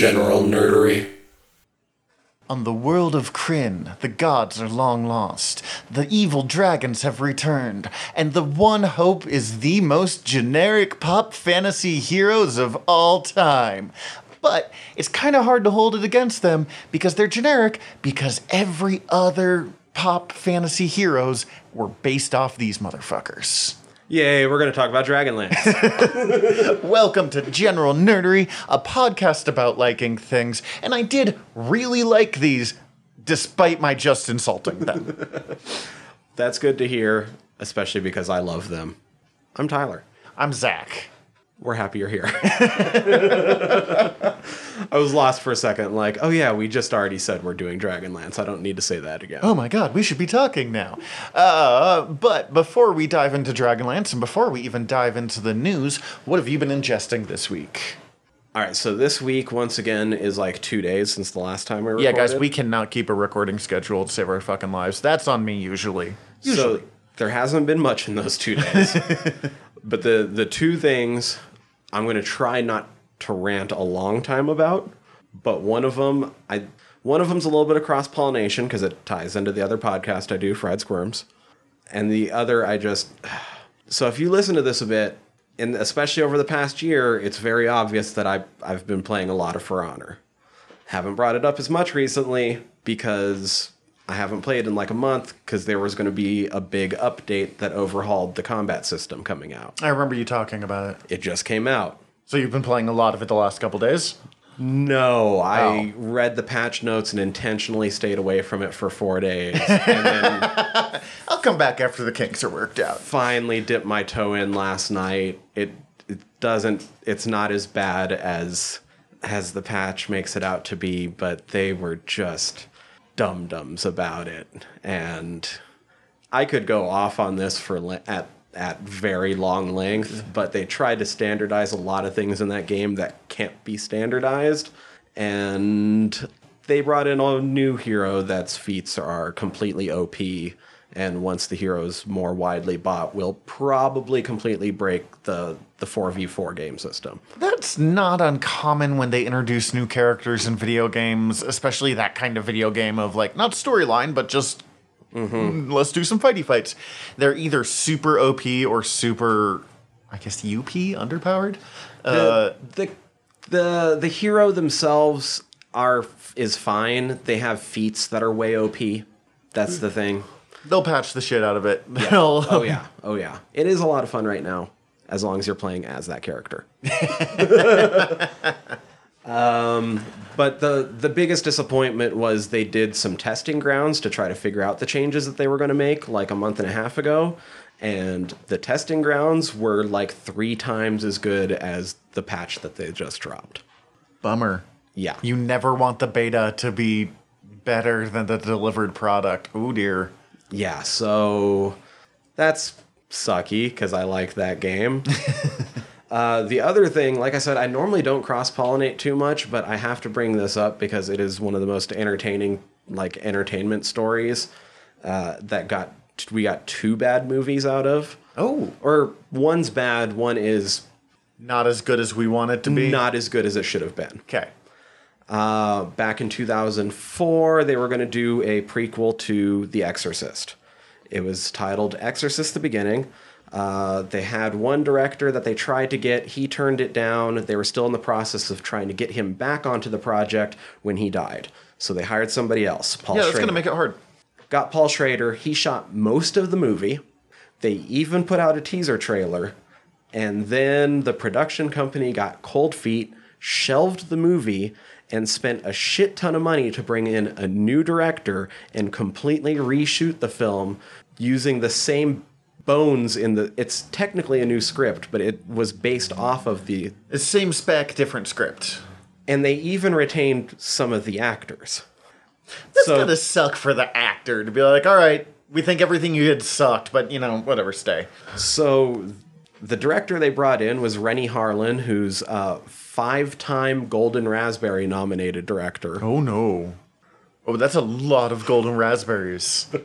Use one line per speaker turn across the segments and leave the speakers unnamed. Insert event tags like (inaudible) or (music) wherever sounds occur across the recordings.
general nerdery.
On the world of Krynn, the gods are long lost, the evil dragons have returned, and the one hope is the most generic pop fantasy heroes of all time. But it's kind of hard to hold it against them because they're generic, because every other pop fantasy heroes were based off these motherfuckers.
Yay, we're going to talk about Dragonlance. (laughs)
Welcome to General Nerdery, a podcast about liking things. And I did really like these, despite my just insulting them.
That's good to hear, especially because I love them. I'm Tyler.
I'm Zach.
We're happy you're here. (laughs) I was lost for a second, like, oh yeah, we just already said we're doing Dragonlance. I don't need to say that again.
Oh my god, we should be talking now. Uh, but before we dive into Dragonlance and before we even dive into the news, what have you been ingesting this week?
All right, so this week, once again, is like two days since the last time we recorded.
Yeah, guys, we cannot keep a recording schedule to save our fucking lives. That's on me usually. Usually.
So there hasn't been much in those two days. (laughs) but the, the two things I'm going to try not to rant a long time about, but one of them, I one of them's a little bit of cross pollination because it ties into the other podcast I do, Fried Squirms, and the other I just. (sighs) So if you listen to this a bit, and especially over the past year, it's very obvious that I I've been playing a lot of For Honor. Haven't brought it up as much recently because I haven't played in like a month because there was going to be a big update that overhauled the combat system coming out.
I remember you talking about it.
It just came out.
So you've been playing a lot of it the last couple days?
No, I oh. read the patch notes and intentionally stayed away from it for four days, (laughs) and then
I'll come back after the kinks are worked out.
finally dipped my toe in last night. It it doesn't. It's not as bad as as the patch makes it out to be, but they were just dum dums about it, and I could go off on this for le- at at very long length, mm-hmm. but they tried to standardize a lot of things in that game that can't be standardized, and they brought in a new hero that's feats are completely OP. And once the hero's more widely bought, will probably completely break the the four v four game system.
That's not uncommon when they introduce new characters in video games, especially that kind of video game of like not storyline, but just mm, let's do some fighty fights. They're either super OP or super, I guess, UP underpowered. Uh,
the the the hero themselves are is fine. They have feats that are way OP. That's the thing.
They'll patch the shit out of it. (laughs) They'll-
Oh yeah. Oh yeah. It is a lot of fun right now, as long as you're playing as that character. (laughs) um, but the the biggest disappointment was they did some testing grounds to try to figure out the changes that they were going to make, like a month and a half ago. And the testing grounds were like three times as good as the patch that they just dropped.
Bummer.
Yeah.
You never want the beta to be better than the delivered product. Oh dear.
Yeah, so that's sucky because I like that game. (laughs) uh, the other thing, like I said, I normally don't cross pollinate too much, but I have to bring this up because it is one of the most entertaining, like entertainment stories uh, that got we got two bad movies out of.
Oh,
Or one's bad, one is
not as good as we want it to be.
not as good as it should have been.
Okay.
Uh, back in 2004, they were going to do a prequel to The Exorcist. It was titled Exorcist the Beginning. Uh, they had one director that they tried to get. He turned it down. They were still in the process of trying to get him back onto the project when he died. So they hired somebody else, Paul
Yeah, that's gonna make it hard.
Got Paul Schrader. He shot most of the movie. They even put out a teaser trailer. And then the production company got cold feet, shelved the movie, and spent a shit ton of money to bring in a new director and completely reshoot the film using the same bones in the it's technically a new script but it was based off of the
It's same spec, different script.
and they even retained some of the actors
That's
So-
gotta suck for the actor to be like, all right, we think everything you did sucked, but you know, whatever, stay.
So the director they brought in was Renny Harlin, who's uh, a five-time Golden Raspberry nominated director.
Oh no. Oh, that's a lot of golden raspberries. (laughs)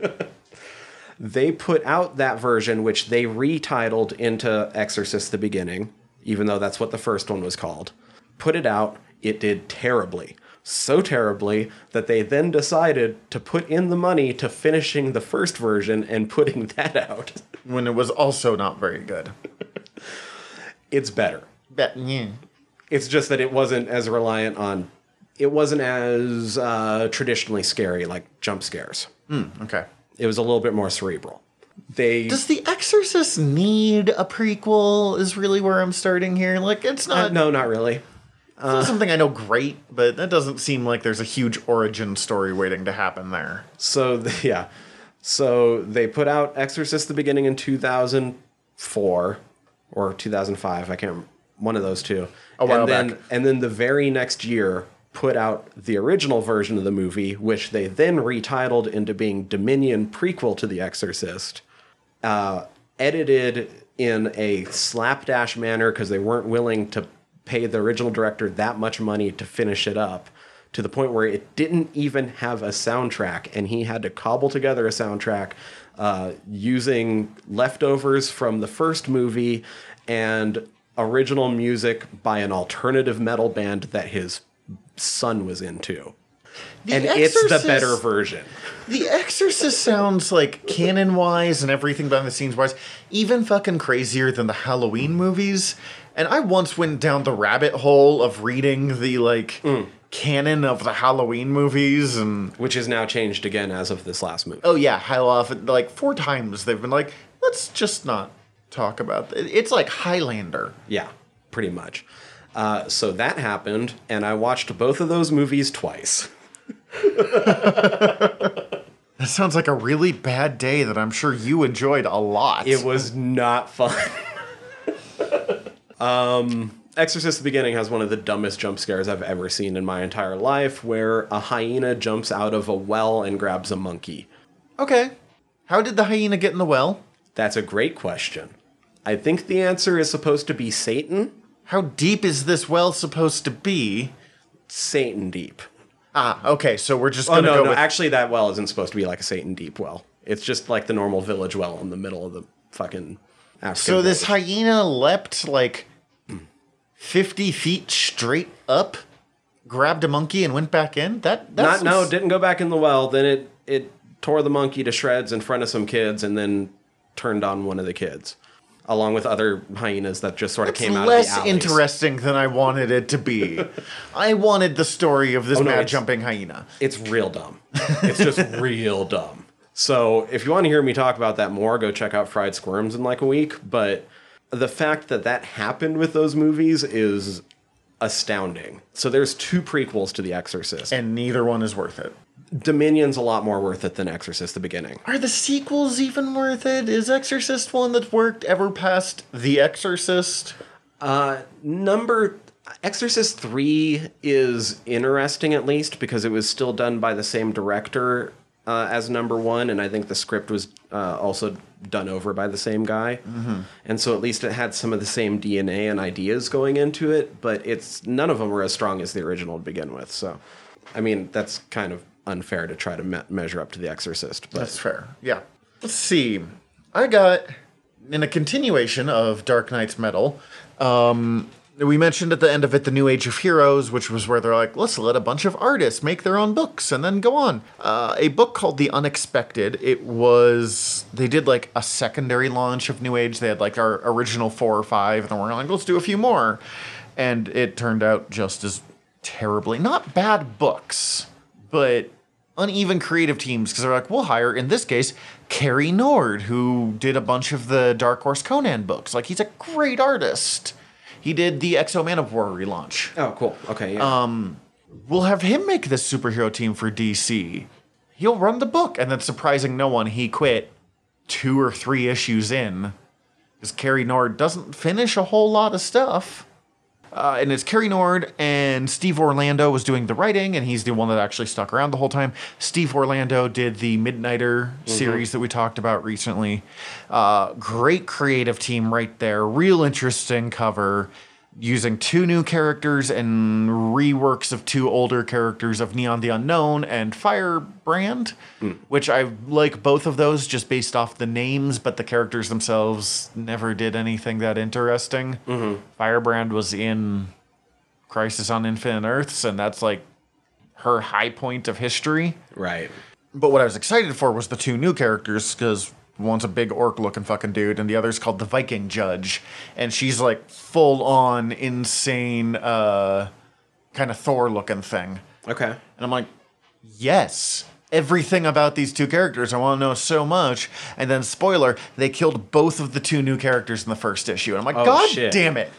They put out that version, which they retitled into Exorcist: The Beginning, even though that's what the first one was called. Put it out. it did terribly. So terribly that they then decided to put in the money to finishing the first version and putting (laughs) that out.
When it was also not very good.
It's better.
Bet, yeah.
It's just that it wasn't as reliant on, it wasn't as uh, traditionally scary like jump scares.
Okay.
It was a little bit more cerebral. They
Does The Exorcist need a prequel? Is really where I'm starting here. Like, it's
uh,
not,
no, not really.
it's not something I know great, but that doesn't seem like there's a huge origin story waiting to happen there.
So th- (laughs) yeah, so they put out Exorcist the beginning in 2004 or 2005. I can't remember, one of those two.
A while
and then
back.
and then the very next year put out the original version of the movie, which they then retitled into being Dominion prequel to The Exorcist, uh, edited in a slapdash manner because they weren't willing to pay the original director that much money to finish it up to the point where it didn't even have a soundtrack and he had to cobble together a soundtrack uh, using leftovers from the first movie and original music by an alternative metal band that his son was into. And it's the better version.
The Exorcist sounds like canon wise and everything behind the scenes wise, even fucking crazier than the Halloween movies. And I once went down the rabbit hole of reading the like mm. canon of the Halloween movies and
which is now changed again as of this last movie.
Oh yeah, how often like four times they've been like, let's just not talk about it. It's like Highlander.
Yeah, pretty much. Uh, so that happened, and I watched both of those movies twice. (laughs)
That sounds like a really bad day that I'm sure you enjoyed a lot.
It was not fun. (laughs) um, Exorcist: The Beginning has one of the dumbest jump scares I've ever seen in my entire life, where a hyena jumps out of a well and grabs a monkey.
okay. How did the hyena get in the well?
That's a great question. I think the answer is supposed to be Satan.
How deep is this well supposed to be?
Satan deep.
Ah, okay, so we're just
Oh no,
go
no.
with
Actually, that well isn't supposed to be like a Satan deep well. It's just like the normal village well in the middle of the fucking. African
So this hyena leapt like fifty feet straight up, grabbed a monkey and went back in. That
not
that's
no didn't go back in the well. Then it it tore the monkey to shreds in front of some kids, and then turned on one of the kids, along with other hyenas that just sort of
It's
came out
less
of the alleys.
interesting than I wanted it to be. (laughs) I wanted the story of this
Oh, no,
mad
it's-
jumping hyena.
It's real dumb. It's just (laughs) real dumb. So if you want to hear me talk about that more, go check out Fried Squirms in like a week. But the fact that that happened with those movies is astounding. So there's two prequels to The Exorcist.
And neither one is worth it.
Dominion's a lot more worth it than Exorcist: The Beginning.
Are the sequels even worth it? Is Exorcist one that worked ever past The Exorcist?
Uh, number Exorcist 3 is interesting at least because it was still done by the same director uh, as number 1 and I think the script was uh, also done over by the same guy. And so at least it had some of the same DNA and ideas going into it, but it's none of them were as strong as the original to begin with. So I mean, that's kind of unfair to try to me- measure up to The Exorcist, but
That's fair. Yeah. Let's see. I got in a continuation of Dark Nights Metal. Um, we mentioned at the end of it the New Age of Heroes, which was where they're like, let's let a bunch of artists make their own books and then go on. Uh, a book called The Unexpected. It was they did like a secondary launch of New Age. They had like our original four or five, and then we're like, let's do a few more. And it turned out just as terribly not bad books, but uneven creative teams because they're like, we'll hire, in this case, Cary Nord, who did a bunch of the Dark Horse Conan books. Like, he's a great artist. He did the X-O Manowar relaunch.
Oh, cool. Okay, yeah.
Um, we'll have him make this superhero team for DC. He'll run the book. And then, surprising no one, he quit two or three issues in because Cary Nord doesn't finish a whole lot of stuff. Uh, and it's Cary Nord and Steve Orlando was doing the writing, and he's the one that actually stuck around the whole time. Steve Orlando did the Midnighter series that we talked about recently. Uh, great creative team right there. Real interesting cover. Using two new characters and reworks of two older characters of Neon the Unknown and Firebrand, hmm. which I like both of those just based off the names, but the characters themselves never did anything that interesting. Mm-hmm. Firebrand was in Crisis on Infinite Earths, and that's like her high point of history.
Right.
But what I was excited for was the two new characters because one's a big orc looking fucking dude, and the other's called the Viking Judge, and she's like full on insane, uh, kind of Thor looking thing.
Okay.
And I'm like, yes. Everything about these two characters, I want to know so much. And then, spoiler, they killed both of the two new characters in the first issue. And I'm like,
Oh,
God
shit.
damn it.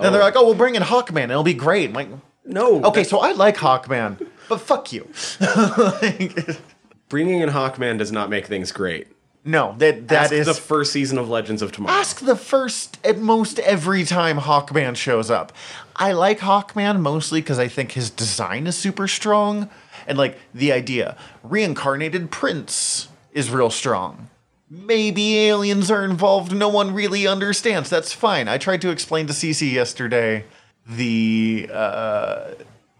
Then they're like, oh, we'll bring in Hawkman. It'll be great. I'm like,
No.
okay, so I like Hawkman, but fuck you. Like, (laughs)
bringing in Hawkman does not make things great.
No, that that
Ask
is
the first season of Legends of Tomorrow.
ask the first at most every time Hawkman shows up. I like Hawkman mostly because I think his design is super strong. And like the idea, reincarnated prince is real strong. Maybe aliens are involved, no one really understands. That's fine. I tried to explain to Cece yesterday the uh,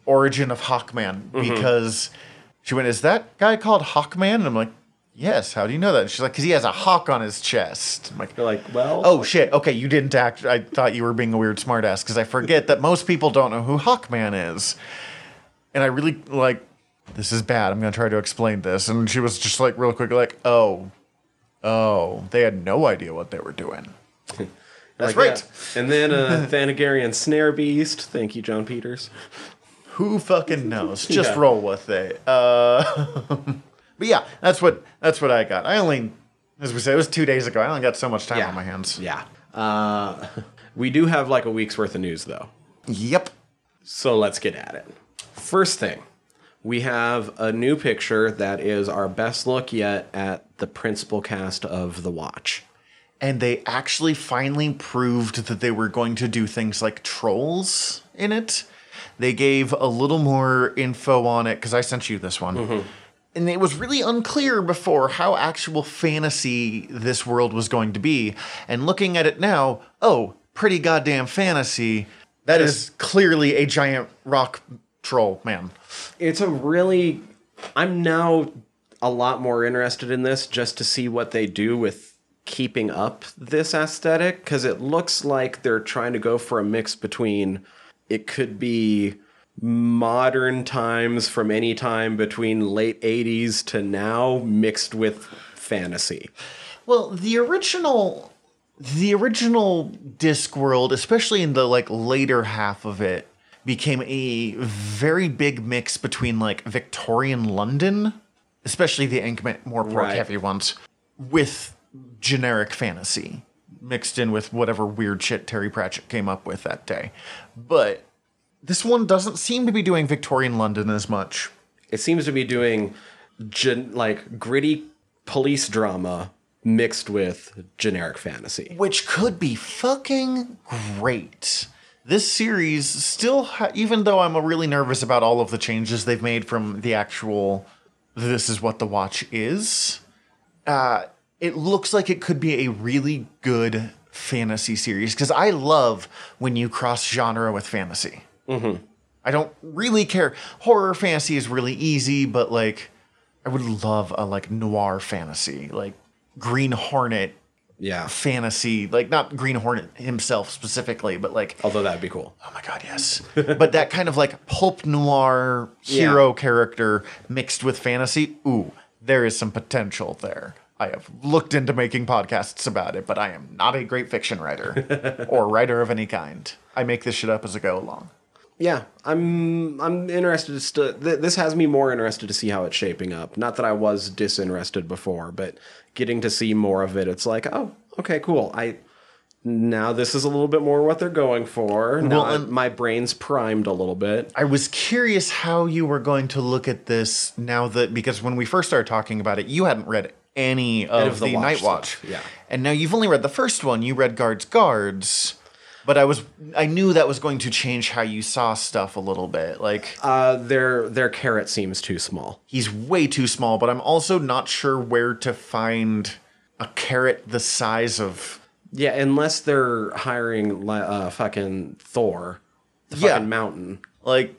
origin of Hawkman because she went, Is that guy called Hawkman? And I'm like, Yes, how do you know that? And she's like, Because he has a hawk on his chest. I'm like,
You're like, well,
Oh shit! Okay, you didn't act. I thought you were being a weird smartass because I forget that most people don't know who Hawkman is, and I really like. This is bad. I'm gonna try to explain this, and she was just like real quick, like, "Oh, oh, they had no idea what they were doing." (laughs) That's
like,
right.
yeah. And then uh, (laughs) Thanagarian Snare Beast. Thank you, Jon Peters.
Who fucking knows? Just (laughs)
Yeah.
roll with it. Uh, but yeah, that's what that's what I got. I only, as we said, it was two days ago. I only got so much time on my hands.
Yeah. Uh, (laughs) we do have like a week's worth of news though.
Yep.
So let's get at it. First thing, we have a new picture that is our best look yet at the principal cast of The Watch.
and they actually finally proved that they were going to do things like trolls in it. They gave a little more info on it because I sent you this one. And it was really unclear before how actual fantasy this world was going to be. And looking at it now, oh, pretty goddamn fantasy. That is clearly a giant rock troll man.
It's a really. I'm now a lot more interested in this just to see what they do with keeping up this aesthetic because it looks like they're trying to go for a mix between it could be modern times from any time between late 80s to now mixed with fantasy.
Well, the original the original Discworld, especially in the like later half of it, became a very big mix between like Victorian London, especially the Ink more pork
Right.
heavy ones, with generic fantasy mixed in with whatever weird shit Terry Pratchett came up with that day. But this one doesn't seem to be doing Victorian London as much.
It seems to be doing gen- like gritty police drama mixed with generic fantasy.
which could be fucking great. This series still, ha- even though I'm really nervous about all of the changes they've made from the actual "this is what the watch is," uh, it looks like it could be a really good fantasy series because I love when you cross genre with fantasy. Mm-hmm. I don't really care. Horror fantasy is really easy, but like, I would love a like noir fantasy, like Green Hornet
Yeah.
fantasy, like not Green Hornet himself specifically, but like,
Although that'd be cool.
oh my god, yes. (laughs) but that kind of like pulp noir hero character mixed with fantasy, ooh, there is some potential there. I have looked into making podcasts about it, but I am not a great fiction writer (laughs) or writer of any kind. I make this shit up as I go along.
Yeah, I'm I'm interested to st- th- this has me more interested to see how it's shaping up. Not that I was disinterested before, but getting to see more of it, it's like, oh, okay, cool. I now this is a little bit more what they're going for. Now
Well,
my brain's primed a little bit.
I was curious how you were going to look at this now that because when we first started talking about it, you hadn't read any of,
of the
the,
Watch
Night
stuff,
Watch.
yeah.
And now you've only read the first one. You read Guards Guards. But I was I knew that was going to change how you saw stuff a little bit. Like
Uh, their their carrot seems too small.
he's way too small, but I'm also not sure where to find a carrot the size of
Yeah, unless they're hiring uh, fucking Thor, the
Yeah.
fucking mountain.
like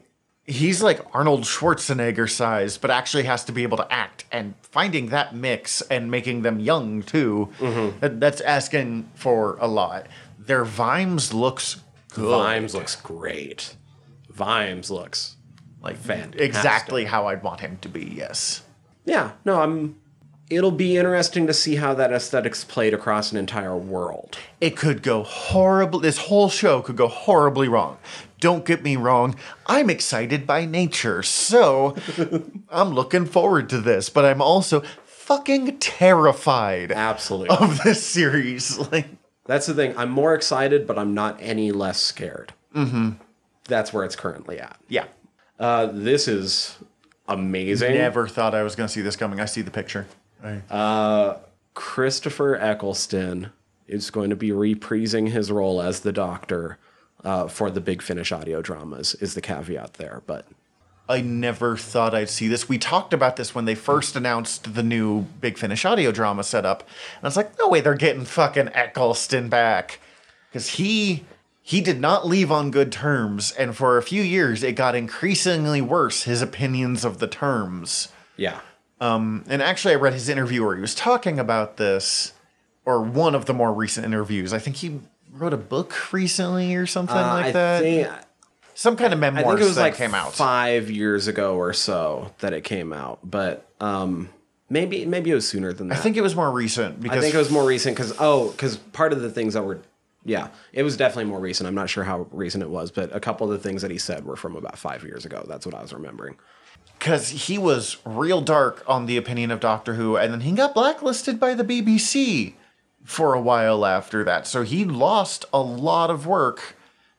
he's like Arnold Schwarzenegger size, but actually has to be able to act. And finding that mix and making them young too, that- that's asking for a lot. Their Vimes looks good.
Vimes looks great. Vimes looks
Like
Fantastic.
exactly how I'd want him to be. Yes.
Yeah, no, I'm. It'll be interesting to see how that aesthetic's played across an entire world.
It could go horrible. This whole show could go horribly wrong. Don't get me wrong. I'm excited by nature, so (laughs) I'm looking forward to this. But I'm also fucking terrified
Absolutely.
of this series. (laughs) Like,
That's the thing. I'm more excited, but I'm not any less scared. Mm-hmm. That's where it's currently at.
yeah.
Uh, this is amazing.
Never thought I was going to see this coming. I see the picture. I-
Christopher Eccleston is going to be reprising his role as the Doctor uh, for the Big Finish audio dramas. Is the caveat there? But
I never thought I'd see this. We talked about this when they first announced the new Big Finish audio drama setup. And I was like, no way they're getting fucking Eccleston back. Because he he did not leave on good terms, and for a few years it got increasingly worse, his opinions of the terms.
yeah, Um,
And actually I read his interview where he was talking about this, or one of the more recent interviews. I think he wrote a book recently or something
Uh,
like
I
that.
think
Some kind of memoir.
I think it was like
came out.
five years ago or so that it came out, but um, maybe maybe it was sooner than that.
I think it was more recent because
I think it was more recent because oh, because part of the things that were, yeah, it was definitely more recent. I'm not sure how recent it was, but a couple of the things that he said were from about five years ago. That's what I was remembering.
because he was real dark on the opinion of Doctor Who, and then he got blacklisted by the BBC for a while after that. So he lost a lot of work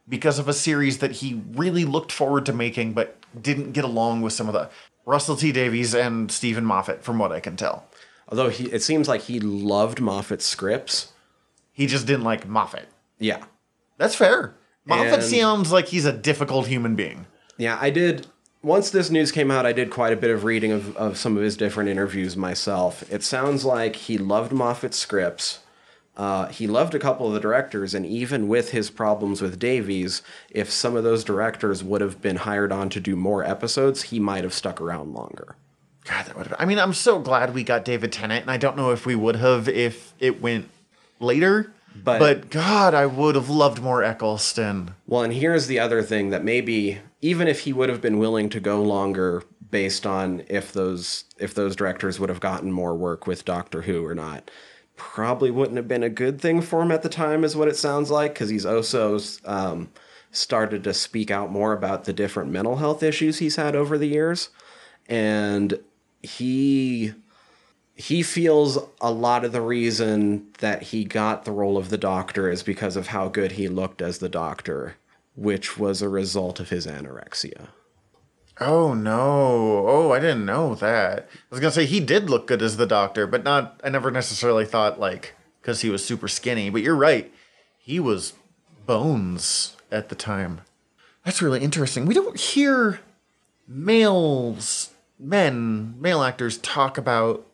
because of a series that he really looked forward to making, but didn't get along with some of the Russell T Davies and Steven Moffat, from what I can tell.
Although he, it seems like he loved Moffat's scripts.
He just didn't like Moffat.
Yeah,
That's fair. Moffat
And-
sounds like he's a difficult human being.
yeah. I did. Once this news came out, I did quite a bit of reading of, of some of his different interviews myself. It sounds like he loved Moffat's scripts. Uh, he loved a couple of the directors, and even with his problems with Davies, if some of those directors would have been hired on to do more episodes, he might have stuck around longer.
God, that would have. I mean, I'm so glad we got David Tennant, and I don't know if we would have if it went later.
But-
but God, I would have loved more Eccleston.
Well, and here's the other thing that maybe even if he would have been willing to go longer based on if those if those directors would have gotten more work with Doctor Who or not, probably wouldn't have been a good thing for him at the time, is what it sounds like, because he's also um, started to speak out more about the different mental health issues he's had over the years, and he he feels a lot of the reason that he got the role of the doctor is because of how good he looked as the doctor, which was a result of his anorexia.
Oh no! Oh, I didn't know that. I was gonna say he did look good as the Doctor, but not. I never necessarily thought like because he was super skinny. But you're right, he was bones at the time. That's really interesting. We don't hear males, men, male actors talk about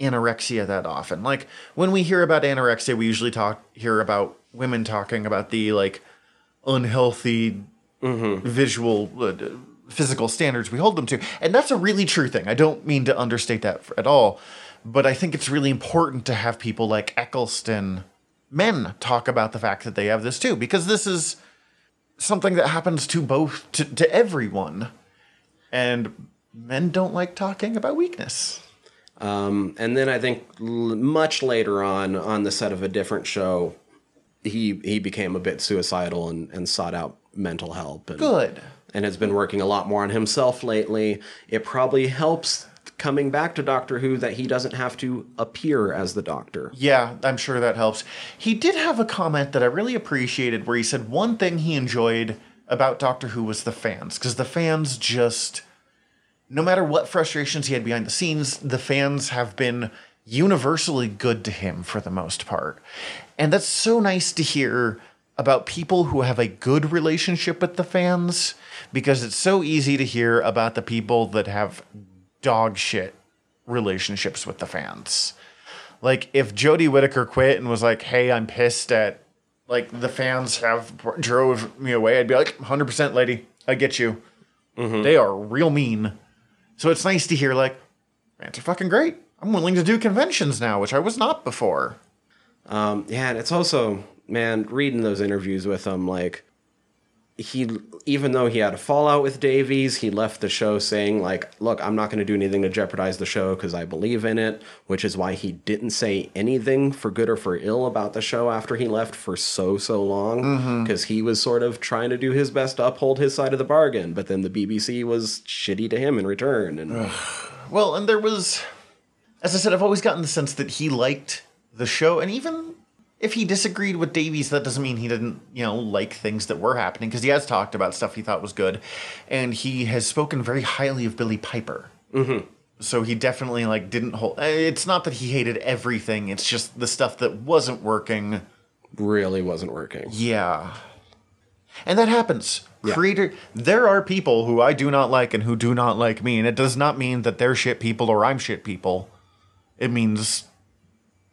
anorexia that often. Like when we hear about anorexia, we usually talk hear about women talking about the like unhealthy visual uh, physical standards we hold them to. And that's a really true thing. I don't mean to understate that at all but i think it's really important to have people like eccleston men talk about the fact that they have this too because this is something that happens to both to, to everyone. And men don't like talking about weakness.
Um, and then I think l- much later on, on the set of a different show, he he became a bit suicidal and, and sought out mental help. And,
good
and has been working a lot more on himself lately. It probably helps coming back to Doctor Who that he doesn't have to appear as the Doctor.
Yeah, I'm sure that helps. He did have a comment that I really appreciated where he said one thing he enjoyed about Doctor Who was the fans, because the fans just, no matter what frustrations he had behind the scenes, the fans have been universally good to him for the most part. And that's so nice to hear about people who have a good relationship with the fans, because it's so easy to hear about the people that have dog shit relationships with the fans. Like if Jodie Whittaker quit and was like, "Hey, I'm pissed at like the fans have drove me away," I'd be like, "100% lady, I get you." They are real mean. So it's nice to hear like, "Fans are fucking great. I'm willing to do conventions now, which I was not before."
Um, yeah, and it's also man reading those interviews with him like he even though he had a fallout with Davies, he left the show saying like, "Look, I'm not going to do anything to jeopardize the show because I believe in it," which is why he didn't say anything for good or for ill about the show after he left for so so long mm-hmm. because he was sort of trying to do his best to uphold his side of the bargain, but then the BBC was shitty to him in return and
Well, and there was, as I said, I've always gotten the sense that he liked the show, and even if he disagreed with Davies, that doesn't mean he didn't, you know, like things that were happening because he has talked about stuff he thought was good, and he has spoken very highly of Billie Piper. Mm-hmm. So he definitely like didn't hold. eh, It's not that he hated everything; it's just the stuff that wasn't working.
really wasn't working.
Yeah. And that happens. Creator there are people who I do not like and who do not like me, and it does not mean that they're shit people or I'm shit people. It means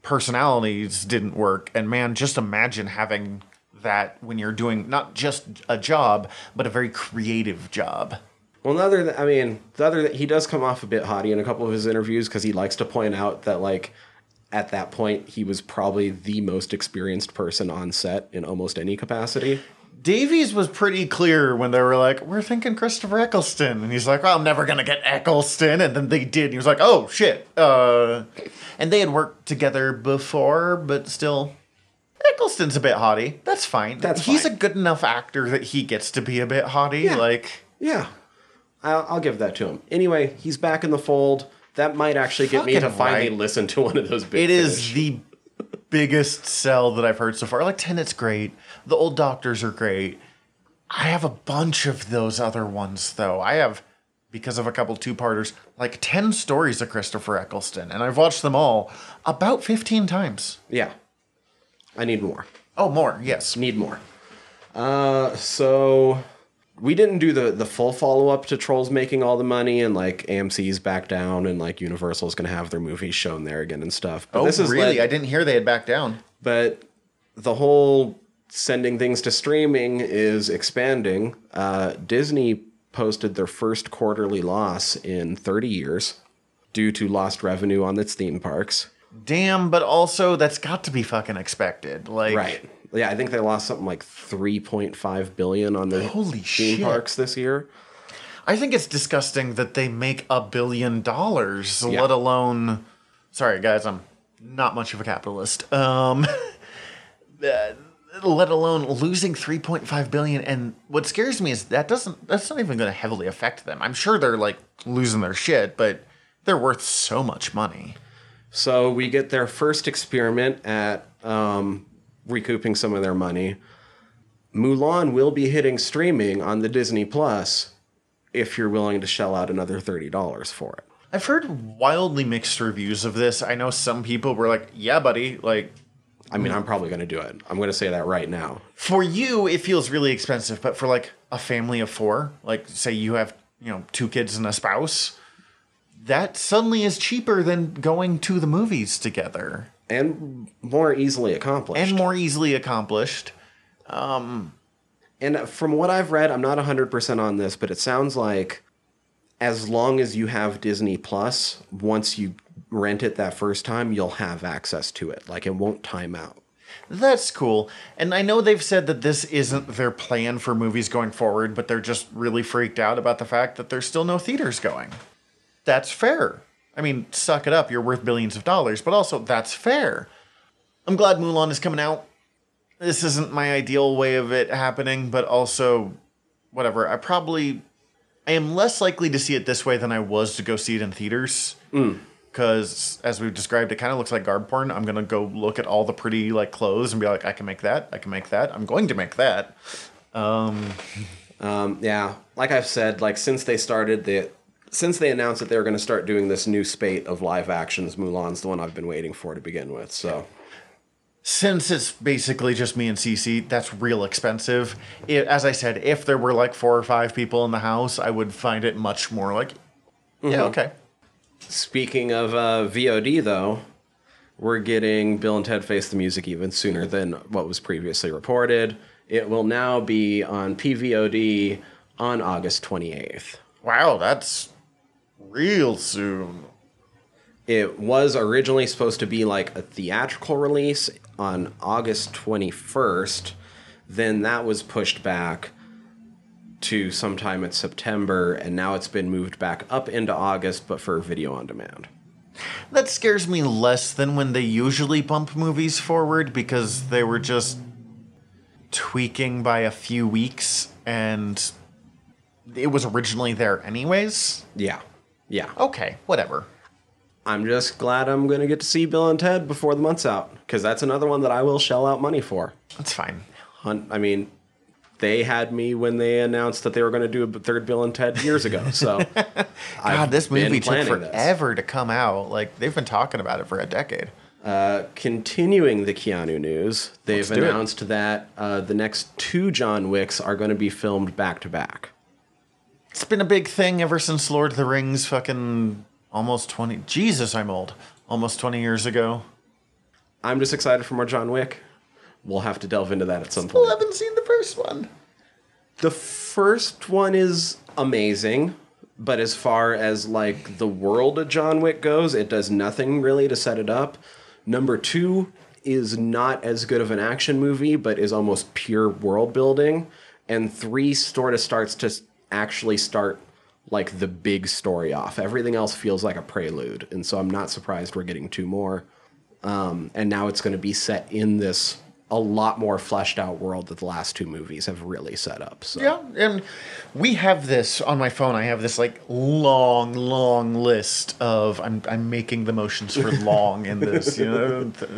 personalities didn't work. And man, just imagine having that when you're doing not just a job, but a very creative job.
Well, the other, th- I mean, the other, he does come off a bit haughty in a couple of his interviews because he likes to point out that, like, at that point, he was probably the most experienced person on set in almost any capacity.
Davies was pretty clear when they were like, "We're thinking Christopher Eccleston," and he's like, well, "I'm never gonna get Eccleston," and then they did. And he was like, "Oh shit!" Uh, and they had worked together before, but still, Eccleston's a bit haughty. That's fine.
That's
he's
fine.
a good enough actor that he gets to be a bit haughty.
Yeah.
Like,
Yeah, I'll, I'll give that to him. Anyway, he's back in the fold. That might actually get me to finally
right.
listen to one of those big
it is the biggest sell that I've heard so far. Like Tennant's great. The old doctors are great. I have a bunch of those other ones though. I have because of a couple two parters, like ten stories of Christopher Eccleston, and I've watched them all about fifteen times.
Yeah. I need more.
Oh, more, yes.
Need more. Uh, so we didn't do the the full follow up to Trolls making all the money and like AMC's back down and like Universal's gonna have their movies shown there again and stuff. But
Oh,
this is
really? I didn't hear they had backed down.
but the whole sending things to streaming is expanding. Uh, Disney posted their first quarterly loss in 30 years due to lost revenue on its theme parks.
Damn, but also that's got to be fucking expected. Like,
Right. Yeah, I think they lost something like 3.5 billion on their
Holy
theme
shit.
parks this year.
I think it's disgusting that they make a billion dollars,
Yeah.
let alone. Sorry, guys, I'm not much of a capitalist. Um, (laughs) let alone losing 3.5 billion. And what scares me is that doesn't. That's not even going to heavily affect them. I'm sure they're like losing their shit, but they're worth so much money.
So we get their first experiment at um, recouping some of their money. Mulan will be hitting streaming on the Disney Plus if you're willing to shell out another $30 for it.
I've heard wildly mixed reviews of this. I know some people were like, "Yeah, buddy, like."
I mean, I'm probably going to do it. I'm going to say that right now.
for you it feels really expensive but for like a family of four like say you have you know two kids and a spouse that suddenly is cheaper than going to the movies together
And more easily accomplished.
and more easily accomplished Um,
And from what I've read, I'm not 100% on this, but it sounds like as long as you have Disney Plus, once you rent it that first time, you'll have access to it. Like it won't time out.
that's cool and i know they've said that this isn't their plan for movies going forward but they're just really freaked out about the fact that there's still no theaters going that's fair i mean suck it up you're worth billions of dollars but also that's fair i'm glad mulan is coming out this isn't my ideal way of it happening, but also whatever. I probably I am less likely to see it this way than I was to go see it in theaters. Hmm. Because as we've described, it kind of looks like garb porn. I'm gonna go look at all the pretty like clothes and be like, I can make that. I can make that. I'm going to make that.
Um, yeah, like I've said, like since they started the, since they announced that they were going to start doing this new spate of live actions, Mulan's the one I've been waiting for to begin with. So
Since it's basically just me and Cece, that's real expensive. It, as I said, if there were like four or five people in the house, I would find it much more like, yeah, okay.
Speaking of uh, VOD, though, we're getting Bill and Ted Face the Music even sooner than what was previously reported. It will now be on PVOD on August 28th.
Wow, that's real soon.
It was originally supposed to be like a theatrical release on August 21st. Then that was pushed back. To sometime in September, and now it's been moved back up into August, but for video on demand.
That scares me less than when they usually bump movies forward because they were just tweaking by a few weeks and it was originally there anyways.
Yeah. Yeah.
Okay, whatever.
I'm just glad I'm going to get to see Bill and Ted before the month's out because that's another one that I will shell out money for.
That's fine.
Hunt, I mean, they had me when they announced that they were going to do a third Bill and Ted years ago. So, (laughs)
God, this movie took forever to come out. Like they've been talking about it for a decade.
Uh, continuing the Keanu news, they've
Let's it.
announced that uh, the next two John Wicks are going to be filmed back to back.
It's been a big thing ever since Lord of the Rings fucking almost 20 Jesus, I'm old. Almost 20 years ago.
I'm just excited for more John Wick. We'll have to delve into that at some
Still
point.
haven't seen the first one.
The first one is amazing, but as far as like the world of John Wick goes, it does nothing really to set it up. Number two is not as good of an action movie, but is almost pure world building. And three sort of starts to actually start like the big story off. Everything else feels like a prelude, and so I'm not surprised we're getting two more. Um, and now it's going to be set in this a lot more fleshed out world that the last two movies have really set up. So
Yeah, and we have this on my phone. I have this like long, long list of I'm I'm making the motions for (laughs) long in this. You know, th-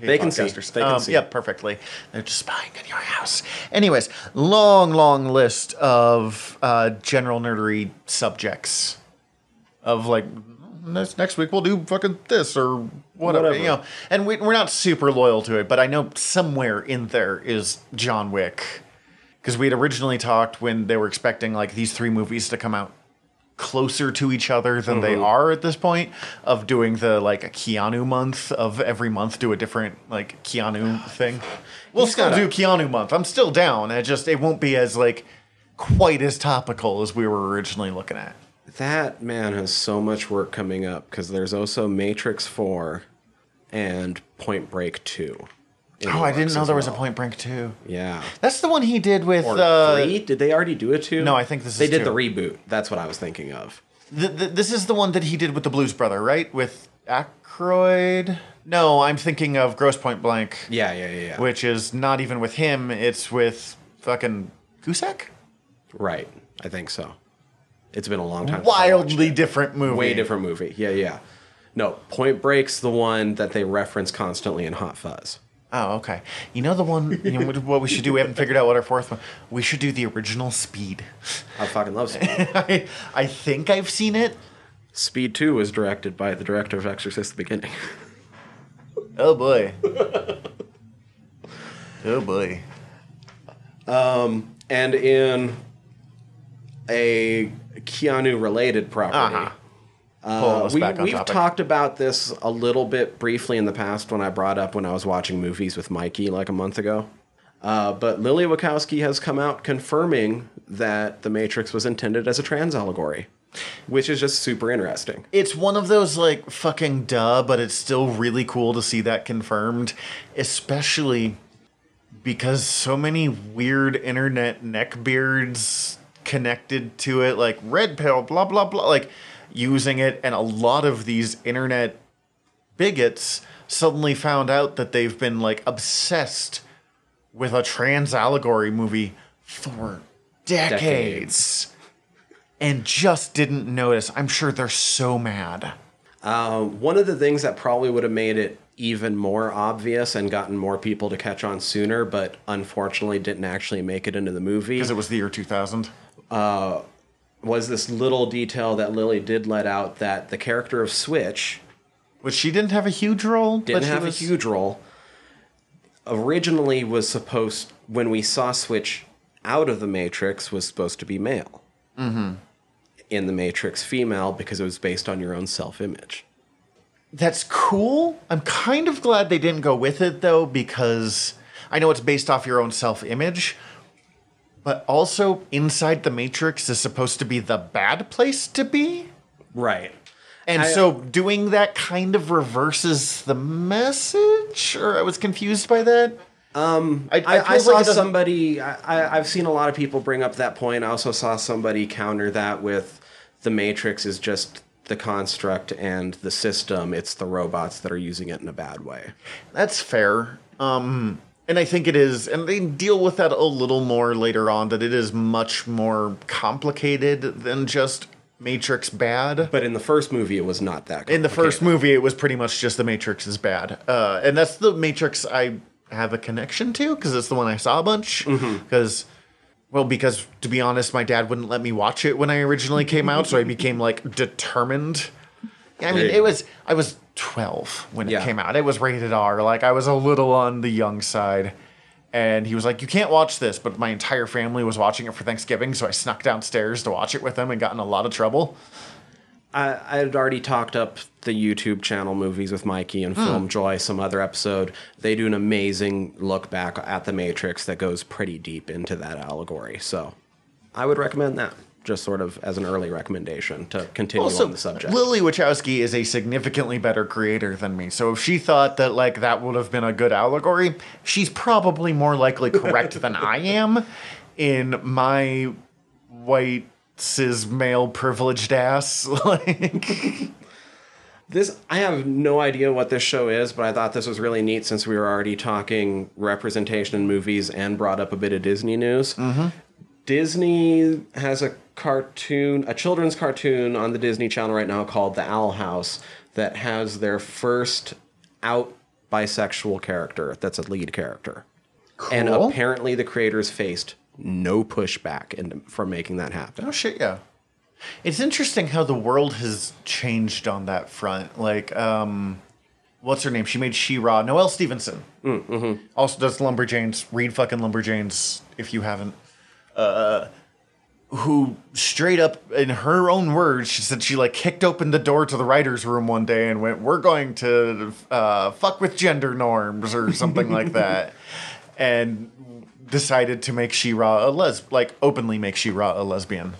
They can see. They can
Um,
see.
Yeah, perfectly. They're just spying in your house. Anyways, long, long list of uh, general nerdery subjects of like next next week we'll do fucking this or whatever,
Whatever.
you know. And we, we're not super loyal to it, but I know somewhere in there is John Wick because we had originally talked when they were expecting like these three movies to come out closer to each other than they mm-hmm. are at this point of doing the like a Keanu month of every month do a different like Keanu thing. (sighs) We'll
He's
still
got a-
do Keanu month. I'm still down. It just it won't be as like quite as topical as we were originally looking at.
That man has so much work coming up because there's also Matrix Four and Point Break Two.
Oh, I didn't know there was a. Point Break Two.
Yeah.
That's the one he did with
Or
uh,
three? Did they already do it too?
No, I think this
they
is
did
two.
the reboot. That's what I was thinking of.
Th- th- this is the one that he did with the Blues Brother, right? With Aykroyd. No, I'm thinking of Grosse Pointe Blank,
Yeah, yeah, yeah, yeah.
which is not even with him. It's with fucking Cusack.
right. I think so. It's been a long time. since I watched
Wildly different movie.
way different movie. Yeah, yeah. No, Point Break's the one that they reference constantly in Hot Fuzz.
Oh, okay. You know the one. You know what we should do? We haven't figured out what our fourth one. We should do the original Speed.
I fucking love Speed. (laughs)
I, I think I've seen it.
Speed 2 was directed by the director of Exorcist the beginning. (laughs)
Oh boy. oh boy.
Um, and in a Keanu related property,
Uh-huh.
uh, we, we've
topic.
talked about this a little bit briefly in the past when I brought up when I was watching movies with Mikey like a month ago. Uh, but Lily Wachowski has come out confirming that The Matrix was intended as a trans allegory, which is just super interesting.
It's one of those like fucking duh, but it's still really cool to see that confirmed, especially because so many weird internet neckbeards connected to it, like red pill, blah blah blah, like using it, and a lot of these internet bigots suddenly found out that they've been like obsessed with a trans allegory movie for decades. And just didn't notice. I'm sure they're so mad.
Uh, one of the things that probably would have made it even more obvious and gotten more people to catch on sooner, but unfortunately didn't actually make it into the movie,
Because it was the year 2000.
Was this little detail that Lily did let out that the character of Switch
Which she didn't have a huge role.
didn't
but
have
was-
a huge role. Originally was supposed when we saw Switch out of the Matrix was supposed to be male. Mm-hmm. In the Matrix, female because it was based on your own self-image.
That's cool. I'm kind of glad they didn't go with it though, because I know it's based off your own self image, but also inside the Matrix is supposed to be the bad place to be.
Right.
And
I-
so doing that kind of reverses the message, or I was confused by that. Um, I,
I, I,
feel
saw
like
somebody. I, I, I've seen a lot of people bring up that point. I also saw somebody counter that with the Matrix is just the construct and the system. It's the robots that are using it in a bad way.
That's fair. Um, and I think it is, and they deal with that a little more later on. That it is much more complicated than just Matrix bad.
But in the first movie, it was not that.
in the first movie, it was pretty much just the Matrix is bad, uh, and that's the Matrix I have a connection to because it's the one I saw a bunch. Because, well, because to be honest, my dad wouldn't let me watch it when I originally came out, so I became like determined. I mean, it was I was twelve when it
Yeah.
came out. It was rated R. Like I was a little on the young side. And he was like, "You can't watch this," but my entire family was watching it for Thanksgiving, so I snuck downstairs to watch it with them and got in a lot of trouble.
I, I had already talked up the YouTube channel movies with Mikey and hmm. Film Joy, some other episode. They do an amazing look back at the Matrix that goes pretty deep into that allegory. So I would recommend that, just sort of as an early recommendation to continue
Also,
on the subject.
Lilly Wachowski is a significantly better creator than me. So if she thought that like that would have been a good allegory, she's probably more likely correct than I am in my white cis male privileged ass. (laughs) like
This I have no idea what this show is, but I thought this was really neat since we were already talking representation in movies and brought up a bit of Disney news. Mm-hmm. Disney has a cartoon, a children's cartoon on the Disney Channel right now called The Owl House that has their first out bisexual character that's a lead character.
Cool.
And apparently the creators faced no pushback in, from making that happen.
Oh shit, yeah. It's interesting how the world has changed on that front. Like, um, what's her name? She made She-Ra. Noelle Stevenson. Mm-hmm. Also does Lumberjanes. Read fucking Lumberjanes if you haven't. Uh, who straight up, in her own words, she said she like kicked open the door to the writers' room one day and went, "We're going to uh, fuck with gender norms" or something like (laughs) that, and decided to make She-Ra a les like openly make She-Ra a lesbian.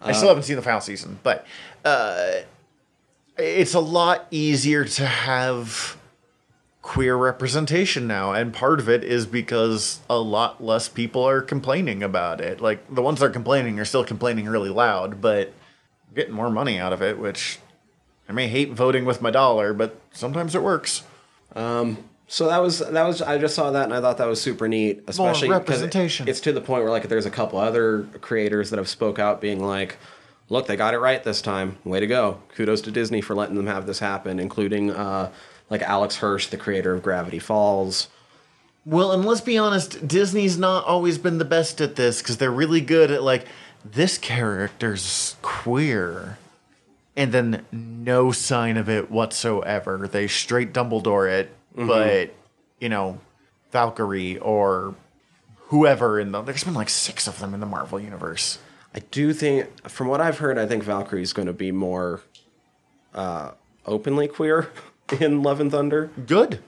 I still haven't seen the final season, but uh, it's a lot easier to have queer representation now, and part of it is because a lot less people are complaining about it. Like the ones that are complaining are still complaining really loud, but getting more money out of it, which I may hate voting with my dollar, but sometimes it works.
So that was that was I just saw that and I thought that was super neat, especially 'cause
representation.
It's to the point where like there's a couple other creators that have spoke out being like, "Look, they got it right this time. Way to go! Kudos to Disney for letting them have this happen." Including uh, like Alex Hirsch, the creator of Gravity Falls.
Well, and let's be honest, Disney's not always been the best at this because they're really good at like this character's queer, and then no sign of it whatsoever. They straight Dumbledore it, but you know, Valkyrie or whoever in the there's been like six of them in the Marvel universe.
I do think, from what I've heard, I think Valkyrie's going to be more uh, openly queer (laughs) in Love and Thunder.
Good.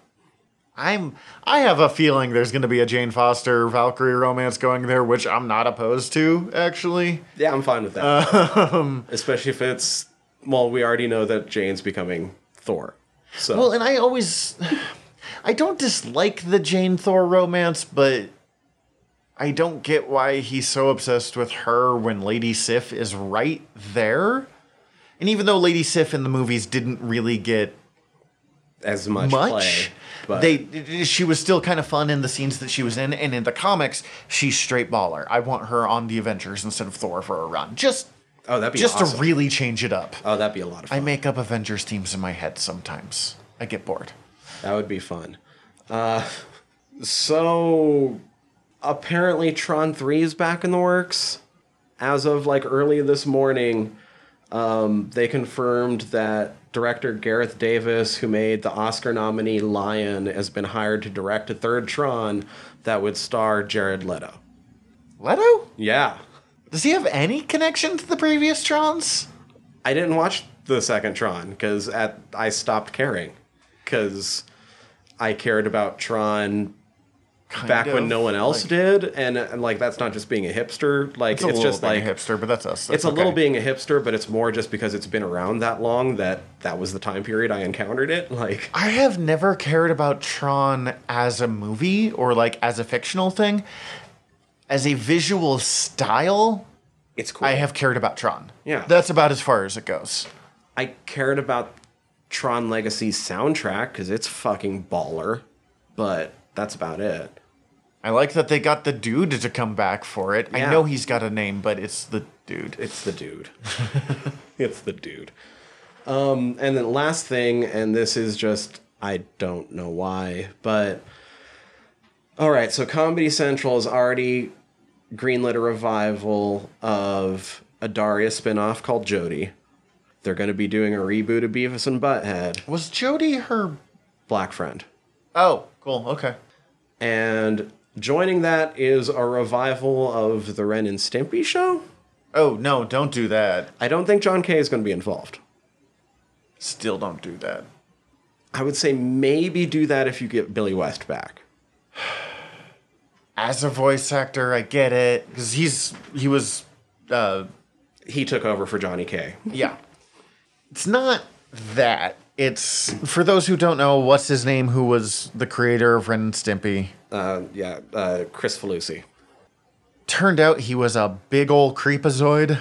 I'm. I have a feeling there's going to be a Jane Foster Valkyrie romance going there, which I'm not opposed to. Actually,
Yeah, I'm fine with that. Um, (laughs) Especially if it's well, we already know that Jane's becoming Thor. So
Well, and I always, I don't dislike the Jane Thor romance, but I don't get why he's so obsessed with her when Lady Sif is right there. And even though Lady Sif in the movies didn't really get
as much,
much,
play, but
they she was still kind of fun in the scenes that she was in, and in the comics, she's straight baller. I want her on the Avengers instead of Thor for a run, just
oh, that'd be
just
awesome.
to really change it up.
oh, that'd be a lot of fun.
I make up Avengers teams in my head sometimes. I get bored.
that would be fun. Uh, so apparently, Tron Three is back in the works. As of like early this morning, um, they confirmed that director Gareth Davis, who made the Oscar nominee Lion, has been hired to direct a third Tron that would star Jared Leto.
Leto?
Yeah.
Does he have any connection to the previous Trons?
I didn't watch the second Tron because at I stopped caring because I cared about Tron
Kind
back when no one else
like-
did, and, and like that's not just being a hipster. Like
It's
it's,
a little
just
being
like
a hipster, but that's us.
it's
That's
a little being a hipster, but it's more just because it's been around that long that that was the time period I encountered it. Like
I have never cared about Tron as a movie or like as a fictional thing. As a visual style,
it's cool.
I have cared about Tron.
Yeah.
That's about as far as it goes.
I cared about Tron Legacy's soundtrack because it's fucking baller, but that's about it.
I like that they got the dude to come back for it. I know he's got a name, but it's the dude.
It's the dude. (laughs) (laughs) it's the dude. Um, and then last thing, and this is just I don't know why, but all right. So Comedy Central has already greenlit a revival of a Daria spinoff called Jodie. They're going to be doing a reboot of Beavis and Butthead,
Was Jodie her?
Black Friend,
Oh, cool. Okay.
And joining that is a revival of the Ren and Stimpy show.
Oh no! Don't do that.
I don't think John K. is going to be involved.
Still don't do that.
I would say maybe do that if you get Billy West back. (sighs)
As a voice actor, I get it because he's he was. uh
He took over for Johnny K.
Yeah. It's not that. It's for those who don't know, what's his name? Who was the creator of Ren and Stimpy?
Uh, yeah, uh, Kricfalusi.
Turned out he was a big old creepazoid,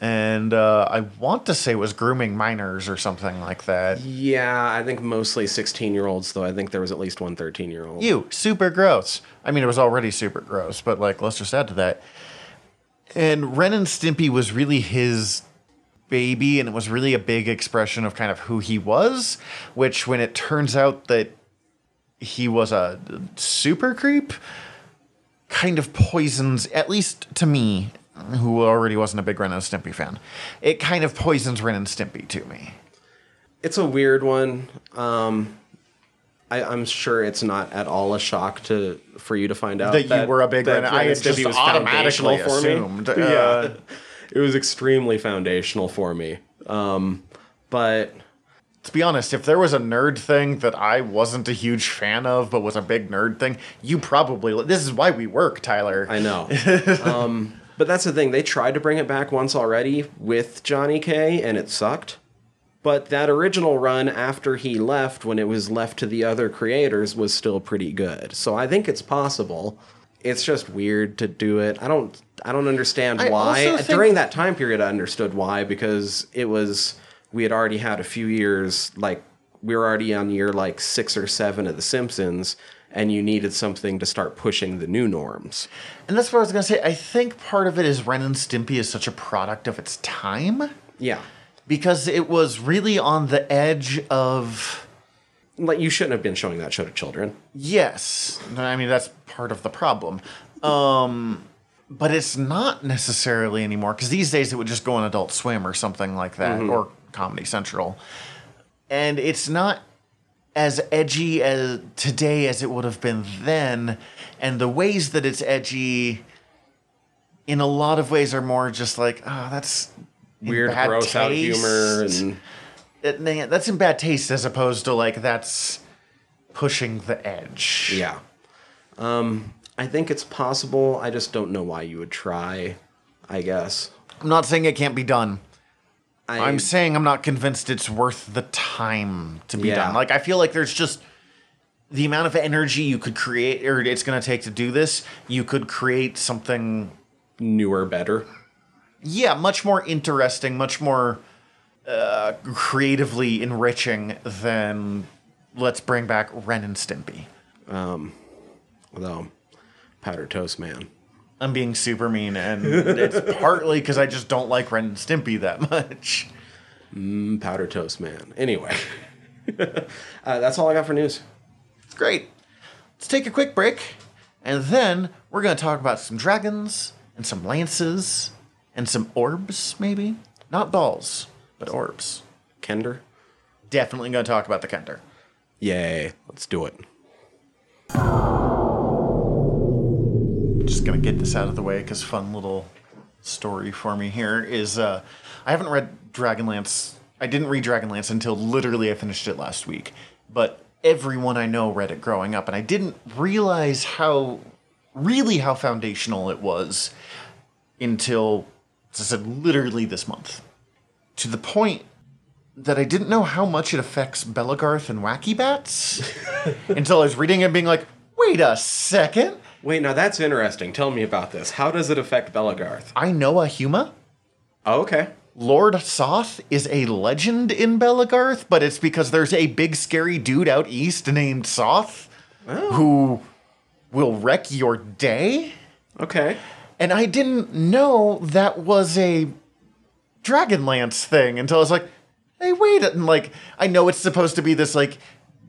and uh, I want to say was grooming minors or something like that.
Yeah, I think mostly 16 year olds, though I think there was at least one 13 year old.
You super gross. I mean, it was already super gross, but like, let's just add to that. And Ren and Stimpy was really his baby, and it was really a big expression of kind of who he was. Which, when it turns out that he was a super creep, kind of poisons, at least to me, who already wasn't a big Ren and Stimpy fan. It kind of poisons Ren and Stimpy to me.
It's a weird one. Um, I, I'm sure it's not at all a shock to for you to find out
That you were a big
that
Ren- I had just automatically assumed, (laughs)
me.
uh,
yeah, it was extremely foundational for me. Um, but
to be honest, if there was a nerd thing that I wasn't a huge fan of, but was a big nerd thing, you probably. This is why we work, Tyler.
I know. (laughs) um, but that's the thing. They tried to bring it back once already with Johnny K, and it sucked. But that original run after he left, when it was left to the other creators, was still pretty good. So I think it's possible. It's just weird to do it. I don't. I don't understand
I
why.
Uh, think-
During that time period, I understood why because it was we had already had a few years like we were already on year like six or seven of The Simpsons, and you needed something to start pushing the new norms.
and that's what I was gonna say. I think part of it is Ren and Stimpy is such a product of its time
Yeah.
because it was really on the edge of.
Like you shouldn't have been showing that show to children.
Yes, I mean that's part of the problem. Um, but it's not necessarily anymore because these days it would just go on Adult Swim or something like that, or Comedy Central, and it's not as edgy as today as it would have been then. And the ways that it's edgy, in a lot of ways, are more just like, oh, that's
Weird, gross out humor and
It- that's in bad taste as opposed to like that's pushing the edge.
yeah. Um, I think it's possible. I just don't know why you would try. I guess.
I'm not saying it can't be done.
I,
I'm saying I'm not convinced it's worth the time to be
Yeah.
done. Like I feel like there's just the amount of energy you could create or it's going to take to do this. You could create something
newer, better.
yeah, much more interesting, much more uh, creatively enriching than let's bring back Ren and Stimpy.
Although, powder toast man.
I'm being super mean, and it's partly because I just don't like Ren and Stimpy that much.
Mm, Powder toast man. Anyway, (laughs) uh, that's all I got for news.
Great. Let's take a quick break, and then we're going to talk about some dragons and some lances and some orbs, maybe? Not balls, but orbs.
Kender.
Definitely going to talk about the Kender.
Yay! Let's do it.
Just going to get this out of the way because fun little story for me here is uh, I haven't read Dragonlance. I didn't read Dragonlance until literally I finished it last week. But everyone I know read it growing up, and I didn't realize how really how foundational it was until, as I said, literally this month. To the point that I didn't know how much it affects Belegarth and Wacky Bats (laughs) until I was reading it and being like, wait a second.
Wait, now that's interesting. Tell me about this. How does it affect Belegarth?
I know a Huma.
Oh, okay.
Lord Soth is a legend in Belegarth, but it's because there's a big scary dude out east named Soth oh. who will wreck your day.
Okay.
And I didn't know that was a Dragonlance thing until I was like, hey, wait. And like, I know it's supposed to be this like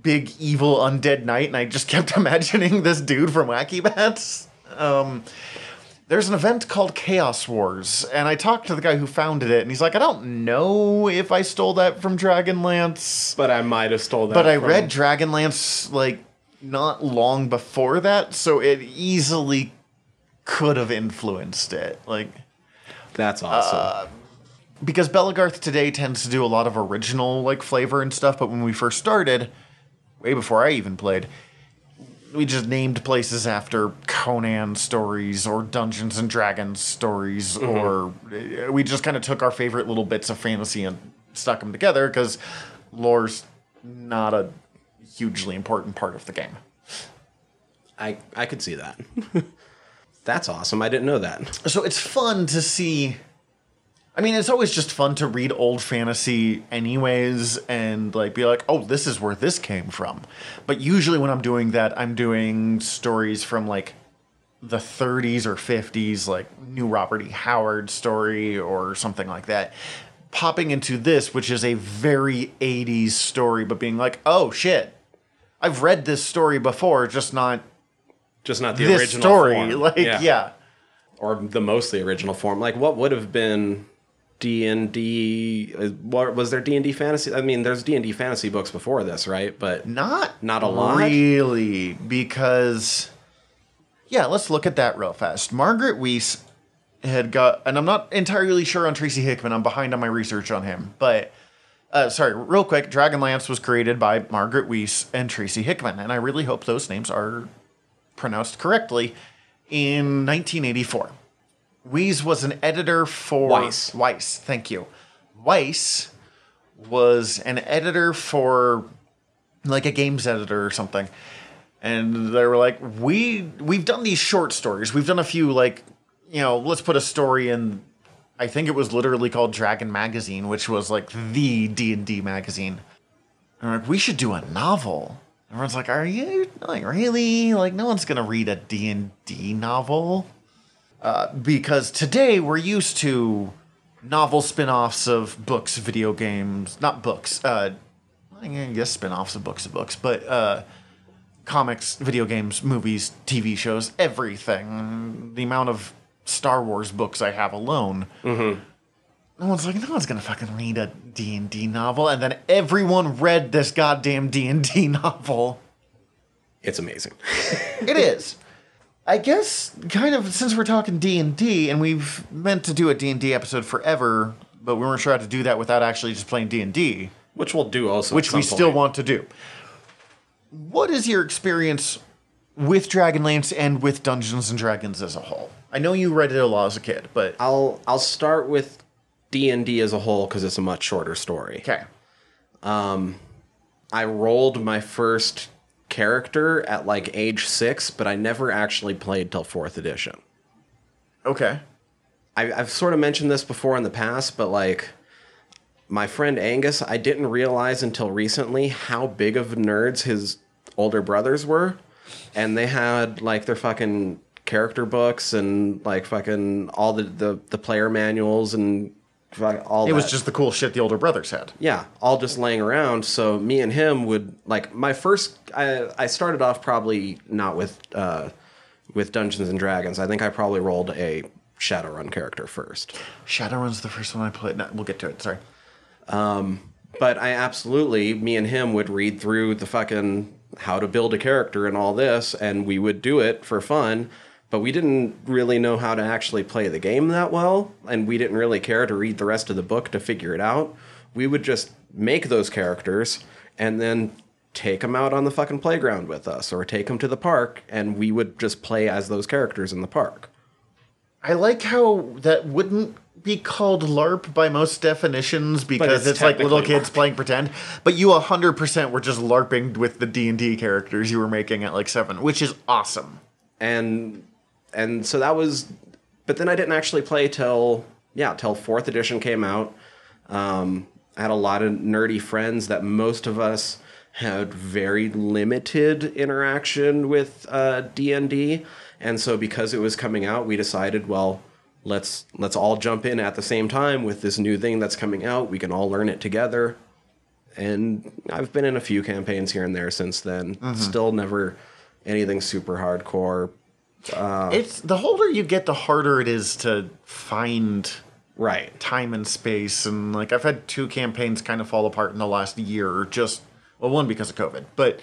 big evil undead knight, and I just (laughs) kept imagining this dude from Wacky Bats. Um, there's an event called Chaos Wars, and I talked to the guy who founded it, and he's like, I don't know if I stole that from Dragonlance,
But I might have stole that.
but I
from-
read Dragonlance like not long before that, so it easily could have influenced it. Like,
That's awesome.
Because Belegarth today tends to do a lot of original like flavor and stuff, but when we first started, way before I even played, we just named places after Conan stories or Dungeons and Dragons stories, or uh, we just kind of took our favorite little bits of fantasy and stuck them together because lore's not a hugely important part of the game.
I I could see that. (laughs) That's awesome. I didn't know that.
so it's fun to see i mean it's always just fun to read old fantasy anyways and like be like oh this is where this came from but usually when i'm doing that i'm doing stories from like the 30s or 50s like new robert e howard story or something like that popping into this which is a very 80s story but being like oh shit i've read this story before just not
Just not the
this
original
story
form. (laughs)
like yeah.
or the mostly original form. Like, what would have been D and D? What was there D and D fantasy? I mean, there's D and D fantasy books before this, right? But
Not
Not a lot?
Really, because yeah, let's look at that real fast. Margaret Weis had got, and I'm not entirely sure on Tracy Hickman. I'm behind on my research on him, but uh, sorry, real quick. Dragonlance was created by Margaret Weis and Tracy Hickman, and I really hope those names are pronounced correctly. In 1984, Weis was an editor for
Weis.
Weis, thank you. Weis was an editor for like a games editor or something. And they were like we we've done these short stories. We've done a few like you know let's put a story in i think it was literally called dragon magazine which was like the d&d magazine. And we're like we should do a novel. Everyone's like are you like really? Like no one's gonna read a d&d novel uh, because today we're used to novel spin-offs of books video games not books uh, I guess spin-offs of books of books, but uh, comics, video games, movies, TV shows, everything. The amount of Star Wars books I have alone. No one's like, no one's gonna fucking read a D and D novel, and then everyone read this goddamn D and D (laughs) novel.
it's amazing.
It is. I guess kind of since we're talking D and D, and we've meant to do a D and D episode forever, but we weren't sure how to do that without actually just playing D and D.
Which we'll do also.
which
at
we
some
still want to do. What is your experience with Dragonlance and with Dungeons and Dragons as a whole? I know you read it a lot as a kid, but
I'll I'll start with D and D as a whole because it's a much shorter story.
okay.
Um, I rolled my first character at like age six, but I never actually played till fourth edition.
Okay.
I, I've sort of mentioned this before in the past, but like my friend Angus, I didn't realize until recently how big of nerds his older brothers were, and they had like their fucking character books and like fucking all the the, the player manuals and all.
It was just the cool shit the older brothers had.
yeah, all just laying around. So me and him would like my first. I I started off probably not with uh with Dungeons and Dragons. I think I probably rolled a Shadowrun character first.
Shadowrun's the first one I played. No, we'll get to it. Sorry.
But I absolutely, me and him would read through the fucking how to build a character and all this, and we would do it for fun. But we didn't really know how to actually play the game that well, and we didn't really care to read the rest of the book to figure it out. We would just make those characters and then take them out on the fucking playground with us or take them to the park and we would just play as those characters in the park.
I like how that wouldn't be called LARP by most definitions because
it's
it's, like little kids
LARP.
playing pretend. But you hundred percent were just LARPing with the D and D characters you were making at like seven, which is awesome.
and and so that was but then i didn't actually play till yeah till fourth edition came out. Um, i had a lot of nerdy friends that most of us had very limited interaction with uh, d&d and so because it was coming out we decided well let's let's all jump in at the same time with this new thing that's coming out. We can all learn it together. And I've been in a few campaigns here and there since then. Still never anything super hardcore.
It's the older you get, the harder it is to find
Right.
time and space. And like I've had two campaigns kind of fall apart in the last year, just well, one because of COVID, but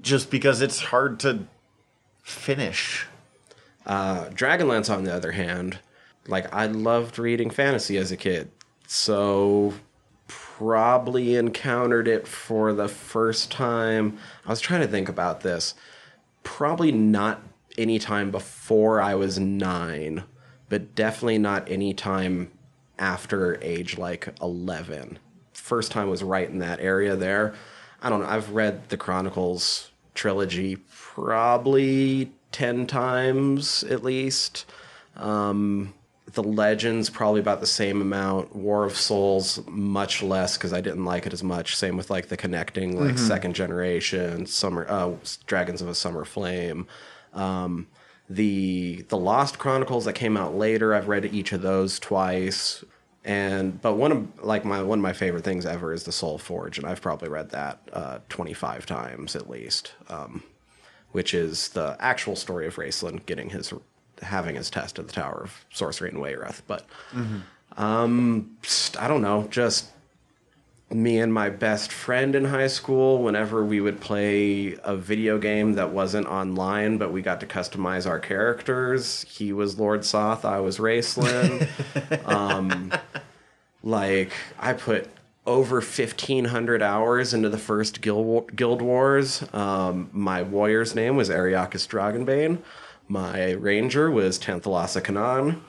just because it's hard to finish.
Uh, Dragonlance, on the other hand, like I loved reading fantasy as a kid, so probably encountered it for the first time. I was trying to think about this. Probably not any time before I was nine, but definitely not any time after age like 11. First time was right in that area there. I don't know. I've read the Chronicles trilogy probably 10 times at least. Um, the Legends probably about the same amount. War of Souls much less because I didn't like it as much. Same with like the connecting, like second generation, summer uh, Dragons of a Summer Flame. Um, the the Lost Chronicles that came out later, I've read each of those twice. And but one of like my one of my favorite things ever is the Soul Forge, and I've probably read that uh, twenty five times at least. Um, which is the actual story of Raistlin getting his having his test at the Tower of Sorcery in Wayreth. But um, I don't know, just me and my best friend in high school. Whenever we would play a video game that wasn't online, but we got to customize our characters, he was Lord Soth, I was Raistlin. (laughs) um, like I put over 1500 hours into the first guild, guild wars um, my warrior's name was ariakas dragonbane my ranger was Tanthalassa Kanan,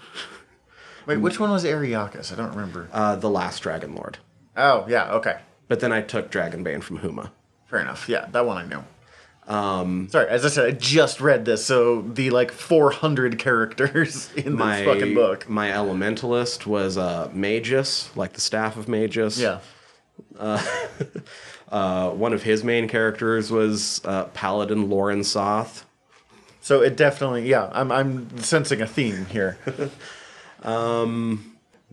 Wait, which one was Ariakas? I don't remember.
uh, the last dragon lord
Oh, yeah, okay.
but then i took dragonbane from huma
Fair enough. Yeah, that one I knew. Um, Sorry, as I said, I just read this, so the like 400 characters (laughs) in
my
this fucking book.
my elementalist was uh, magus like the staff of magus
Yeah. (laughs)
uh, one of his main characters was uh, paladin loren soth
So it definitely, yeah, I'm, I'm sensing a theme here. (laughs)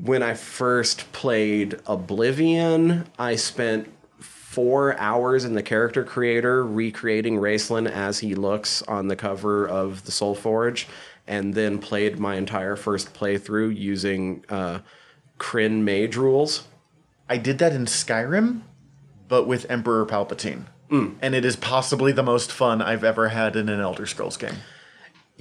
when I first played Oblivion, I spent four hours in the character creator recreating Raistlin as he looks on the cover of the Soul Forge, and then played my entire first playthrough using uh, Krynn mage rules.
I did that in Skyrim, but with Emperor Palpatine. And it is possibly the most fun I've ever had in an Elder Scrolls game.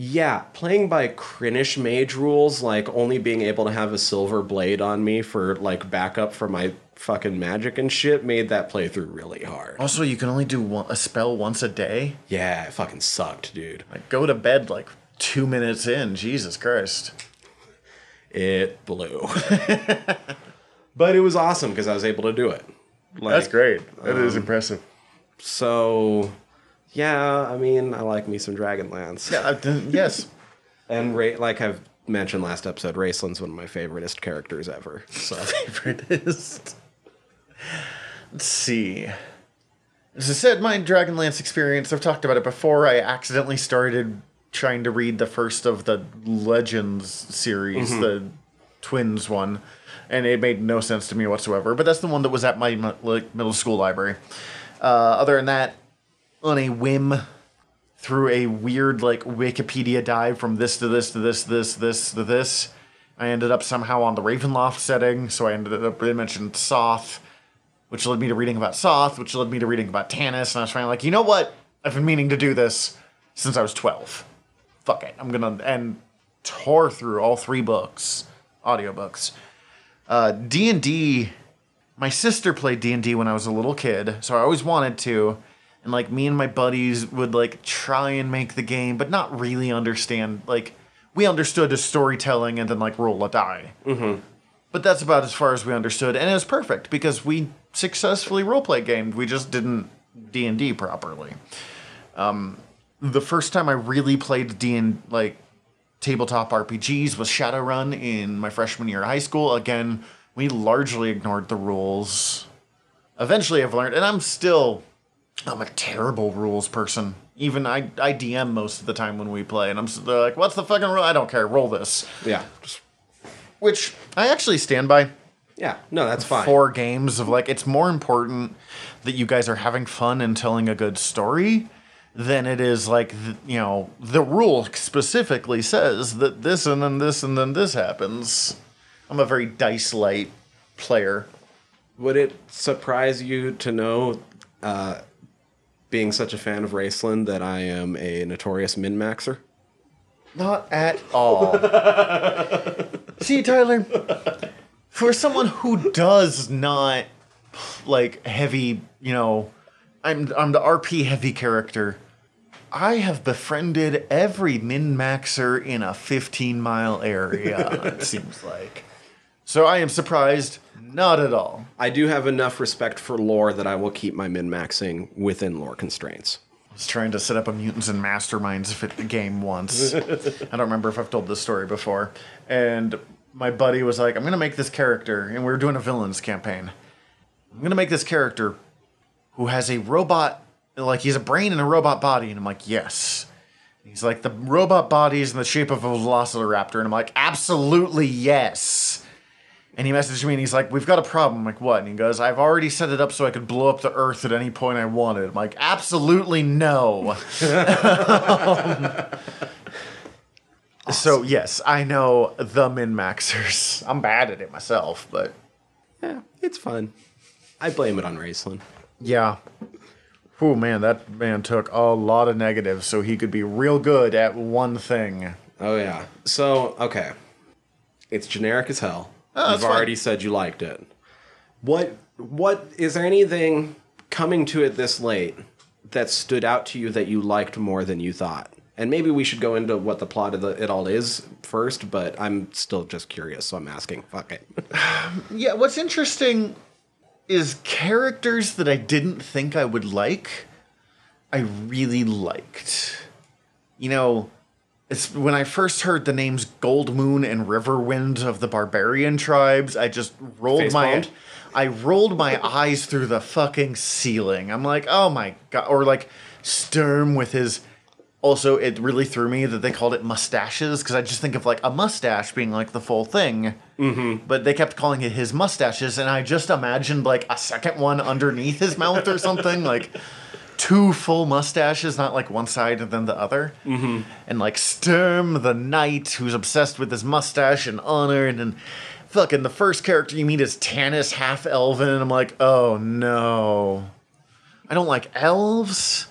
Yeah, playing by Krynnish mage rules, like only being able to have a silver blade on me for like backup for my fucking magic and shit, made that playthrough really hard.
Also, you can only do one, a spell once a day.
Yeah, it fucking sucked, dude.
Like, go to bed like two minutes in. Jesus Christ.
It blew. but it was awesome because I was able to do it. Like,
That's great. That is um, impressive.
So, yeah, I mean, I like me some Dragonlance.
Yeah, I- (laughs) yes.
And Ra- like I've mentioned last episode, Raistlin's one of my favoriteest characters ever. So, (laughs)
favoriteest. Let's see. As I said, my Dragonlance experience, I've talked about it before. I accidentally started trying to read the first of the Legends series, the Twins one, and it made no sense to me whatsoever. But that's the one that was at my like, middle school library. Uh, other than that, on a whim, through a weird like Wikipedia dive from this to this to this this this to this. I ended up somehow on the Ravenloft setting, so I ended up they mentioned Soth, which led me to reading about Soth, which led me to reading about Tanis, and I was finally like, you know what? I've been meaning to do this since I was twelve. Fuck it, I'm gonna and tore through all three books, audiobooks. Uh, D and D. My sister played D and D when I was a little kid, so I always wanted to. And like me and my buddies would like try and make the game, but not really understand. Like we understood the storytelling and then like roll a die. Mm-hmm. But that's about as far as we understood, and it was perfect because we successfully roleplay gamed. We just didn't D and D properly. Um, the first time I really played D and like tabletop RPGs was Shadowrun in my freshman year of high school. Again, we largely ignored the rules. Eventually, I've learned, and I'm still, I'm a terrible rules person. Even I, I DM most of the time when we play, and I'm they're like, "What's the fucking rule?" I don't care. Roll this,
Yeah. Just-
which I actually stand by.
yeah. No, that's fine.
Four games of like, it's more important that you guys are having fun and telling a good story than it is like th- you know the rule specifically says that this and then this and then this happens. I'm a very dice light player.
Would it surprise you to know, uh, being such a fan of Raistlin, that I am a notorious min maxer?
Not at all. (laughs) See, Tyler, for someone who does not like heavy, you know, I'm I'm the RP heavy character. I have befriended every min maxer in a 15 mile area. it (laughs) seems like. So I am surprised. Not at all.
I do have enough respect for lore that I will keep my min maxing within lore constraints.
I was trying to set up a mutants and masterminds fit game once. (laughs) I don't remember if I've told this story before. And my buddy was like, "I'm gonna make this character," and we were doing a villains campaign. I'm gonna make this character who has a robot, like he's a brain in a robot body, and I'm like, "Yes." He's like, "The robot body is in the shape of a velociraptor," and I'm like, "Absolutely yes." And he messaged me and he's like, We've got a problem. I'm like, what? And he goes, I've already set it up so I could blow up the earth at any point I wanted. I'm like, absolutely no. (laughs) Um, so, yes, I know the min maxers. I'm bad at it myself, but
Yeah, it's fun. I blame it on Raistlin.
yeah. Oh, man, that man took a lot of negatives so he could be real good at one thing.
Oh yeah. So okay, it's generic as hell.
Oh,
You've
fine.
already said you liked it. What? What is there anything coming to it this late that stood out to you that you liked more than you thought? And maybe we should go into what the plot of the, it all is first, but I'm still just curious, so I'm asking. Fuck it. (laughs)
Yeah, what's interesting is characters that I didn't think I would like, I really liked. You know, it's when I first heard the names Goldmoon and Riverwind of the barbarian tribes, I just rolled my
Facepalmed?
I rolled my (laughs) eyes through the fucking ceiling. I'm like, "Oh my god." Or like Sturm with his also, it really threw me that they called it mustaches because I just think of like a mustache being like the full thing. Mm-hmm. But they kept calling it his mustaches, and I just imagined like a second one underneath his mouth or something, like two full mustaches, not like one side and then the other. Mm-hmm. And like Sturm, the knight who's obsessed with his mustache and honor, and then fucking the first character you meet is Tanis, half elven, and I'm like, oh no. I don't like elves.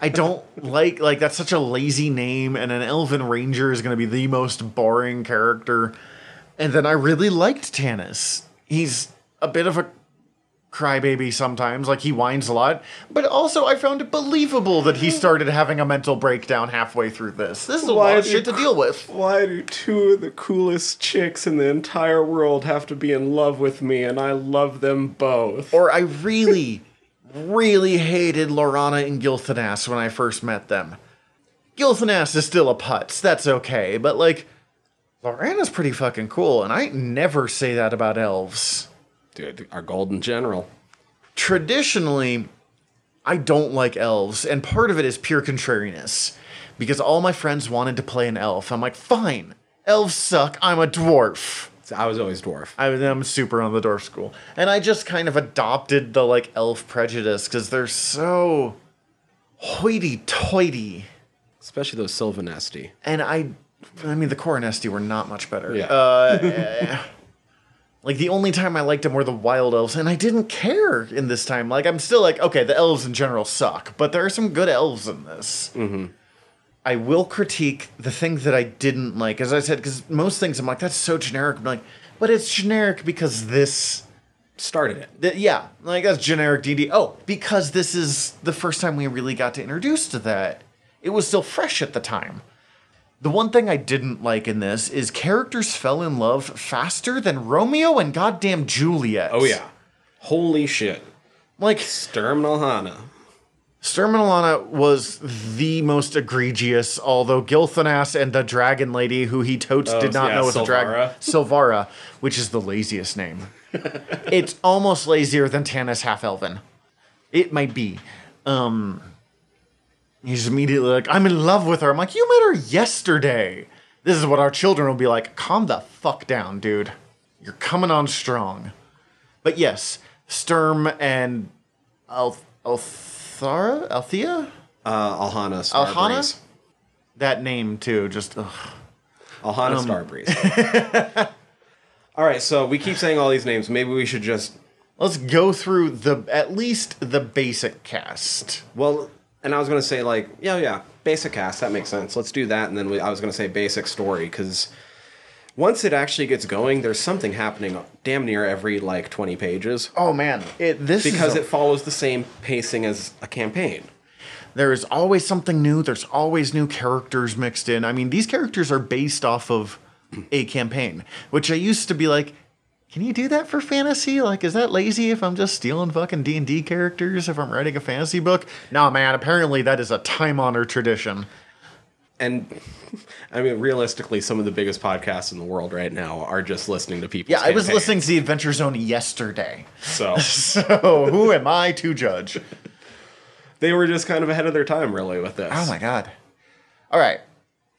I don't (laughs) like like that's such a lazy name, and an elven ranger is going to be the most boring character. And then I really liked Tanis. He's a bit of a crybaby sometimes, like he whines a lot, but also I found it believable that he started having a mental breakdown halfway through this. This is a
Why
lot of shit to deal with.
Why do two of the coolest chicks in the entire world have to be in love with me, and I love them both?
Or I really, really hated Laurana and Gilthanas when I first met them. Gilthanas is still a putz, that's okay, but like, Laurana's pretty fucking cool, and I never say that about elves.
Dude, our golden general.
Traditionally, I don't like elves, and part of it is pure contrariness. Because all my friends wanted to play an elf. I'm like, fine, elves suck, I'm a dwarf.
I was always dwarf.
I, I'm super on the dwarf school. And I just kind of adopted the like elf prejudice because they're so hoity toity.
Especially those Silvanesti.
And I, I mean, the Coronesti were not much better.
Yeah.
Uh, (laughs) eh. Like the only time I liked them were the wild elves, and I didn't care in this time. Like I'm still like, okay, the elves in general suck, but there are some good elves in this. Mm-hmm. I will critique the thing that I didn't like, as I said, because most things I'm like, that's so generic. I'm like, but it's generic because this
started it.
Th- yeah, like that's generic DD. Oh, because this is the first time we really got to introduce to that. It was still fresh at the time. The one thing I didn't like in this is characters fell in love faster than Romeo and goddamn Juliet.
Oh yeah. Holy shit.
Like
Sturm und Alhana.
Sturm and Alhana was the most egregious, although Gilthanas and the dragon lady who he totes
Oh,
did not
yeah,
know was a dragon.
Silvara. (laughs)
Silvara, which is the laziest name. (laughs) it's almost lazier than Tanis Half Elven. It might be. Um He's immediately like, I'm in love with her. I'm like, you met her yesterday. This is what our children will be like. Calm the fuck down, dude. You're coming on strong. But yes, Sturm and Al- Althara? Althea?
Uh, Alhana
Alhana? That name too, just ugh.
Alhana Starbreeze. (laughs) all right, so we keep saying all these names. Maybe we should just
Let's go through the at least the basic cast.
well. And I was gonna say like yeah yeah basic cast that makes sense. Let's do that, and then we, I was gonna say basic story because once it actually gets going, there's something happening damn near every like 20 pages
Oh man, it this
because
a-
it follows the same pacing as a campaign.
there is always something new. There's always new characters mixed in. I mean, these characters are based off of a campaign, which I used to be like, can you do that for fantasy? Like, is that lazy if I'm just stealing fucking D and D characters if I'm writing a fantasy book? No, man. Apparently, that is a time honored tradition.
And (laughs) I mean, realistically, some of the biggest podcasts in the world right now are just listening to people.
Yeah, I was listening to the Adventure Zone yesterday.
So (laughs)
So who am I to judge?
they were just kind of ahead of their time, really, with this.
Oh my god. All right.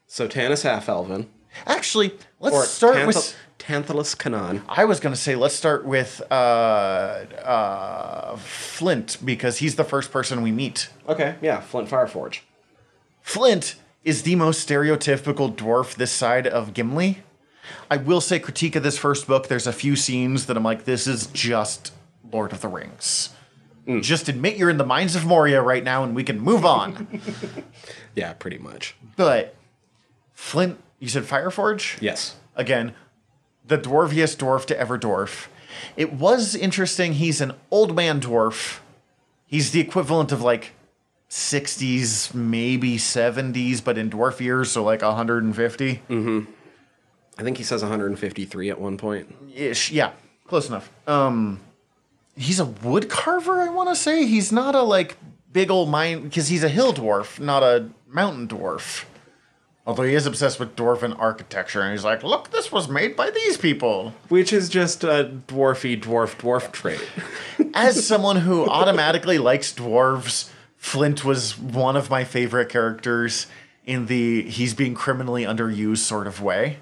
So Tanis Half Elven
Actually, let's
or
start with.
Tanthalas Kanan.
I was going to say let's start with uh, uh, Flint because he's the first person we meet.
Okay, yeah, Flint Fireforge.
Flint is the most stereotypical dwarf this side of Gimli. I will say, critique of this first book. There's a few scenes that I'm like, this is just Lord of the Rings. Just admit you're in the mines of Moria right now, and we can move on. (laughs)
Yeah, pretty much.
but Flint, you said Fireforge.
Yes.
again, the dwarviest dwarf to ever dwarf. It was interesting. He's an old man dwarf. He's the equivalent of like 60s, maybe 70s, but in dwarf years, so like 150 Mm-hmm.
I think he says 153 at one point.
ish. Yeah, close enough. Um, he's a wood carver. I want to say he's not a like big old mine because he's a hill dwarf, not a mountain dwarf. Although he is obsessed with dwarven architecture, and he's like, "Look, this was made by these people."
Which is just a dwarfy dwarf dwarf trait. (laughs)
as someone who automatically likes dwarves, Flint was one of my favorite characters in the he's being criminally underused sort of way.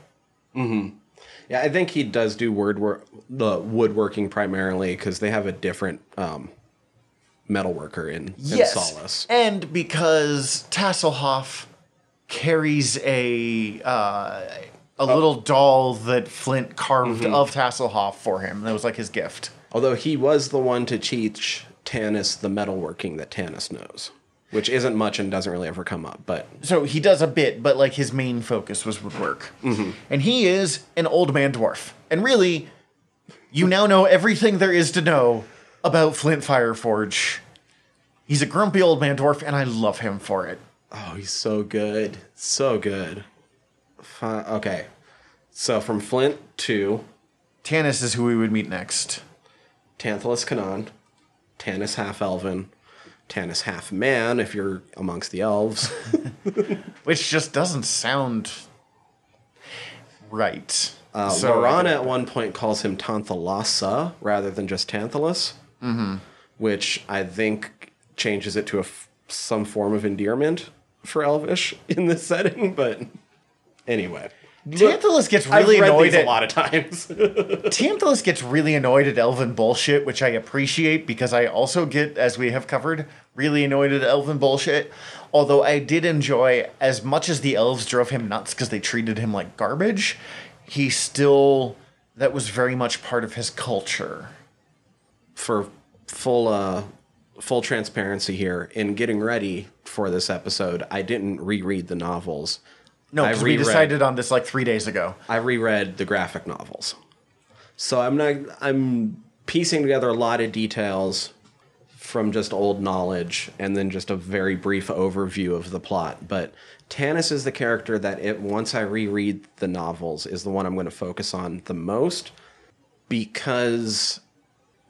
Yeah, I think he does do word work, the woodworking primarily because they have a different um, metalworker in, in Solace.
and because Tasselhoff carries a uh, a little doll that Flint carved of Tasselhoff for him. That was like his gift.
Although he was the one to teach Tanis the metalworking that Tanis knows, which isn't much and doesn't really ever come up. But
So he does a bit, but like his main focus was woodwork. And he is an old man dwarf. And really, you now know everything there is to know about Flint Fireforge. He's a grumpy old man dwarf, and I love him for it.
Oh, he's so good, so good. Fi- okay, so from Flint to
Tanis is who we would meet next.
Tanthalas Kanan, Tanis half elven, Tanis half man if you're amongst the elves. (laughs) (laughs)
Which just doesn't sound right.
Uh,
So-
Laurana at one point calls him Tanthalasa rather than just Tanthalas, which I think changes it to a f- some form of endearment for Elvish (laughs) in this setting. But anyway,
Tantalus gets really annoyed at
a lot of times. (laughs)
Tantalus gets really annoyed at elven bullshit, which I appreciate because I also get, as we have covered, really annoyed at elven bullshit. Although I did enjoy, as much as the elves drove him nuts because they treated him like garbage, he still, that was very much part of his culture.
for full uh, full transparency here, in getting ready for this episode, I didn't reread the novels.
No,
I
because we
reread-
decided on this like three days ago.
I reread the graphic novels. So I'm not I'm piecing together a lot of details from just old knowledge and then just a very brief overview of the plot. But Tanis is the character that it once I reread the novels is the one I'm going to focus on the most because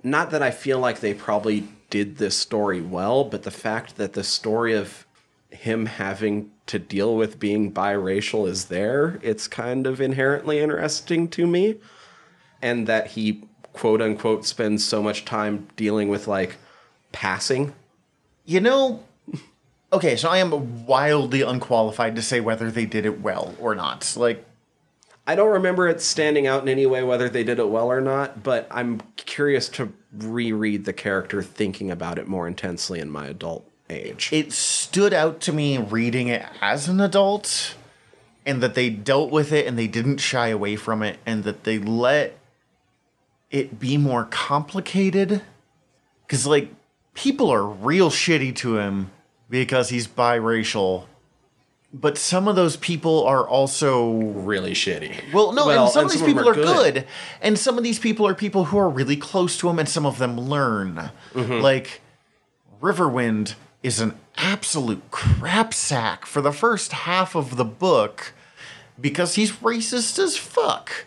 not that I feel like they probably did this story well, but the fact that the story of him having to deal with being biracial is there, it's kind of inherently interesting to me. And that he quote unquote spends so much time dealing with like passing.
You know, okay, so I am wildly unqualified to say whether they did it well or not. Like,
I don't remember it standing out in any way whether they did it well or not, but I'm curious to reread the character thinking about it more intensely in my adult age.
it stood out to me reading it as an adult, and that they dealt with it and they didn't shy away from it, and that they let it be more complicated. Because, like, people are real shitty to him because he's biracial. But some of those people are also
really shitty.
well, no,
Well,
and some
and
of these
some
people
are
are
good.
good. and some of these people are people who are really close to him, and some of them learn.
Mm-hmm.
Like Riverwind is an absolute crap sack for the first half of the book because he's racist as fuck.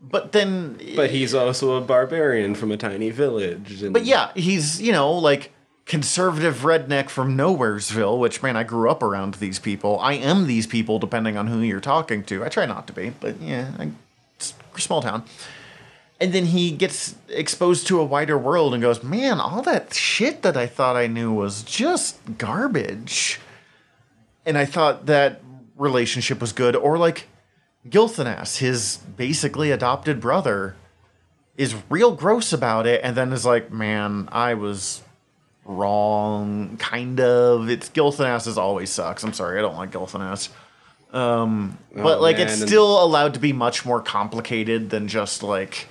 But then,
But he's also a barbarian from a tiny village. And
but yeah, he's you know like conservative redneck from Nowheresville, which man, I grew up around these people. I am these people, depending on who you're talking to. I try not to be, but yeah, I, small town. And then he gets exposed to a wider world and goes, man, all that shit that I thought I knew was just garbage. And I thought that relationship was good. Or like Gilthanas, his basically adopted brother, is real gross about it and then is like, man, I was wrong, kind of. It's Gilthanas always sucks. I'm sorry, I don't like Gilthanas. Um, but
Oh,
like
man,
it's still allowed to be much more complicated than just like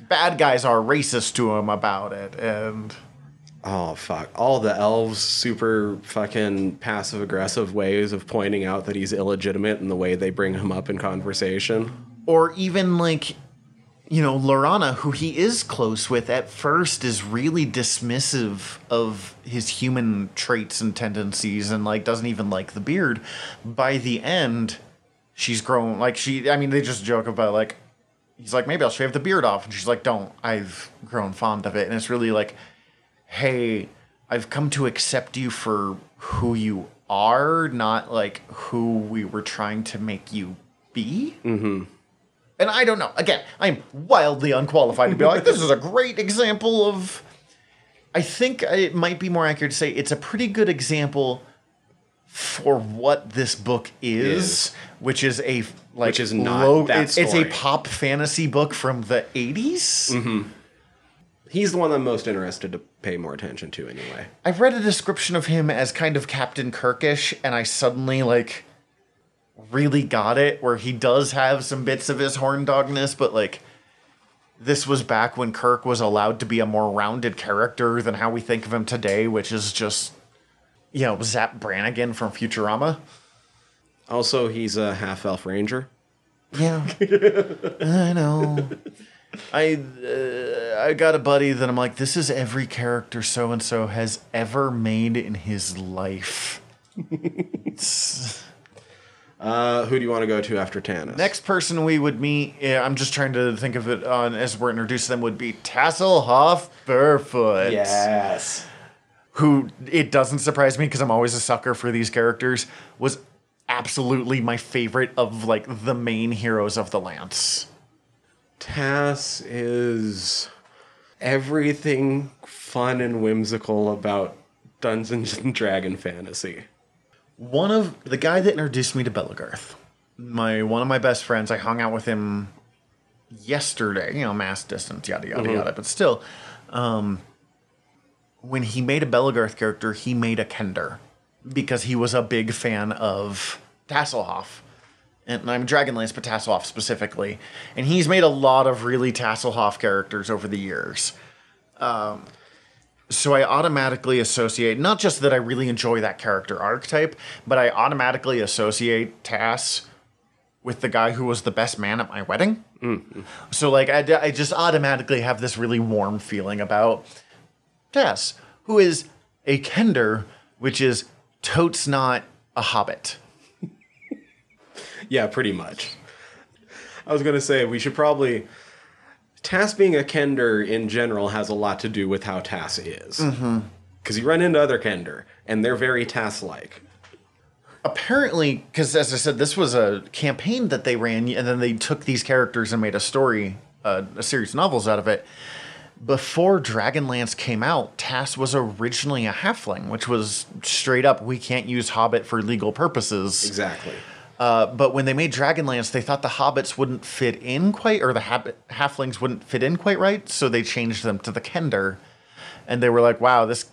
bad guys are racist to him about it and
Oh fuck! All the elves' super fucking passive aggressive ways of pointing out that he's illegitimate and the way they bring him up in conversation.
or even like you know Laurana who he is close with at first is really dismissive of his human traits and tendencies and like doesn't even like the beard. By the end she's grown like she I mean they just joke about like he's like maybe I'll shave the beard off. And she's like don't. I've grown fond of it. And it's really like hey I've come to accept you for who you are not like who we were trying to make you be mm-hmm. And I don't know. Again, I'm wildly unqualified to be like, this is a great example of. I think it might be more accurate to say it's a pretty good example for what this book is,
Is.
which is a like
Which is not that
it's, it's a pop fantasy book from the 80s. Mm-hmm.
He's the one I'm most interested to pay more attention to, anyway.
I've read a description of him as kind of Captain Kirkish, and I suddenly like really got it where he does have some bits of his horn dogness, but like this was back when Kirk was allowed to be a more rounded character than how we think of him today, which is just you know, Zapp Brannigan from Futurama.
Also, he's a half elf ranger.
Yeah, (laughs) I know. I uh, I got a buddy that I'm like, this is every character so and so has ever made in his life. (laughs)
Uh, who do you want to go to after Tanis?
Next person we would meet, yeah, I'm just trying to think of it on as we're introduced to them would be Tasslehoff Burrfoot.
Yes.
Who it doesn't surprise me because I'm always a sucker for these characters. Was absolutely my favorite of like the main heroes of the Lance.
Tass is everything fun and whimsical about Dungeons and Dragon fantasy.
One of the guy that introduced me to Belegarth, my one of my best friends. I hung out with him yesterday. You know, mass distance, yada yada yada. But still, um, when he made a Belegarth character, he made a Kender because he was a big fan of Tasslehoff. And I'm Dragonlance, but Tasslehoff specifically. And he's made a lot of really Tasslehoff characters over the years. So I automatically associate not just that I really enjoy that character archetype, but I automatically associate Tass with the guy who was the best man at my wedding. Mm-hmm. So like I, I just automatically have this really warm feeling about Tass, who is a Kender, which is totes not a hobbit. (laughs)
Yeah, pretty much. I was going to say we should probably. Tass being a Kender in general has a lot to do with how Tass is. Because you run into other Kender, and they're very Tass like.
apparently because as i said this was a campaign that they ran and then they took these characters and made a story uh, a series of novels out of it before dragonlance came out tass was originally a halfling which was straight up we can't use hobbit for legal purposes
Exactly.
Uh, but when they made dragonlance they thought the hobbits wouldn't fit in quite or the hab- halflings wouldn't fit in quite right so they changed them to the kender. And they were like wow this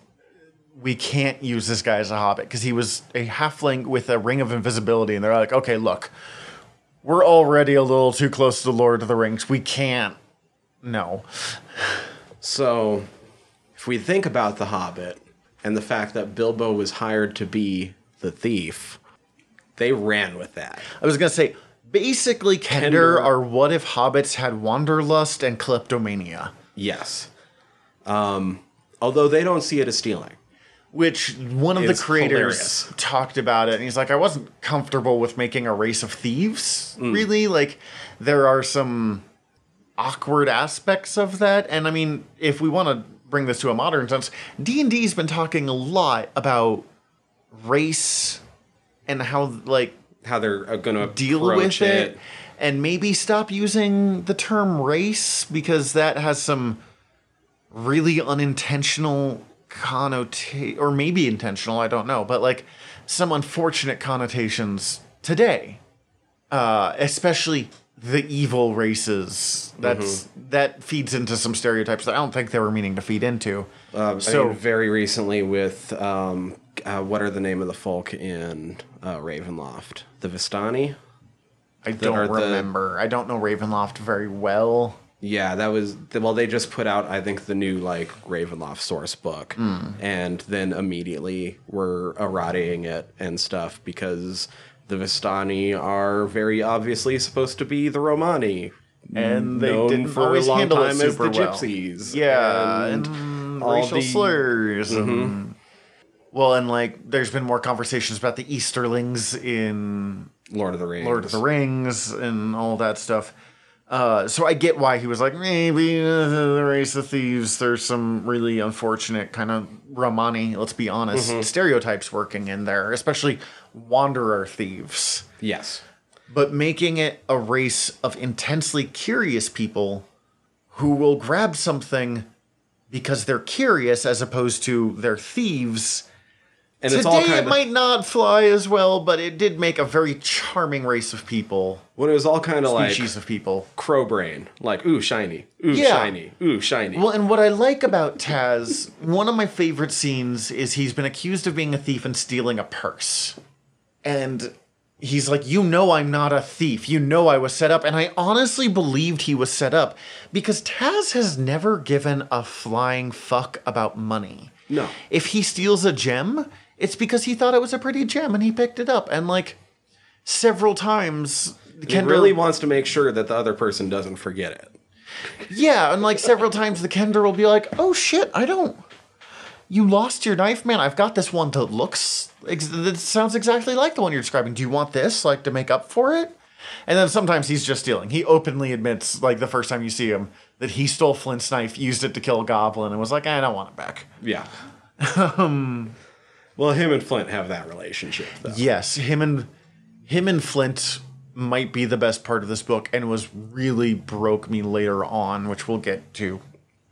we can't use this guy as a hobbit. Because he was a halfling with a ring of invisibility and they're like okay look we're already a little too close to the lord of the rings. We can't no.
So, if we think about The Hobbit and the fact that Bilbo was hired to be the thief, they ran with that.
i was gonna say basically kender,
Kender-
are what if hobbits had wanderlust and kleptomania
Yes. Um, although they don't see it as stealing.
which one of the creators
hilarious.
talked about it and he's like i wasn't comfortable with making a race of thieves
Mm.
really like there are some awkward aspects of that and i mean if we want to bring this to a modern sense d&d's been talking a lot about race and how like
How they're going to
deal with it, and maybe stop using the term race because that has some really unintentional connotation or maybe intentional i don't know but like some unfortunate connotations today uh especially the evil races. That's that feeds into some stereotypes that i don't think they were meaning to feed into.
Um,
so
I mean, very recently with um, uh, what are the name of the folk in uh, Ravenloft? The Vistani.
i don't
the-
remember i don't know ravenloft very well
Yeah, that was well. They just put out, I think, the new like Ravenloft source book, and then immediately were errating it and stuff because the Vistani are very obviously supposed to be the Romani,
and they
known
didn't
for a
always
long
handle it
time as
super
the
well.
Gypsies.
Yeah,
and,
and, racial
the- Mm-hmm.
slurs. And, well, and like, there's been more conversations about the Easterlings in
Lord of the Rings.
Lord of the Rings and all that stuff. Uh, so I get why he was like, maybe uh, the race of thieves. There's some really unfortunate kind of Romani, let's be honest,
Mm-hmm.
stereotypes working in there, especially wanderer thieves
Yes.
but making it a race of intensely curious people who will grab something because they're curious as opposed to they're thieves.
And
Today
it's all
it
of
might not fly as well, but it did make a very charming race of people,
when it was all kind of like
species of people.
crow brain, like ooh shiny, ooh
Yeah.
shiny, ooh shiny.
Well, and what I like about Tass, (laughs) one of my favorite scenes is he's been accused of being a thief and stealing a purse. And he's like, You know, I'm not a thief. You know, I was set up. And I honestly believed he was set up because Tass has never given a flying fuck about money.
No.
If he steals a gem, it's because he thought it was a pretty gem and he picked it up. And like several times,
he
Kendra
really wants to make sure that the other person doesn't forget it.
Yeah, and like several times the Kender will be like, "Oh shit, I don't. You lost your knife, man. I've got this one that looks. Ex- that sounds exactly like the one you're describing. Do you want this, like, to make up for it?" And then sometimes he's just stealing. He openly admits, like the first time you see him, that he stole Flint's knife, used it to kill a goblin, and was like, "I don't want it back."
Yeah. (laughs) Um, well, him and Flint have that relationship, though.
Yes, him and him and Flint might be the best part of this book, and was really broke me later on, which we'll get to,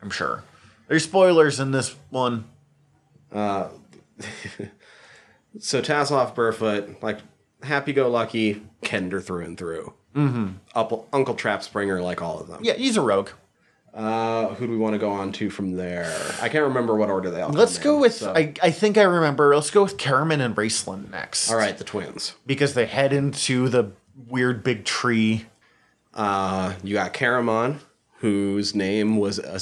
I'm sure. There's spoilers in this one. (laughs)
So Tassoff, Burrfoot, like happy-go-lucky Kender through and through. Mm-hmm. Uncle, Uncle Trapspringer, like all of them.
Yeah, he's a rogue.
Uh, who do we want to go on to from there? I can't remember what order they all.
Let's go
in,
with.
so-
I, I think I remember. Let's go with Caramon and Raistlin next.
All right, the twins.
Because they head into the weird big tree.
Uh, you got Caramon, whose name was a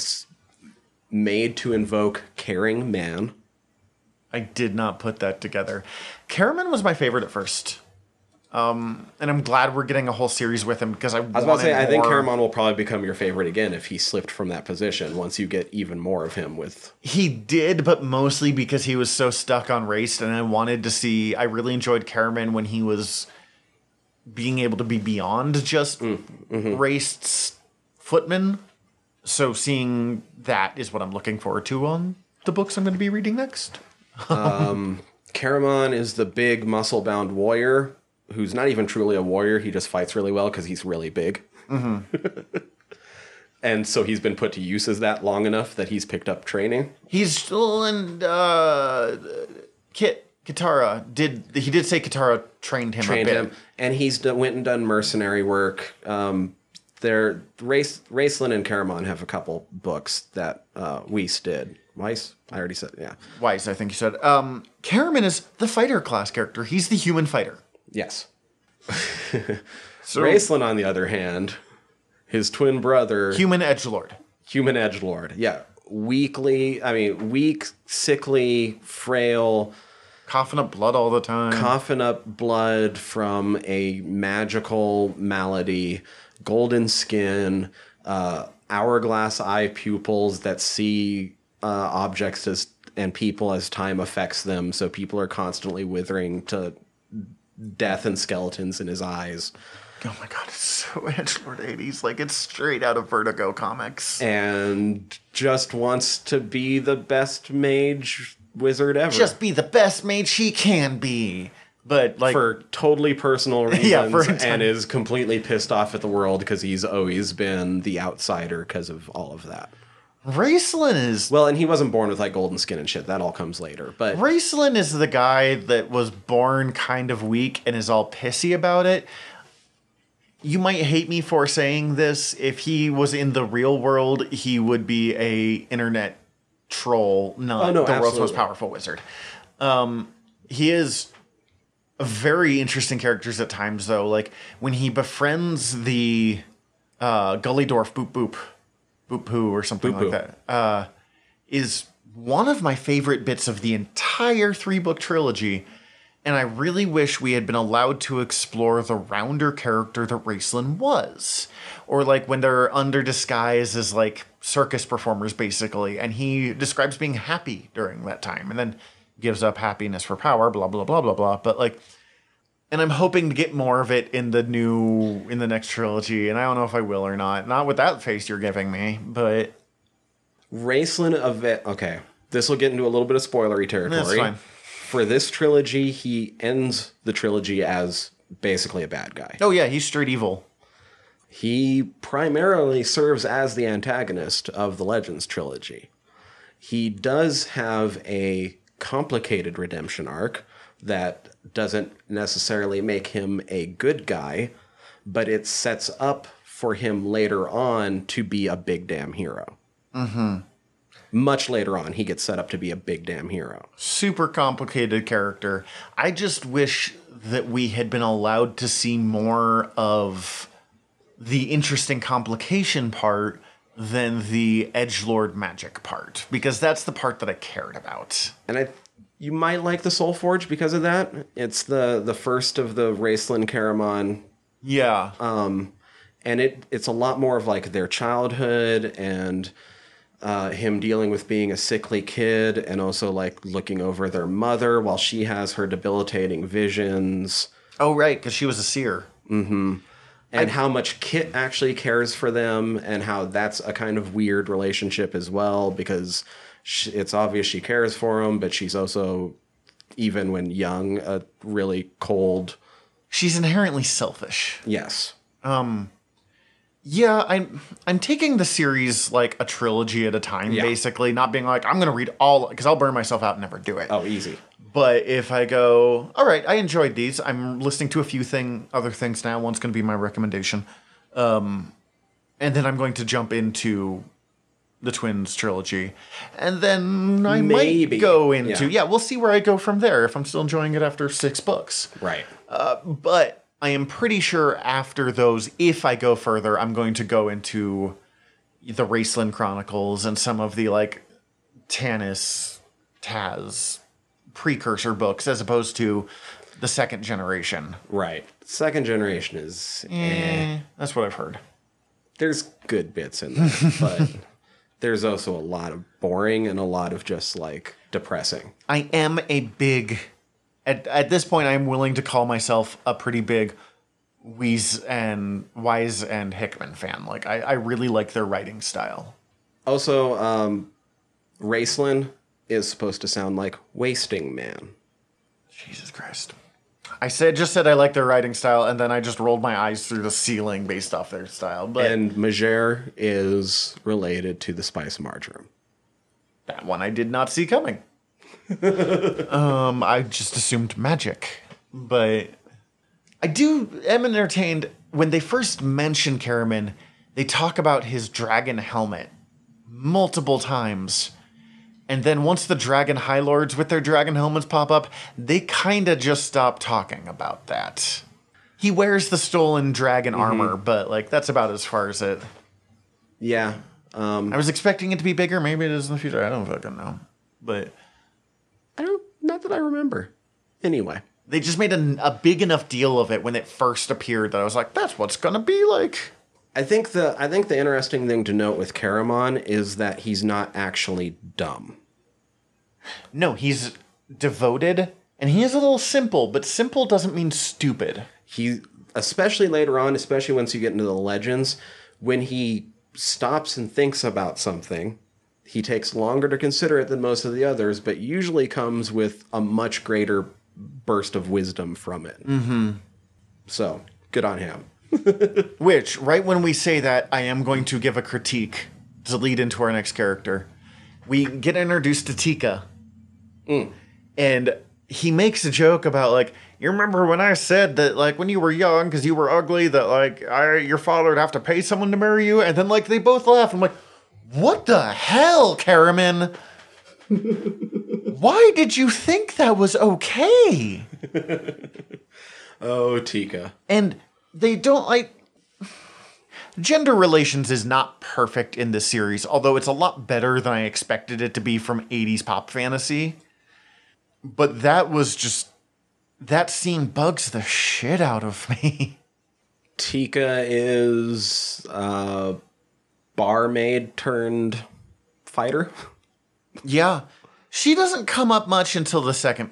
made to invoke caring man.
I did not put that together. Caramon was my favorite at first. Um, and I'm glad we're getting a whole series with him because I,
I was about to say, I think Caramon will probably become your favorite again if he slipped from that position once you get even more of him with.
He did, but mostly because he was so stuck on race, and I wanted to see. I really enjoyed Caramon when he was being able to be beyond just
Mm, mm-hmm.
raced footman. So seeing that is what I'm looking forward to on the books I'm going to be reading next. (laughs)
Caramon is the big muscle bound warrior who's not even truly a warrior. He just fights really well because he's really big. (laughs) and so he's been put to use as that long enough that he's picked up training.
He's still in uh, Kit Kitiara did he did say Kitiara trained him
trained
a bit.
him, and he's done, went and done mercenary work. Um, they're Race Raistlin and Caramon have a couple books that uh, Weis did. Weis, I already said, yeah,
Weis, I think you said. Um, Caramon is the fighter class character. He's the human fighter.
Yes. (laughs)
So
Raistlin, on the other hand, his twin brother,
human edge lord.
human edge lord, yeah, weakly. I mean, weak, sickly, frail.
coughing up blood all the time.
coughing up blood from a magical malady, golden skin, uh, hourglass eye pupils that see uh, objects as and people as time affects them. So people are constantly withering to death and skeletons in his eyes.
oh my god, it's so (laughs) edge lord eighties. Like it's straight out of Vertigo comics.
And just wants to be the best mage wizard ever.
Just be the best mage she can be. But like
for totally personal (laughs) reasons
Yeah, for-
and is completely pissed off at the world because he's always been the outsider because of all of that.
Raistlin is
Well, and he wasn't born with like golden skin and shit. That all comes later. But
Raistlin is the guy that was born kind of weak and is all pissy about it. You might hate me for saying this. If he was in the real world, he would be a internet troll, not
Oh, no,
the world's most powerful wizard. Um, he is a very interesting characters at times, though. Like when he befriends the uh, Gully Dwarf Boop Boop, Bupu or something
Bupu.
like that, uh, is one of my favorite bits of the entire three book trilogy. And I really wish we had been allowed to explore the rounder character that Raistlin was. Or like when they're under disguise as like circus performers, basically. And he describes being happy during that time and then gives up happiness for power, blah, blah, blah, blah, blah. But like, and I'm hoping to get more of it in the new, in the next trilogy. And I don't know if I will or not. Not with that face you're giving me, but
Raistlin of it. Okay, this will get into a little bit of spoilery territory.
That's fine.
For this trilogy, he ends the trilogy as basically a bad guy.
oh yeah, he's straight evil.
He primarily serves as the antagonist of the Legends trilogy. He does have a complicated redemption arc that doesn't necessarily make him a good guy, but it sets up for him later on to be a big damn hero. Mm-hmm. Much later on, he gets set up to be a big damn hero.
super complicated character. I just wish that we had been allowed to see more of the interesting complication part than the edge lord magic part because that's the part that I cared about.
and I you might like the Soul Forge because of that. It's the the first of the Raistlin Caramon
Yeah.
and it it's a lot more of like their childhood and uh, him dealing with being a sickly kid and also like looking over their mother while she has her debilitating visions
oh right, cuz she was a seer. Mm-hmm.
And how much Kit actually cares for them and how that's a kind of weird relationship as well because sh it's obvious she cares for him but she's also even when young a really cold
She's inherently selfish.
yes Um,
Yeah, I'm I'm taking the series like a trilogy at a time
Yeah.
basically, not being like I'm going to read all cuz I'll burn myself out and never do it.
oh easy
But if I go, all right, I enjoyed these. I'm listening to a few thing, other things now. One's going to be my recommendation, um, and then I'm going to jump into the Twins trilogy, and then I
Maybe.
might go into
Yeah.
yeah. We'll see where I go from there. If I'm still enjoying it after six books,
right
but I am pretty sure after those, if I go further, I'm going to go into the Raistlin Chronicles and some of the like Tanis, Tass precursor books as opposed to the second generation.
Right. Second generation is eh.
That's what I've heard.
there's good bits in there, (laughs) but there's also a lot of boring and a lot of just like depressing.
I am a big at at this point I'm willing to call myself a pretty big Weis and Weis and Hickman fan. Like I, I really like their writing style.
Also, um, Raistlin is supposed to sound like Wasting Man.
Jesus Christ. I said just said I like their writing style, and then I just rolled my eyes through the ceiling based off their style. But
And Majere is related to the spice marjoram.
that one I did not see coming. (laughs) um, I just assumed magic, but I do am entertained when they first mention Caramon. They talk about his dragon helmet multiple times. And then once the dragon high lords with their dragon helmets pop up, they kind of just stop talking about that. He wears the stolen dragon armor, but like that's about as far as it.
Yeah. Um,
I was expecting it to be bigger. Maybe it is in the future. I don't fucking know. But
I don't, not that I remember. Anyway,
they just made a, a big enough deal of it when it first appeared that I was like, that's what's gonna be like.
I think the I think the interesting thing to note with Caramon is that he's not actually dumb.
No, he's devoted and he is a little simple, but simple doesn't mean stupid.
He especially later on, especially once you get into the legends, when he stops and thinks about something, he takes longer to consider it than most of the others, but usually comes with a much greater burst of wisdom from it. Mm-hmm. So good on him.
Which, right when we say that, I am going to give a critique to lead into our next character. We get introduced to Tika, mm. and he makes a joke about like, you remember when I said that like when you were young because you were ugly that like I your father would have to pay someone to marry you, and then like they both laugh. I'm like, what the hell, Caramon? Why did you think that was okay? (laughs)
Oh, Tika.
and they don't like gender relations is not perfect in this series although it's a lot better than i expected it to be from 80s pop fantasy. But that was just that scene bugs the shit out of me. (laughs)
Tika is uh, barmaid turned fighter.
yeah. She doesn't come up much until the second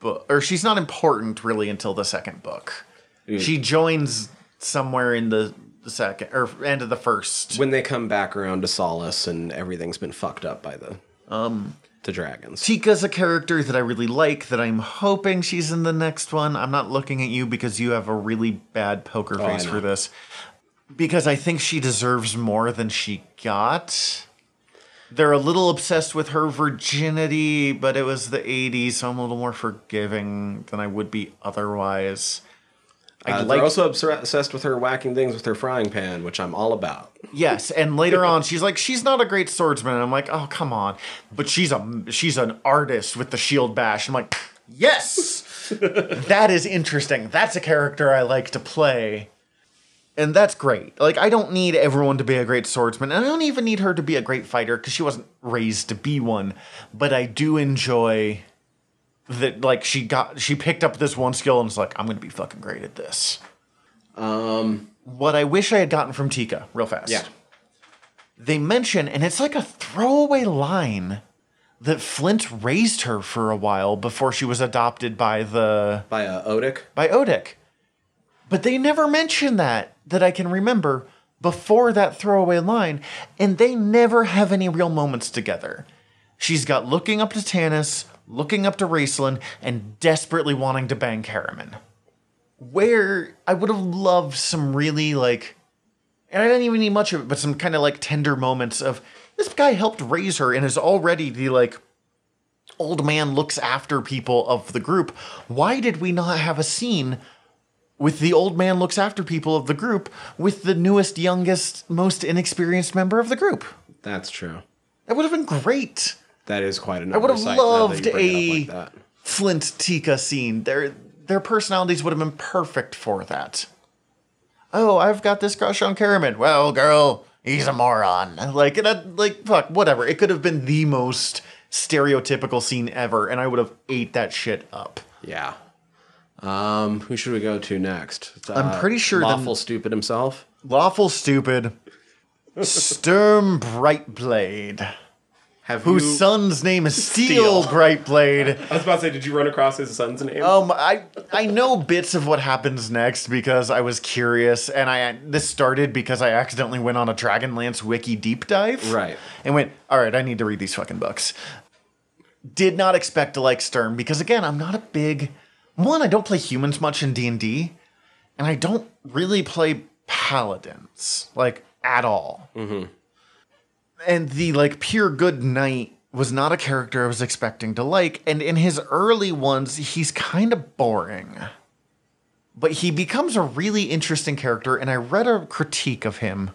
book or she's not important really until the second book she joins somewhere in the, the second or end of the first
When they come back around to Solace and everything's been fucked up by the um the dragons.
Tika's a character that I really like that I'm hoping she's in the next one. I'm not looking at you because you have a really bad poker
I
face for this. Because I think she deserves more than she got. They're a little obsessed with her virginity, but it was the 80s, so I'm a little more forgiving than I would be otherwise. I
Uh,
like
they're also obsessed with her whacking things with her frying pan, which I'm all about.
Yes, and later (laughs) on, she's like, she's not a great swordsman. And I'm like, oh come on, but she's a she's an artist with the shield bash. I'm like, yes, (laughs) that is interesting. That's a character I like to play, and that's great. Like, I don't need everyone to be a great swordsman, and I don't even need her to be a great fighter because she wasn't raised to be one. But I do enjoy that, like, she got she picked up this one skill and was like, I'm gonna be fucking great at this.
Um,
What I wish I had gotten from Tika, real fast
yeah.
they mention, and it's like a throwaway line that Flint raised her for a while before she was adopted by the
By uh, Otik.
by Otik. But they never mention that that I can remember before that throwaway line, and they never have any real moments together. She's got looking up to Tanis, looking up to Raistlin, and desperately wanting to bang Caramon. Where I would have loved some really like and I didn't even need much of it, but some kind of like tender moments of this guy helped raise her and is already the like old man looks after people of the group. Why did we not have a scene with the old man looks after people of the group with the newest, youngest, most inexperienced member of the group?
That's true.
That would have been great.
That is quite an
I would have
that
loved
you bring it
a
like.
Flint Tika scene. Their their personalities would have been perfect for that. Oh, I've got this crush on Caramon. Well, girl, he's a moron. (laughs) Like, I, like, fuck, whatever. It could have been the most stereotypical scene ever, and I would have ate that shit up.
Yeah. Um, who should we go to next?
I'm pretty sure the-
Lawful Stupid himself.
Lawful stupid. (laughs) Sturm Brightblade,
Have
whose
you?
son's name is Steel,
Steel.
Brightblade.
I was about to say, did you run across his son's name?
Um, I I know bits of what happens next because I was curious, and I this started because I accidentally went on a Dragonlance wiki deep dive,
Right.
And went, all right, I need to read these fucking books. Did not expect to like Sturm because again, I'm not a big one. I don't play humans much in D and D, and I don't really play paladins like at all. And the like pure good knight was not a character I was expecting to like, and in his early ones, he's kind of boring. But he becomes a really interesting character, and I read a critique of him.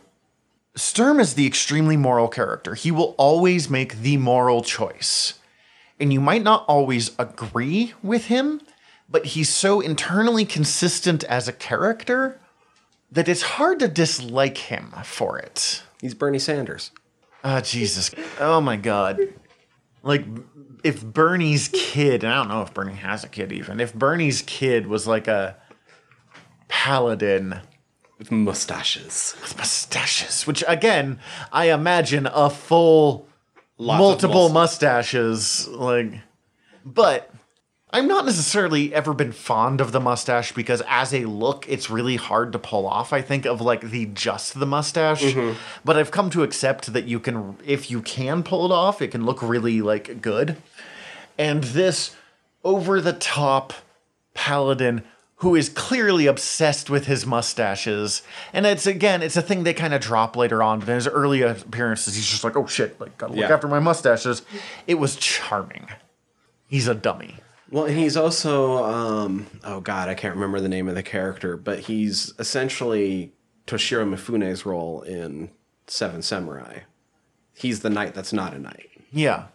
Sturm is the extremely moral character. He will always make the moral choice. And you might not always agree with him, but he's so internally consistent as a character that it's hard to dislike him for it.
He's Bernie Sanders.
Ah, Jesus. Oh my God. Like, if Bernie's kid, and I don't know if Bernie has a kid even, if Bernie's kid was like a paladin
With mustaches.
with mustaches, which again, I imagine a full
Lots
multiple
mus-
mustaches. Like, but I'm not necessarily ever been fond of the mustache because as a look, it's really hard to pull off. I think of like the just the mustache,
Mm-hmm.
but I've come to accept that you can, if you can pull it off, it can look really like good. And this over the top paladin who is clearly obsessed with his mustaches. And it's again, it's a thing they kind of drop later on, but in his early appearances, he's just like, oh shit, like gotta look
Yeah.
after my mustaches. It was charming. He's a dummy.
Well, and he's also, um, oh god, I can't remember the name of the character, but he's essentially Toshiro Mifune's role in Seven Samurai. He's the knight that's not a knight.
Yeah.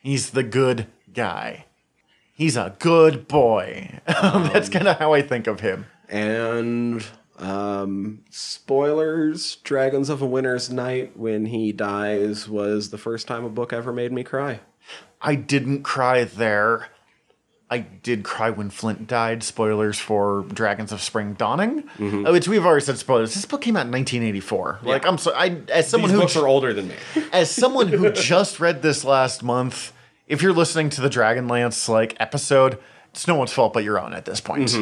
He's the good guy. He's a good boy. (laughs) That's kind of how I think of him.
And um, spoilers: Dragons of a Winter's Night, when he dies, was the first time a book ever made me cry.
I didn't cry there. I did cry when Flint died. Spoilers for Dragons of Spring Dawning, uh, which we've already said spoilers. This book came out in 1984. Like I'm so I as someone
These
who
books are older than me. (laughs)
as someone who just read this last month, if you're listening to the Dragonlance like episode, it's no one's fault but your own at this point.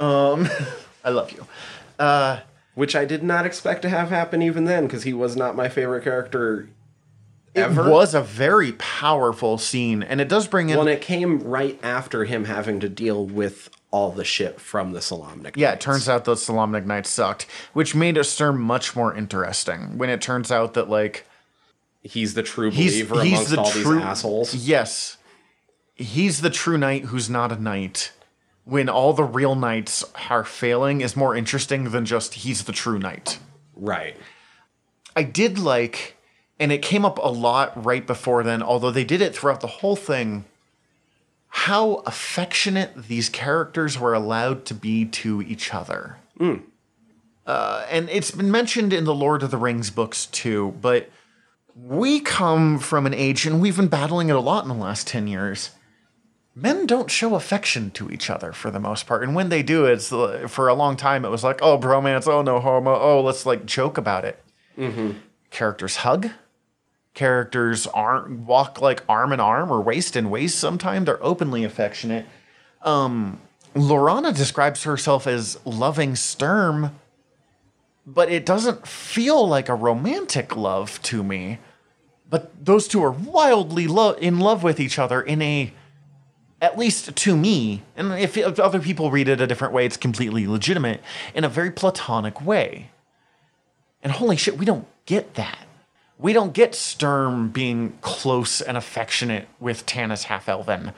Um, (laughs) I love you.
Which I did not expect to have happen even then, because he was not my favorite character
It
ever.
was a very powerful scene, and it does bring in.
Well, and it came right after him having to deal with all the shit from the Solamnic.
yeah, it turns out those Solamnic Knights sucked, which made a Sturm much more interesting. When it turns out that like
he's the true
he's
believer
he's
amongst
the
all
true
these assholes.
Yes, he's the true knight who's not a knight. When all the real knights are failing is more interesting than just he's the true knight.
Right.
I did like, and it came up a lot right before then, although they did it throughout the whole thing, how affectionate these characters were allowed to be to each other. Uh, and it's been mentioned in the Lord of the Rings books too, but we come from an age, and we've been battling it a lot in the last 10 years. Men don't show affection to each other for the most part. And when they do, it's uh, for a long time, it was like, oh, bromance, oh, no homo, oh, let's like joke about it characters hug characters aren't walk like arm in arm or waist in waist sometimes. They're openly affectionate. Um laurana describes herself as loving sturm but it doesn't feel like a romantic love to me. But those two are wildly lo- in love with each other in a at least to me and if, if other people read it a different way it's completely legitimate in a very platonic way. And holy shit, we don't get that. We don't get Sturm being close and affectionate with Tanis half elven,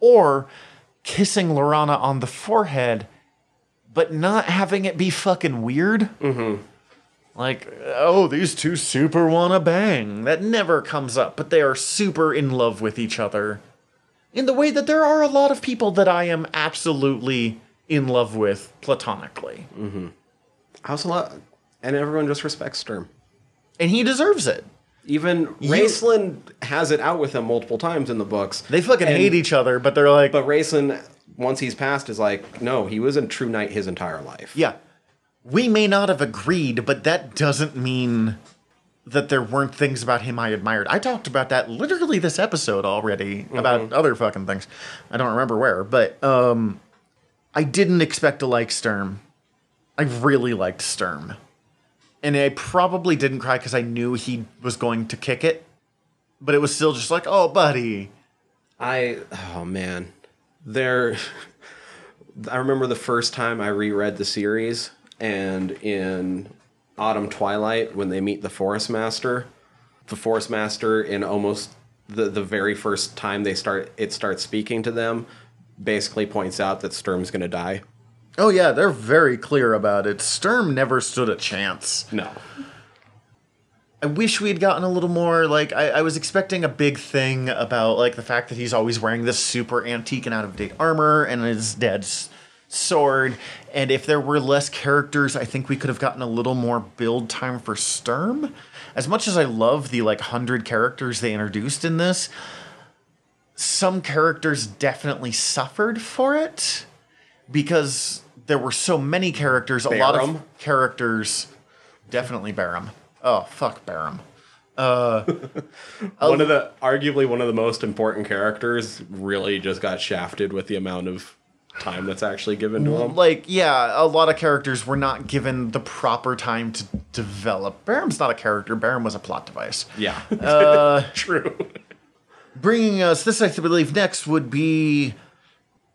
or kissing Laurana on the forehead, but not having it be fucking weird. Mm-hmm. Like, oh, these two super wanna bang. That never comes up, but they are super in love with each other. In the way that there are a lot of people that I am absolutely in love with platonically.
I also love, and everyone just respects Sturm.
And he deserves it.
Even Raistlin has it out with him multiple times in the books.
They fucking
And-
hate each other, but they're like,
But Raistlin, once he's passed, is like, no, he was a true knight his entire life.
yeah, we may not have agreed, but that doesn't mean that there weren't things about him I admired. I talked about that literally this episode already about other fucking things. I don't remember where, but um, I didn't expect to like Sturm. I really liked Sturm. And I probably didn't cry because I knew he was going to kick it. But it was still just like, oh, buddy.
I oh man, there. (laughs) I remember the first time I reread the series, and in Autumn Twilight when they meet the Forest Master, the Forest Master in almost the the very first time they start it starts speaking to them, basically points out that Sturm's gonna die.
Oh, yeah, they're very clear about it. Sturm never stood a chance.
No.
I wish we had gotten a little more. Like, I, I was expecting a big thing about, like, the fact that he's always wearing this super antique and out of date armor and his dad's sword. And if there were less characters, I think we could have gotten a little more build time for Sturm. As much as I love the, like, 100 characters they introduced in this, some characters definitely suffered for it because there were so many characters. A lot of characters. Definitely Berem. Oh, fuck Berem. (laughs)
One of the arguably one of the most important characters really just got shafted with the amount of time that's actually given to him.
Like, yeah, a lot of characters were not given the proper time to develop. Berem's not a character. Berem was a plot device.
Yeah. Uh, (laughs) True.
Bringing us this, I believe, next would be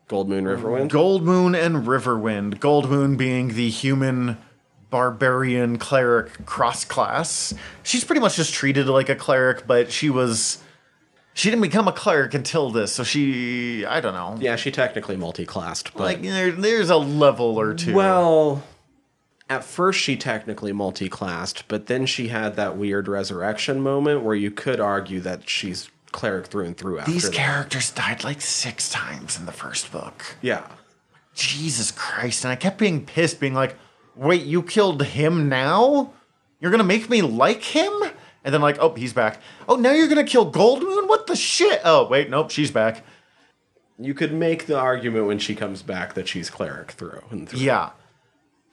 Goldmoon Riverwind.
Goldmoon and Riverwind. Goldmoon being the human barbarian cleric cross class. She's pretty much just treated like a cleric, but she was. She didn't become a cleric until this, so she. I don't know.
Yeah, she technically multi-classed, but
Like, there, there's a level or two.
well, at first she technically multi-classed, but then she had that weird resurrection moment where you could argue that she's cleric through and through after
these
that.
characters died like six times in the first book.
Yeah.
Jesus Christ. And I kept being pissed, being like, wait, you killed him now? You're gonna make me like him? And then, like, oh, he's back. Oh, now you're gonna kill Goldmoon? What the shit? Oh, wait, nope, she's back.
You could make the argument when she comes back that she's cleric through and through.
Yeah.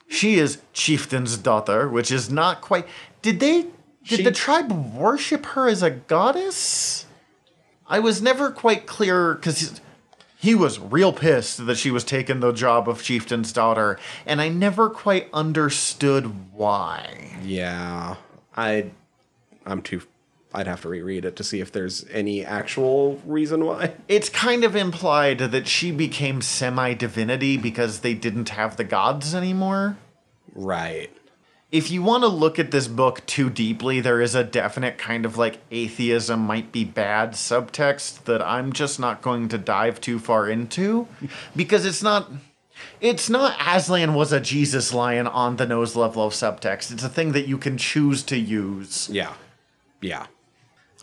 She is Chieftain's daughter, which is not quite. Did they. Did
She-
the tribe worship her as a goddess? I was never quite clear because he was real pissed that she was taking the job of Chieftain's daughter, and I never quite understood why.
Yeah. I I'm too I'd have to reread it to see if there's any actual reason why. (laughs)
It's kind of implied that she became semi divinity because they didn't have the gods anymore.
Right.
If you want to look at this book too deeply, there is a definite kind of like atheism might be bad subtext that I'm just not going to dive too far into because it's not it's not Aslan was a Jesus lion on the nose level of subtext. It's a thing that you can choose to use.
Yeah. Yeah.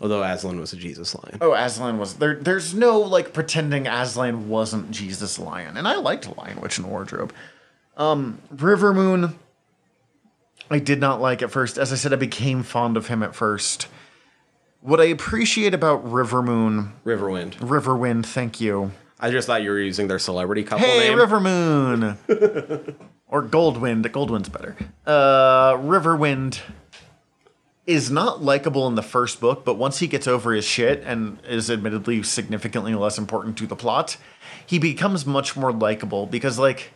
Although Aslan was a Jesus lion.
Oh, Aslan was there. There's no like pretending Aslan wasn't Jesus Lion, and I liked Lion Witch and Wardrobe. Um, River Moon, I did not like at first. As I said, I became fond of him at first. What I appreciate about River Moon,
Riverwind.
Riverwind, thank you.
I just thought you were using their celebrity couple
Hey,
name.
River Moon, (laughs) or Goldwind. Goldwind's better. Uh, Riverwind is not likable in the first book, but once he gets over his shit and is admittedly significantly less important to the plot, he becomes much more likable because, like,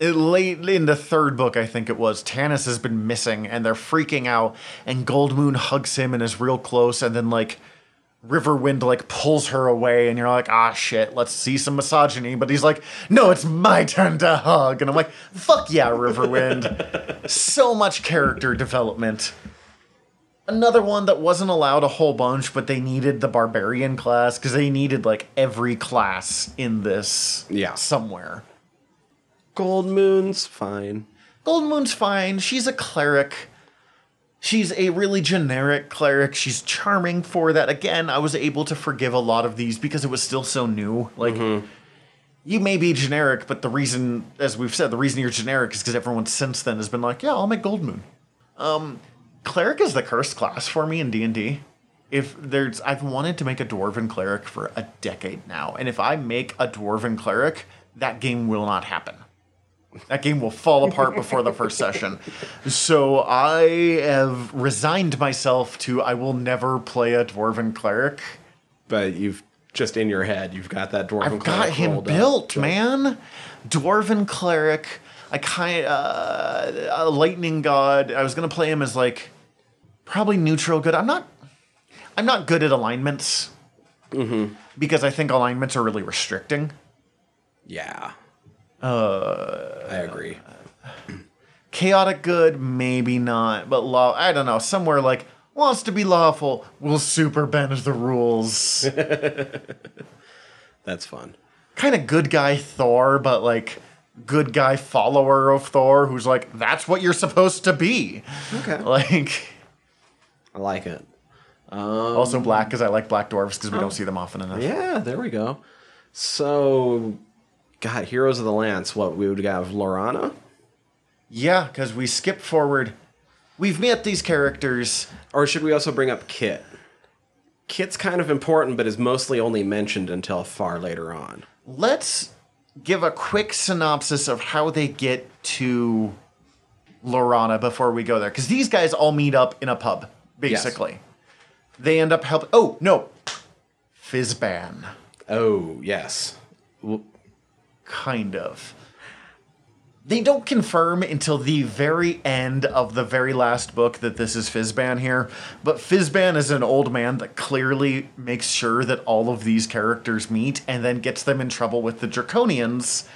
it- late in the third book, I think it was, Tanis has been missing and they're freaking out, and Goldmoon hugs him and is real close, and then, like, Riverwind like pulls her away, and you're like, ah, shit, let's see some misogyny. But he's like, no, it's my turn to hug. And I'm like, fuck yeah, Riverwind. so much character development. Another one that wasn't allowed a whole bunch, but they needed the barbarian class because they needed like every class in this
Yeah.
somewhere.
Goldmoon's fine.
Goldmoon's fine. She's a cleric. She's a really generic cleric. She's charming for that. Again, I was able to forgive a lot of these because it was still so new. Like, you may be generic, but the reason, as we've said, the reason you're generic is because everyone since then has been like, yeah, I'll make Goldmoon. Um, cleric is the cursed class for me in D and D. If there's, I've wanted to make a dwarven cleric for a decade now, and if I make a dwarven cleric, that game will not happen. That game will fall apart before the first session. So I have resigned myself to I will never play a dwarven cleric.
But you've just in your head, you've got that dwarven.
I've got him
rolled up.
built, man. Dwarven cleric. I kind uh, a lightning god. I was gonna play him as like probably neutral good. I'm not. I'm not good at alignments
Mm-hmm.
because I think alignments are really restricting.
Yeah. Uh, I agree. (clears throat)
Chaotic good, maybe not, but law. I don't know. Somewhere like wants to be lawful will super bend the rules. (laughs)
That's fun.
kind of good guy Thor, but like good guy follower of Thor who's like, that's what you're supposed to be.
Okay. (laughs)
Like,
I like it. (laughs)
also black because I like black dwarves because we don't see them often enough.
Yeah, there we go. So, God, Heroes of the Lance. What we would have Laurana,
Yeah, because we skip forward. We've met these characters.
or should we also bring up Kit? Kit's kind of important, but is mostly only mentioned until far later on.
Let's give a quick synopsis of how they get to Laurana before we go there. Because these guys all meet up in a pub, basically. They end up helping. Oh, no. Fizban.
Oh yes, Well,
kind of. They don't confirm until the very end of the very last book that this is Fizban here, but Fizban is an old man that clearly makes sure that all of these characters meet and then gets them in trouble with the Draconians,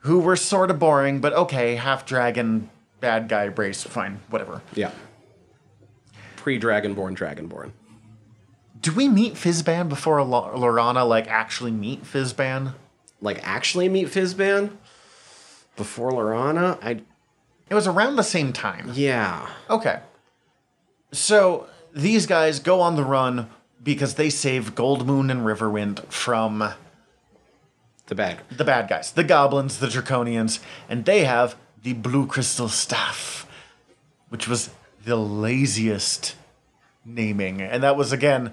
who were sort of boring, but okay, half dragon, bad guy, brace, fine, whatever.
yeah. Pre-Dragonborn, Dragonborn.
Do we meet Fizban before Laurana, like, actually meet Fizban?
Like actually meet Fizban before Laurana. I
It was around the same time.
yeah.
Okay. So these guys go on the run because they saved Goldmoon and Riverwind from
The bad
the bad guys, the goblins, the draconians, and they have the blue crystal staff, which was the laziest naming. And that was again,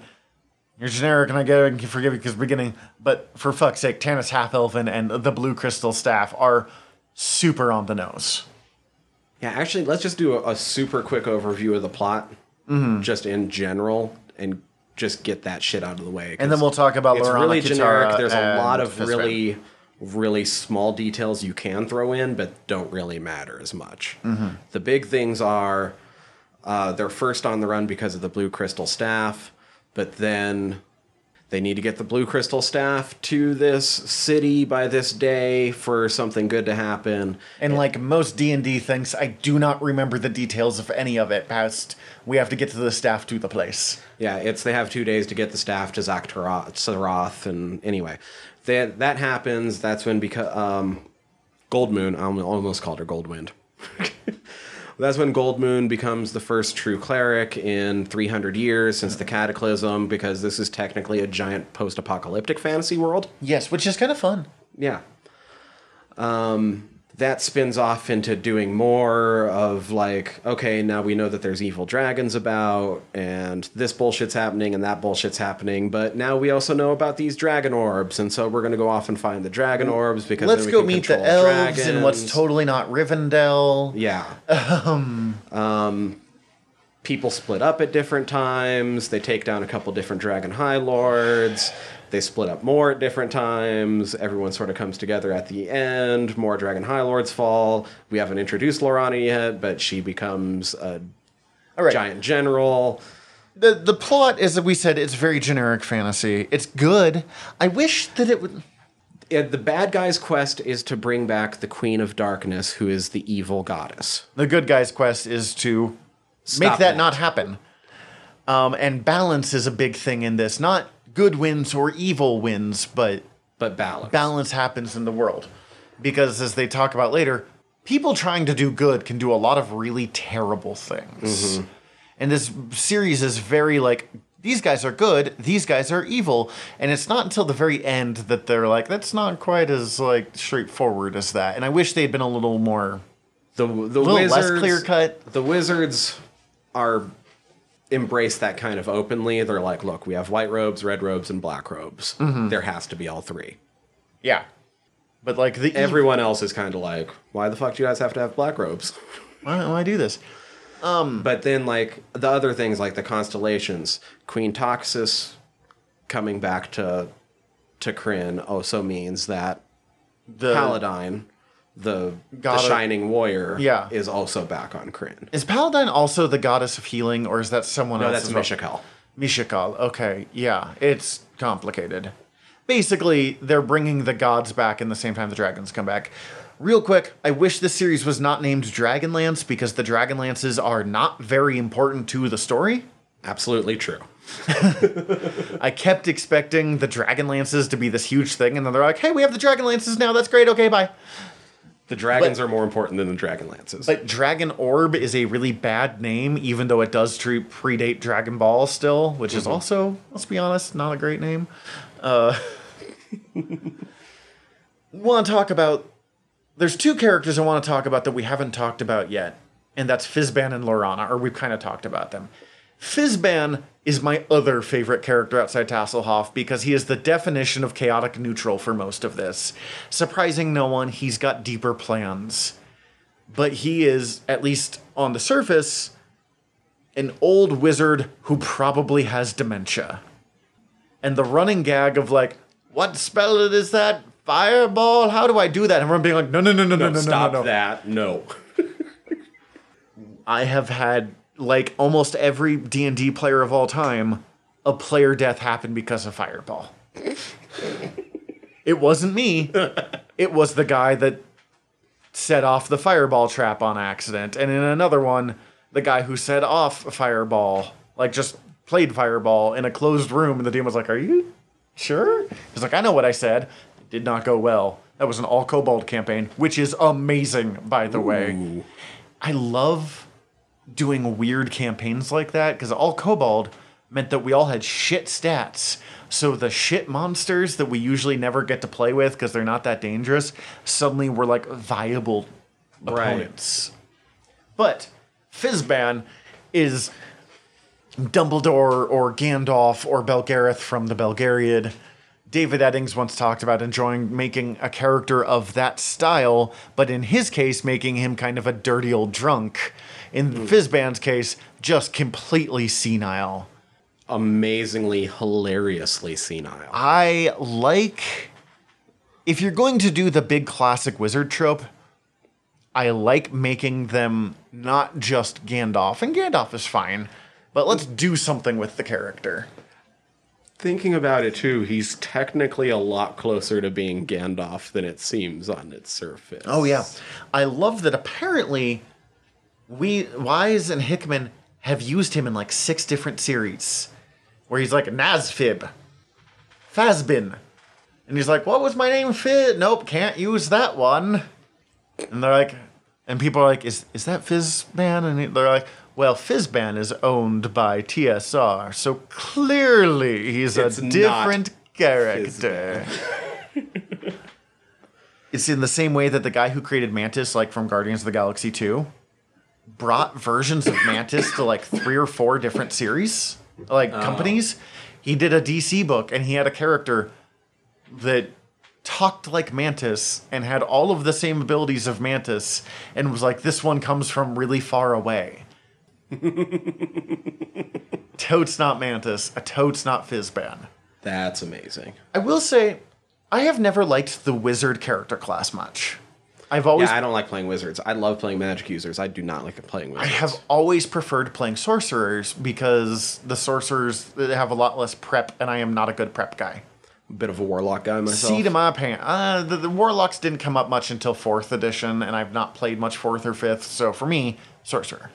you're generic, and I get can forgive you because beginning, but for fuck's sake, Tanis Half Elven and the blue crystal staff are super on the nose.
Yeah, actually, let's just do a, a super quick overview of the plot,
Mm-hmm.
just in general, and just get that shit out of the way.
And then we'll talk about
It's
Laurana,
really
Kitiara,
generic. There's a lot of really, really small details you can throw in, but don't really matter as much.
Mm-hmm.
The big things are uh, they're first on the run because of the blue crystal staff, but then they need to get the blue crystal staff to this city by this day for something good to happen.
And like most D and D things, I do not remember the details of any of it. Past we have to get to the staff to the place.
Yeah, it's they have two days to get the staff to Xak Tsaroth, and anyway, that that happens. That's when because um, Goldmoon, I almost called her Goldwind. (laughs) That's when Goldmoon becomes the first true cleric in 300 years since the Cataclysm, because this is technically a giant post-apocalyptic fantasy world.
Yes, which is kind of fun.
Yeah. Um, that spins off into doing more of like, okay, now we know that there's evil dragons about, and this bullshit's happening, and that bullshit's happening. But now we also know about these dragon orbs, and so we're gonna go off and find the dragon orbs because
Let's go meet the elves in what's totally not Rivendell.
Yeah. (laughs) Um, people split up at different times. They take down a couple different Dragon High Lords. They split up more at different times. Everyone sort of comes together at the end. More Dragon High Lords fall. We haven't introduced Laurana yet, but she becomes a
right.
giant general.
The the plot is that we said it's very generic fantasy. It's good. I wish that it would.
Yeah, the bad guy's quest is to bring back the Queen of Darkness, who is the evil goddess.
The good guy's quest is to make that
that.
not happen. Um, and balance is a big thing in this. Not good wins or evil wins, but
But balance.
balance happens in the world. Because as they talk about later, people trying to do good can do a lot of really terrible things. Mm-hmm. And this series is very like these guys are good, these guys are evil, and it's not until the very end that they're like that's not quite as like straightforward as that. And I wish they'd been a little more
the the
little less clear cut.
The wizards are embrace that kind of openly. They're like, look, we have white robes, red robes, and black robes. Mm-hmm. There has to be all three.
Yeah. But like the
Everyone else is kind of like, why the fuck do you guys have to have black robes?
why, why do this?
Um, but then, like the other things, like the constellations, Queen Toxis coming back to to Krynn also means that
The
Paladine, the, the Shining Warrior,
Yeah.
is also back on Krynn.
is Paladine also the goddess of healing, or is that someone
No,
else?
that's? Mishakal.
Mishakal. Okay, yeah, it's complicated. Basically, they're bringing the gods back in the same time the dragons come back. Real quick, I wish this series was not named Dragonlance because the Dragonlances are not very important to the story.
Absolutely true. (laughs)
I kept expecting the Dragonlances to be this huge thing, and then they're like, "Hey, we have the Dragonlances now. That's great. Okay, bye."
The dragons
But-
are more important than the dragon lances.
But Dragon Orb is a really bad name, even though it does tre- predate Dragon Ball still, which is also, let's be honest, not a great name. Uh, (laughs) want to talk about? There's two characters I want to talk about that we haven't talked about yet, and that's Fizban and Laurana, or we've kind of talked about them. Fizban is my other favorite character outside Tasslehoff because he is the definition of chaotic neutral for most of this. Surprising no one, he's got deeper plans but he is at least on the surface an old wizard who probably has dementia and the running gag of like what spell is that fireball how do i do that and everyone being like no no no no no no no
Stop
no, no.
that. No. (laughs)
i have had like almost every d&d player of all time a player death happened because of fireball it wasn't me (laughs) it was the guy that set off the fireball trap on accident. And in another one, the guy who set off a fireball, like just played fireball in a closed room, and the DM was like, Are you sure? He's like, I know what I said. It did not go well. That was an all kobold campaign, which is amazing, by the way. I love doing weird campaigns like that because all kobold meant that we all had shit stats. So the shit monsters that we usually never get to play with because they're not that dangerous suddenly were like viable
Right.
opponents. But Fizban is Dumbledore or Gandalf or Belgarath from the Belgariad. David Eddings once talked about enjoying making a character of that style, but in his case, making him kind of a dirty old drunk. In hmm. Fizban's case, just completely senile.
Amazingly, hilariously senile.
I like if you're going to do the big classic wizard trope, I like making them not just Gandalf, and Gandalf is fine, but let's do something with the character.
Thinking about it too, he's technically a lot closer to being Gandalf than it seems on its surface.
Oh yeah, I love that. Apparently, we Weis and Hickman have used him in like six different series, where he's like Nazfib, Fazbin, and he's like, "What was my name? Fit? Nope, can't use that one." And they're like, and people are like, "Is is that Fizban?" And they're like, "Well, Fizban is owned by TSR, so clearly he's
It's
a
not
different character." (laughs) it's in the same way that the guy who created Mantis, like from Guardians of the Galaxy 2, brought versions of Mantis to like three or four different series, like oh. companies. He did a DC book and he had a character that talked like Mantis and had all of the same abilities of Mantis and was like, this one comes from really far away. (laughs) totes not Mantis, a totes not Fizban.
That's amazing.
I will say, I have never liked the wizard character class much. I've always
Yeah, I don't like playing wizards. I love playing magic users. I do not like playing wizards.
I have always preferred playing sorcerers because the sorcerers they have a lot less prep, and I am not a good prep guy.
a bit of a warlock guy myself.
Seat of my pants. Uh, the, the warlocks didn't come up much until fourth edition, and I've not played much fourth or fifth. So for me, sorcerer.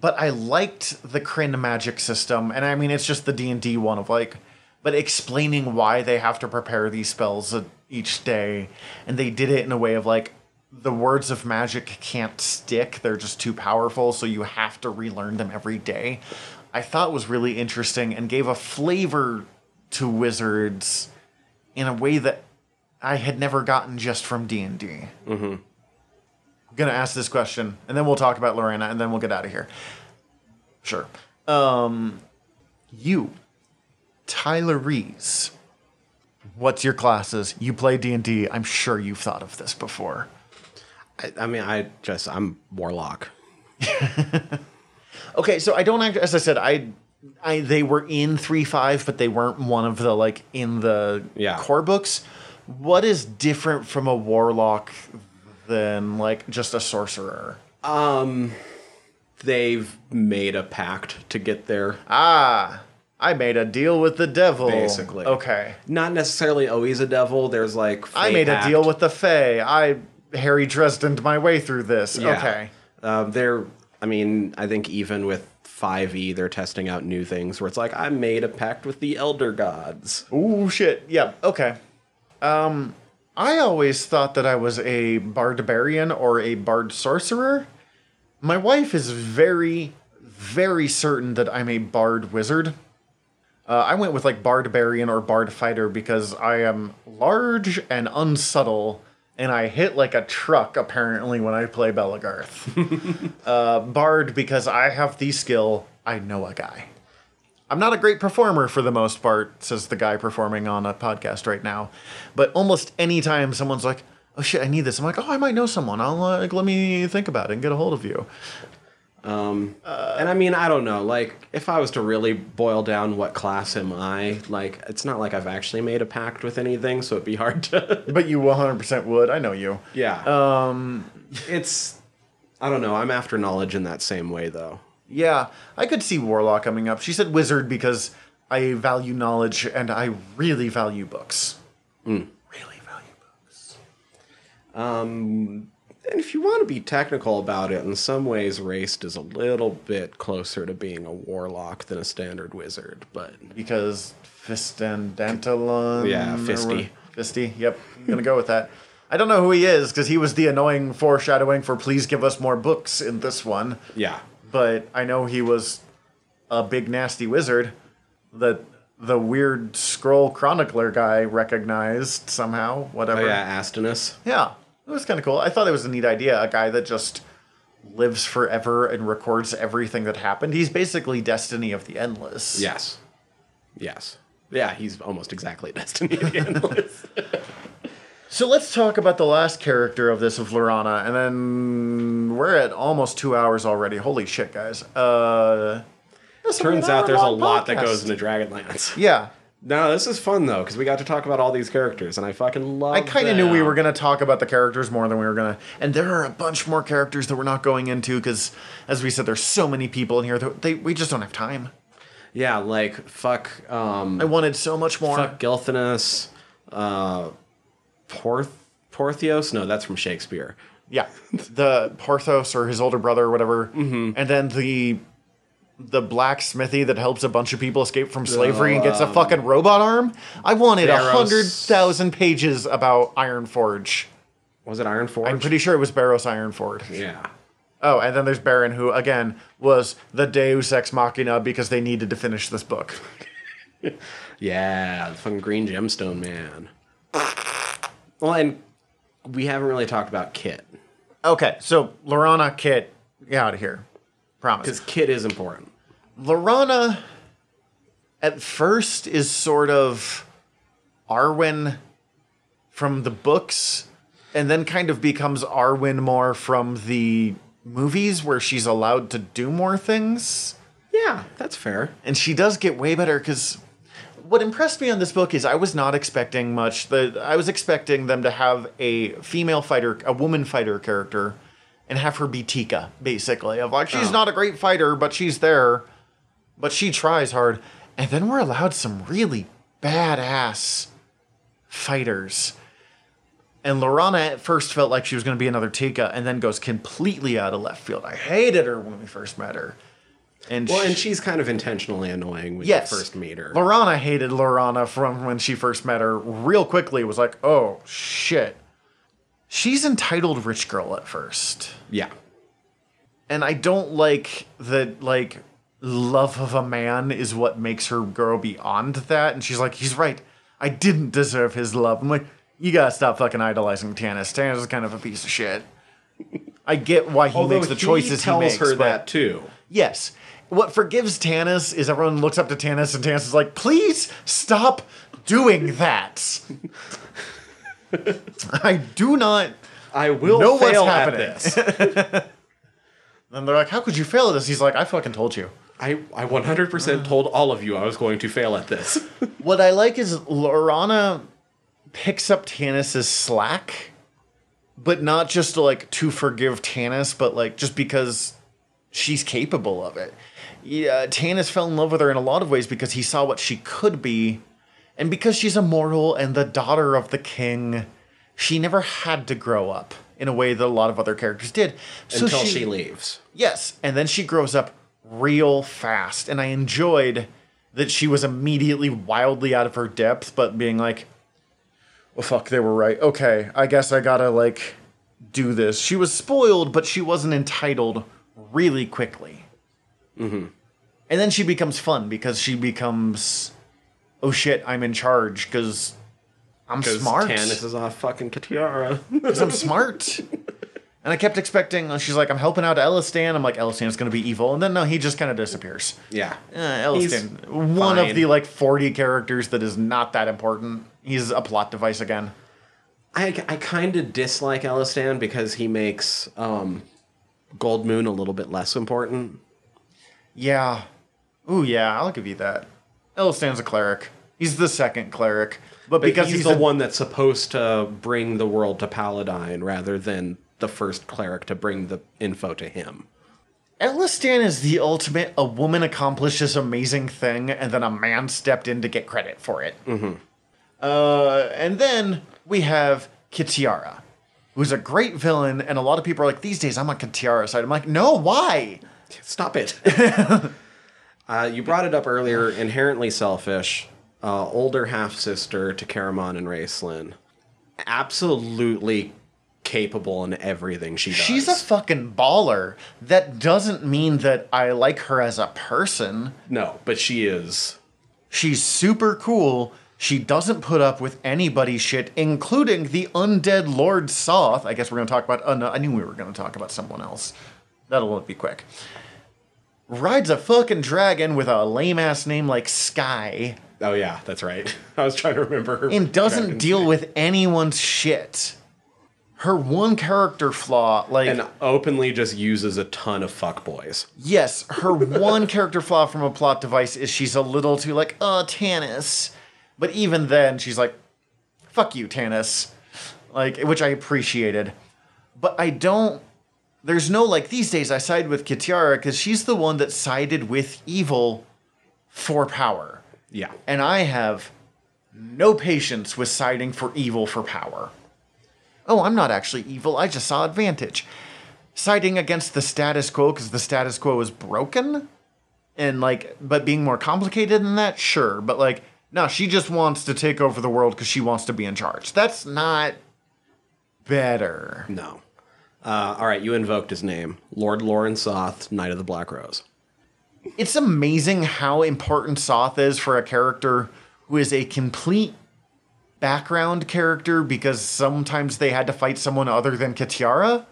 But I liked the Krynn magic system, and I mean it's just the D and D one of like, but explaining why they have to prepare these spells uh, each day, and they did it in a way of like. The words of magic can't stick. They're just too powerful, so you have to relearn them every day. I thought was really interesting and gave a flavor to wizards in a way that I had never gotten just from D and D.
Mm-hmm.
I'm gonna ask this question, and then we'll talk about Laurana, and then we'll get out of here. Sure. Um, you, Tyler Rees. What's your classes? You play D and D. I'm sure you've thought of this before.
I, I mean, I just I'm warlock. (laughs)
Okay, so I don't act as I said. I, I they were in three five, but they weren't one of the like in the
Yeah.
core books. What is different from a warlock than like just a sorcerer?
Um They've made a pact to get there.
Ah, I made a deal with the devil.
Basically.
Okay.
Not necessarily always a devil. There's like
I made a deal with the Fae. I Harry Dresdened my way through this.
Yeah.
Okay.
Um, they're. I mean, I think even with 5e, they're testing out new things where it's like I made a pact with the elder gods.
Ooh, shit. Yeah. Okay. Um, I always thought that I was a barbarian or a bard sorcerer. My wife is very, very certain that I'm a bard wizard. Uh, I went with like barbarian or bard fighter because I am large and unsubtle, and I hit like a truck apparently when I play Belegarth. (laughs) uh, bard because I have the skill. I know a guy. I'm not a great performer for the most part, says the guy performing on a podcast right now. But almost any time someone's like, "Oh shit, I need this," I'm like, "Oh, I might know someone. I'll uh, like, let me think about it and get a hold of you."
And I mean, I don't know. Like, if I was to really boil down what class am I, like, it's not like I've actually made a pact with anything, so it'd be hard to. (laughs)
But you 100% would. I know you.
yeah. Um, it's. I don't know. I'm after knowledge in that same way, though.
Yeah, I could see Warlock coming up. She said wizard because I value knowledge and I really value books. Mm. Really value books.
And if you want to be technical about it, in some ways, Raistlin is a little bit closer to being a warlock than a standard wizard, but
Because Fistandantilus.
Yeah,
or
Fisty.
Fisty, yep. I'm going to go with that. I don't know who he is because he was the annoying foreshadowing for please give us more books in this one.
yeah.
But I know he was a big nasty wizard that the weird scroll chronicler guy recognized somehow. Whatever.
Oh, yeah, Astinus.
Yeah, it was kind of cool. I thought it was a neat idea. A guy that just lives forever and records everything that happened. He's basically Destiny of the Endless.
Yes. Yes. Yeah, he's almost exactly (laughs) Destiny of the Endless. (laughs)
So let's talk about the last character of this of Laurana, and then we're at almost two hours already. Holy shit, guys! Uh, this will be
Turns out there's a
hour-long
lot that goes into Dragonlance.
Yeah,
No, this is fun though because we got to talk about all these characters, and I fucking love.
I kind of knew we were going to talk about the characters more than we were going to. And there are a bunch more characters that we're not going into because, as we said, there's so many people in here that they, we just don't have time.
Yeah, like fuck. Um,
I wanted so much more.
fuck Gilthanas, uh, Porth Porthios. No, that's from Shakespeare.
Yeah, the Porthos or his older brother or whatever,
Mm-hmm.
and then the the blacksmithy that helps a bunch of people escape from slavery and gets a fucking robot arm. I wanted a hundred thousand pages about Iron Forge.
Was it Iron Forge?
I'm pretty sure it was Barrows Iron Forge.
Yeah.
Oh, and then there's Berem, who again was the Deus Ex Machina because they needed to finish this book. (laughs)
Yeah, the fucking Green Gemstone man. Well, and we haven't really talked about Kit
Okay, so Laurana Kit, get out of here. Promise.
because Kit is important.
Laurana at first is sort of Arwen from the books and then kind of becomes Arwen more from the movies where she's allowed to do more things.
Yeah, that's fair.
And she does get way better cuz what impressed me on this book is I was not expecting much. The I was expecting them to have a female fighter, a woman fighter character and have her be Tika basically. Of like she's
Oh.
not a great fighter, but she's there but she tries hard. And then we're allowed some really badass fighters. And Laurana at first felt like she was going to be another Tika, and then goes completely out of left field. I hated her when we first met her. And
Well, and she's kind of intentionally annoying when
yes,
you first meet her.
Laurana hated Laurana from when she first met her. Real quickly, was like, "Oh shit." She's entitled rich girl at first
yeah.
and I don't like that like love of a man is what makes her grow beyond that. And she's like, he's right. I didn't deserve his love. I'm like, you gotta stop fucking idolizing Tanis. Tanis is kind of a piece of shit. I get why he
Although
makes the
he
choices
tells
he makes.
her that too.
Yes. What forgives Tanis is everyone looks up to Tanis and Tanis is like, please stop doing that. (laughs) (laughs) I do not
I will
know what's happening.
this. (laughs)
And they're like, how could you fail at this? He's like, I fucking told you.
I, I 100% uh. told all of you I was going to fail at this. (laughs)
What I like is Laurana picks up Tanis's slack, but not just to, like to forgive Tanis, but like just because she's capable of it. Yeah, Tanis fell in love with her in a lot of ways because he saw what she could be, and because she's immortal and the daughter of the king, she never had to grow up in a way that a lot of other characters did. So
until she, leaves.
Yes, and then she grows up real fast, and I enjoyed that she was immediately wildly out of her depth, but being like, "Well, fuck, they were right. Okay, I guess I gotta like do this." She was spoiled, but she wasn't entitled really quickly. Mm-hmm. And then she becomes fun because she becomes, "Oh shit, I'm in charge," because I'm smart.
Tanis is off fucking Kitiara. (laughs)
because I'm smart. And I kept expecting, uh, she's like, I'm helping out Elistan. I'm like, Elistan's going to be evil. And then no, he just kind of disappears.
yeah.
Uh, Elistan, one
fine.
of the like 40 characters that is not that important. He's a plot device again.
I, I kind of dislike Elistan because he makes um, Goldmoon a little bit less important.
Yeah. Ooh, yeah, I'll give you that. Elistan's a cleric. He's the second cleric. But,
But
because
he's,
he's,
the
a-
one that's supposed to bring the world to Paladine rather than the first cleric to bring the info to him.
Elistan is the ultimate. A woman accomplished this amazing thing, and then a man stepped in to get credit for it. Mm-hmm. Uh, and then we have Kitiara, who's a great villain, and a lot of people are like, these days I'm on Kitiara's side. I'm like, no, why?
Stop it. (laughs) uh, you brought it up earlier. Inherently selfish. Uh, older half sister to Caramon and Raistlin. Absolutely capable in everything she does.
She's a fucking baller. That doesn't mean that I like her as a person.
no, but she is.
She's super cool. She doesn't put up with anybody's shit, including the undead Lord Soth. I guess we're going to talk about. Uh, no, I knew we were going to talk about someone else. That'll be quick. Rides a fucking dragon with a lame ass name like Skie
Oh yeah, that's right. (laughs) I was trying to remember her.
and doesn't deal
name.
with anyone's shit. Her one character flaw, like
and openly just uses a ton of fuckboys.
Yes, her (laughs) one character flaw from a plot device is she's a little too like, uh, Tanis. But even then, she's like, fuck you, Tanis. Like, which I appreciated. But I don't. There's no, like, these days I side with Kitiara because she's the one that sided with evil for power.
Yeah.
And I have no patience with siding for evil for power. Oh, I'm not actually evil. I just saw advantage. Siding against the status quo because the status quo is broken? And like, but being more complicated than that? Sure. But like, no, she just wants to take over the world because she wants to be in charge. That's not better.
No. Uh, all right, you invoked his name, Lord Loren Soth, Knight of the Black Rose.
It's amazing how important Soth is for a character who is a complete background character because sometimes they had to fight someone other than Kitiara,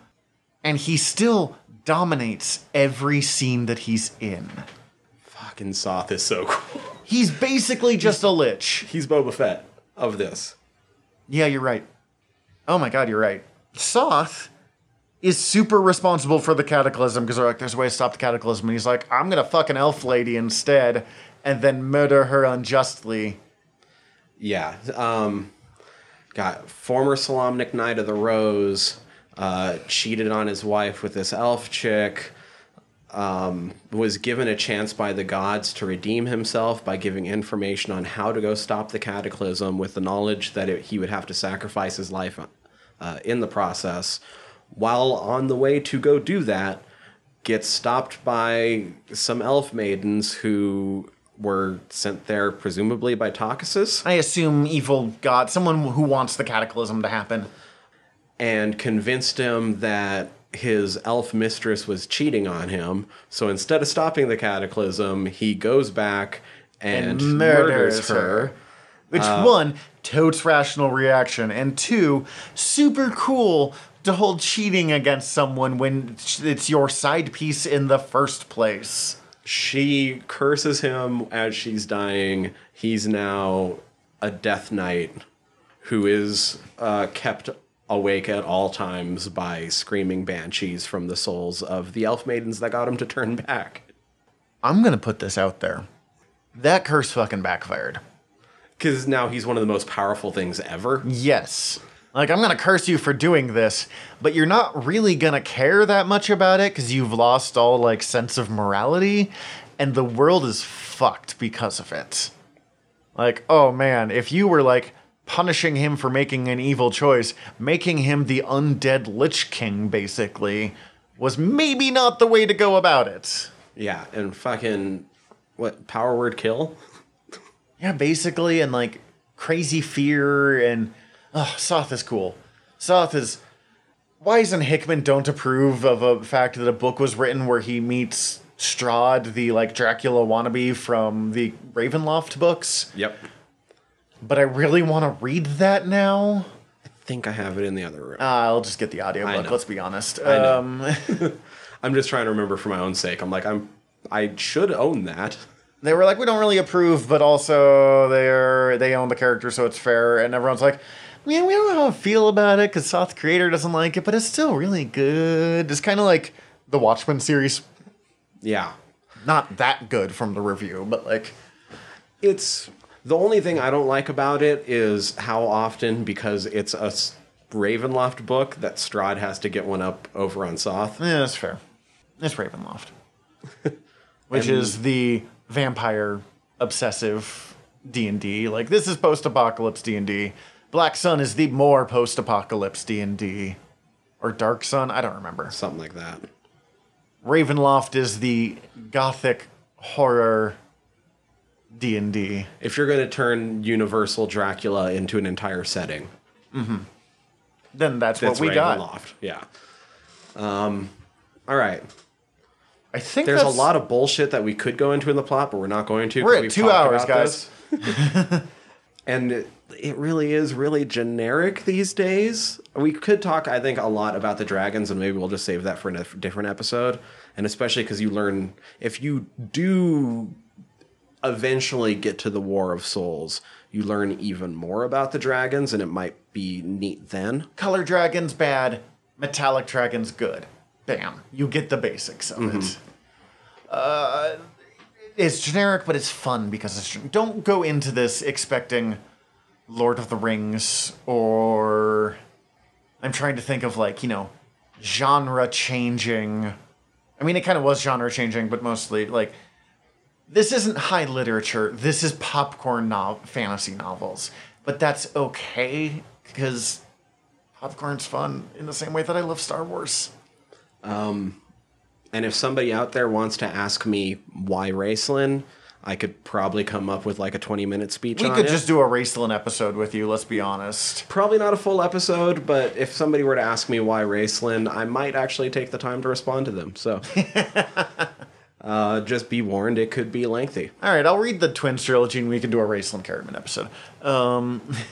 and he still dominates every scene that he's in.
Fucking Soth is so (laughs) cool.
He's basically just a lich.
He's Boba Fett of this.
Yeah, you're right. Oh my god, you're right. Soth is super responsible for the cataclysm because they're like, there's a way to stop the cataclysm. And he's like, I'm gonna fuck an elf lady instead and then murder her unjustly.
Yeah. Um, got former Solamnic Knight of the Rose, uh, cheated on his wife with this elf chick, um, was given a chance by the gods to redeem himself by giving information on how to go stop the cataclysm with the knowledge that it, he would have to sacrifice his life uh, in the process. While on the way to go do that, gets stopped by some elf maidens who were sent there presumably by Takhisis.
I assume evil god, someone who wants the cataclysm to happen.
and convinced him that his elf mistress was cheating on him. So instead of stopping the cataclysm, he goes back and,
And
murders,
murders
her.
her. Which uh, one, totes rational reaction, and two, super cool to hold cheating against someone when it's your side piece in the first place.
She curses him as she's dying. He's now a death knight who is uh, kept awake at all times by screaming banshees from the souls of the elf maidens that got him to turn back.
I'm gonna put this out there. That curse fucking backfired.
Because now he's one of the most powerful things ever.
Yes. Like, I'm gonna curse you for doing this, but you're not really gonna care that much about it because you've lost all, like, sense of morality, and the world is fucked because of it. Like, oh man, if you were, like, punishing him for making an evil choice, making him the undead Lich King, basically, was maybe not the way to go about it.
Yeah, and fucking what power word kill?
Yeah, basically, and like crazy fear and oh, Soth is cool. Soth is Why Weis and Hickman don't approve of a fact that a book was written where he meets Strahd, the like Dracula wannabe from the Ravenloft books.
Yep.
But I really want to read that now.
I think I have it in the other room.
Uh, I'll just get the audiobook,
know.
let's be honest.
know.
Um, (laughs) (laughs)
I'm just trying to remember for my own sake. I'm like, I'm I should own that.
they were like, we don't really approve, but also they're they own the character, so it's fair. And everyone's like, man, we don't know how I feel about it because Soth creator doesn't like it, but it's still really good. It's kind of like the Watchmen series,
Yeah.
not that good from the review, but like,
It's the only thing I don't like about it is how often because it's a Ravenloft book that Strahd has to get one up over on Soth.
yeah, that's fair. It's Ravenloft, (laughs) which is the vampire obsessive D and D. Like this is post apocalypse D and D. Black Sun is the more post apocalypse D and D, or Dark Sun. I don't remember.
Something like that.
Ravenloft is the gothic horror D and D.
If you're going to turn Universal Dracula into an entire setting,
Then that's,
that's
what we got.
Ravenloft. Yeah. Um, all right.
I think
There's a lot of bullshit that we could go into in the plot, but we're not going to.
We're at two hours, guys. (laughs) (laughs)
and it, really is really generic these days. We could talk, I think, a lot about the dragons, and maybe we'll just save that for a different episode. And especially because you learn if you do eventually get to the War of Souls, you learn even more about the dragons, and it might be neat then.
color dragons bad, metallic dragons good. Bam, you get the basics of
Mm-hmm.
it. Uh, it's generic, but it's fun because it's. Don't go into this expecting Lord of the Rings or. I'm trying to think of like you know, genre changing. I mean, it kind of was genre changing, but mostly like this isn't high literature. This is popcorn no- fantasy novels. But that's okay because popcorn's fun in the same way that I love Star Wars.
Um, And if somebody out there wants to ask me why Raistlin, I could probably come up with like a 20 minute speech
We could
it.
just do a Raistlin episode with you, let's be honest.
Probably not a full episode, but if somebody were to ask me why Raistlin, I might actually take the time to respond to them. So (laughs) uh, just be warned, it could be lengthy.
All right, I'll read the Twins trilogy and we can do a Raistlin Caramon episode. (laughs)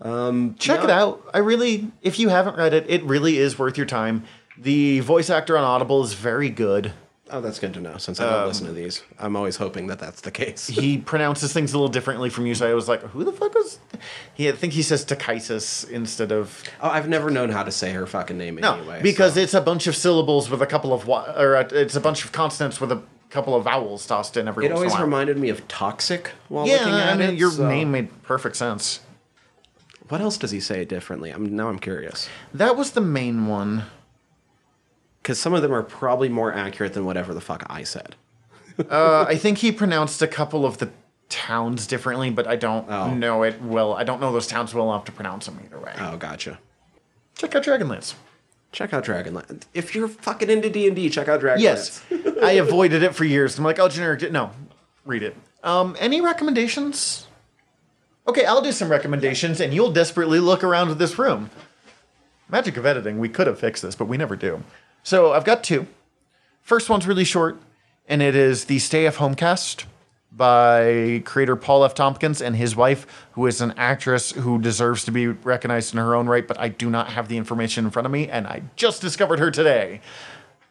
Um, check it out. I really, if you haven't read it, it really is worth your time. The voice actor on Audible is very good.
Oh, that's good to know since I don't listen to um, these. I'm always hoping that that's the case.
He pronounces things a little differently from you, so I was like, "Who the fuck was?" He, I think he says Takaisis instead of
Oh, I've never known how to say her fucking name
no,
anyway.
because
so-
it's a bunch of syllables with a couple of or it's a bunch of consonants with a couple of vowels tossed in every.
it
once in a
always reminded me of Toxic while
Yeah,
looking at
I mean,
it.
your
so-
name made perfect sense.
What else does he say differently? I'm now I'm curious.
That was the main one.
Because some of them are probably more accurate than whatever the fuck I said.
Uh, I think he pronounced a couple of the towns differently, but I don't
Oh.
know it well. I don't know those towns well enough to pronounce them either way.
Oh, gotcha.
Check out Dragonlance.
Check out Dragonlance. If you're fucking into D and D, check out Dragonlance.
Yes, I avoided it for years. I'm like, oh, generic. No, read it. Um, any recommendations? Okay, I'll do some recommendations, and you'll desperately look around this room. Magic of editing. We could have fixed this, but we never do. So I've got two. First one's really short, and it is the Stay of Homecast by creator Paul F. Tompkins and his wife, who is an actress who deserves to be recognized in her own right, but I do not have the information in front of me, and I just discovered her today.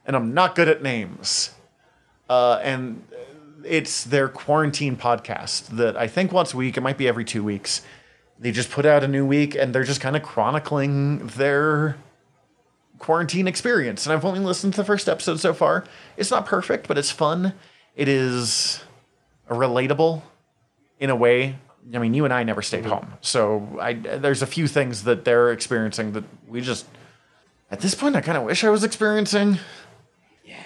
And I'm not good at names. Uh, and it's their quarantine podcast that I think once a week, it might be every two weeks. They just put out a new week and they're just kind of chronicling their quarantine experience. And I've only listened to the first episode so far. It's not perfect, but it's fun. It is relatable in a way. I mean, you and I never stayed home, so I there's a few things that they're experiencing that we just at this point I kind of wish I was experiencing. Yeah,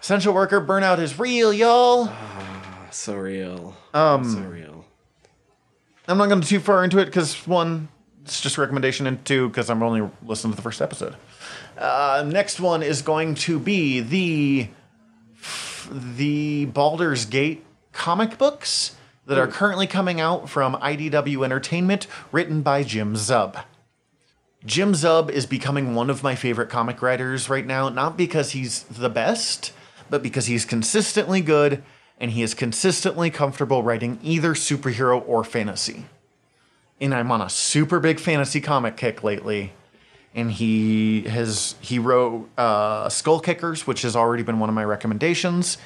essential worker burnout is real, y'all.
So real. Um, so real.
I'm not going to too far into it because one, it's just a recommendation, and two, because I'm only listening to the first episode. Uh, next one is going to be the the Baldur's Gate comic books that are currently coming out from IDW Entertainment, written by Jim Zub. Jim Zub is becoming one of my favorite comic writers right now, not because he's the best, but because he's consistently good and he is consistently comfortable writing either superhero or fantasy. And I'm on a super big fantasy comic kick lately. And he has he wrote uh, Skull Kickers, which has already been one of my recommendations.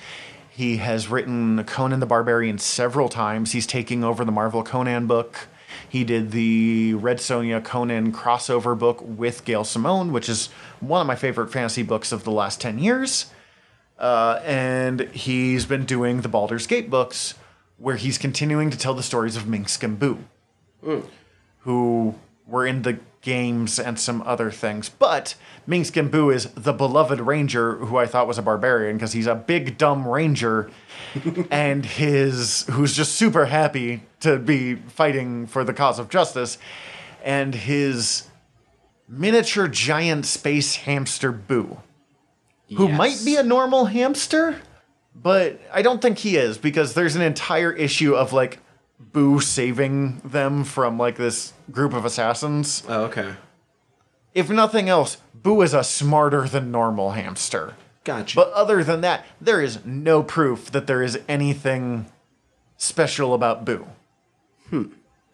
He has written Conan the Barbarian several times. He's taking over the Marvel Conan book. He did the Red Sonja Conan crossover book with Gail Simone, which is one of my favorite fantasy books of the last 10 years. Uh, and he's been doing the Baldur's Gate books, where he's continuing to tell the stories of Minsc and Boo, who were in the games and some other things. But Minsc and Boo is the beloved ranger, who I thought was a barbarian because he's a big dumb ranger, (laughs) and his who's just super happy to be fighting for the cause of justice, and his miniature giant space hamster Boo who
Yes.
might be a normal hamster, but I don't think he is because there's an entire issue of like Boo saving them from like this group of assassins.
Oh, okay.
If nothing else, Boo is a smarter than normal hamster.
Gotcha.
But other than that, there is no proof that there is anything special about Boo. Hmm.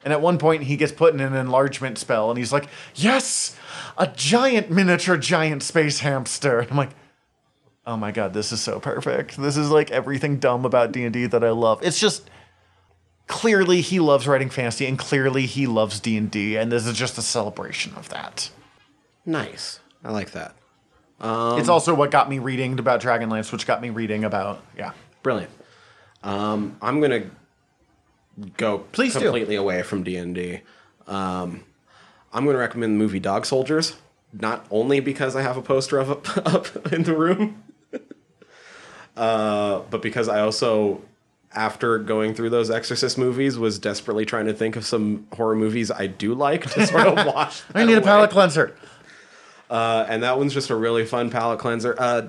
And at one point, he gets put in an enlargement spell, and he's like, "Yes, a giant miniature giant space hamster." And I'm like, "Oh my god, this is so perfect. This is like everything dumb about D and D that I love. It's just clearly he loves writing fantasy, and clearly he loves D and this is just a celebration of that."
nice. I like that.
it's also what got me reading about Dragonlance, which got me reading about yeah.
Brilliant. Um, I'm gonna go
Please do.
completely away from D and D. Um, I'm gonna recommend the movie Dog Soldiers, not only because I have a poster of it (laughs) up in the room, (laughs) uh, but because I also, after going through those Exorcist movies, was desperately trying to think of some horror movies I do like to sort of (laughs) watch.
I need a
that
palate cleanser.
Uh, and that one's just a really fun palate cleanser. Uh,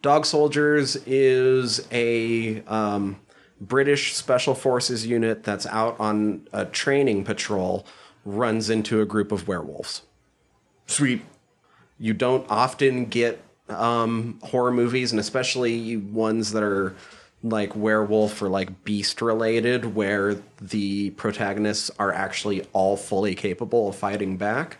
Dog Soldiers is a um, British Special Forces unit that's out on a training patrol, runs into a group of werewolves.
Sweet.
You don't often get um, horror movies, and especially ones that are like werewolf or like beast related, where the protagonists are actually all fully capable of fighting back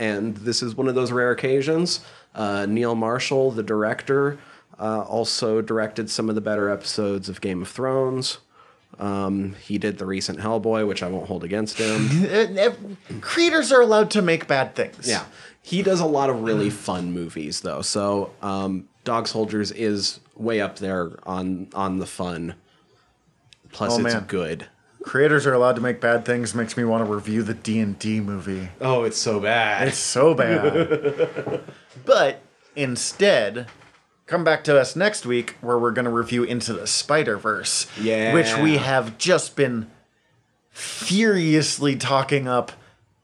and this is one of those rare occasions. Uh, Neil Marshall, the director, uh, also directed some of the better episodes of Game of Thrones. Um, he did the recent Hellboy, which I won't hold against him. (laughs)
Uh, uh, Creators are allowed to make bad things.
yeah, he does a lot of really fun movies, though. So um, Dog Soldiers is way up there on on the fun. Plus,
Oh,
it's
man.
good.
Creators are allowed to make bad things makes me want to review the D&D movie.
Oh, it's so bad.
It's so bad. (laughs) but instead, come back to us next week where we're going to review Into the Spider-Verse,
Yeah.
which we have just been furiously talking up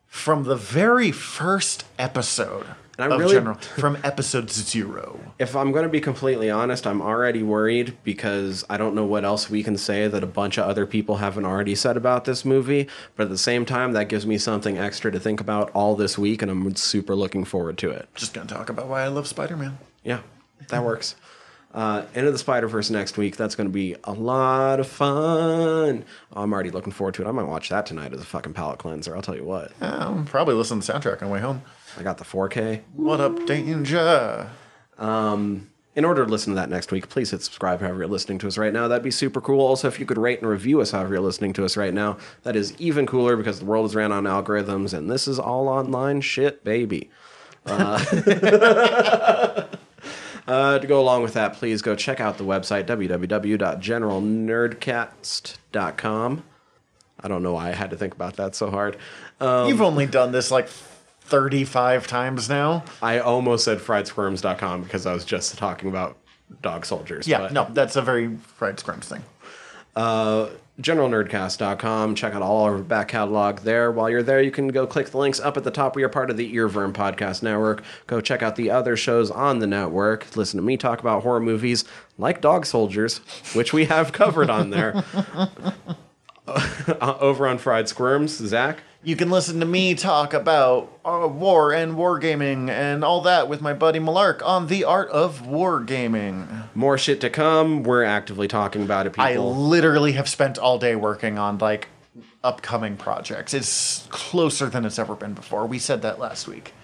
from the very first episode
And I
of
really-
General (laughs) from episode 0.
If I'm going to be completely honest, I'm already worried because I don't know what else we can say that a bunch of other people haven't already said about this movie. But at the same time, that gives me something extra to think about all this week, and I'm super looking forward to it.
Just going to talk about why I love Spider-Man.
Yeah, that works. Uh, Into the Spider Verse next week. That's going to be a lot of fun. I'm already looking forward to it. I might watch that tonight as a fucking palate cleanser. I'll tell you what.
I'll probably listen to the soundtrack on the way home.
I got the 4K.
What up, Danger?
In order to listen to that next week, please hit subscribe however you're listening to us right now. That'd be super cool. Also, if you could rate and review us however you're listening to us right now, that is even cooler because the world is ran on algorithms and this is all online shit, baby. Uh, (laughs) uh, to go along with that, please go check out the website www.generalnerdcast.com. I don't know why I had to think about that so hard. Um,
You've only done this like 35 times now.
I almost said friedsquirms.com because I was just talking about dog soldiers.
Yeah,
but-
no, that's a very Fried Squirms thing.
uh, generalnerdcast.com. Check out all our back catalog there. While you're there, you can go click the links up at the top. We are part of the Earworm Podcast Network. Go check out the other shows on the network. Listen to me talk about horror movies like Dog Soldiers, which we have covered on there. (laughs) Uh, Over on Fried Squirms, Zach.
You can listen to me talk about uh, war and wargaming and all that with my buddy Malark on The Art of Wargaming.
More shit to come. We're actively talking about it, people.
I literally have spent all day working on like upcoming projects. It's closer than it's ever been before. We said that last week.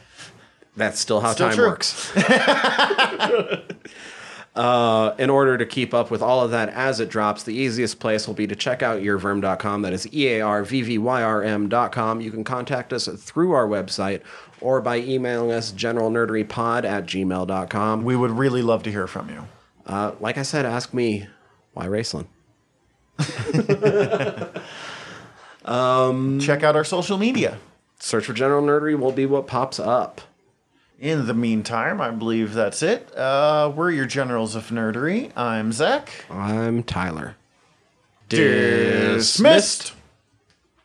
That's still how
Still
time
true.
works. (laughs) (laughs) uh, in order to keep up with all of that as it drops, the easiest place will be to check out earworm.com. That is E A R V V Y R M.com. You can contact us through our website or by emailing us generalnerderypod at gmail.com.
We would really love to hear from you.
Uh, like I said, ask me why Raceland. (laughs)
Check out our social media.
Search for General Nerdery will be what pops up.
In the meantime, I believe that's it. Uh, we're your generals of nerdery. I'm Zach.
I'm Tyler.
Dismissed.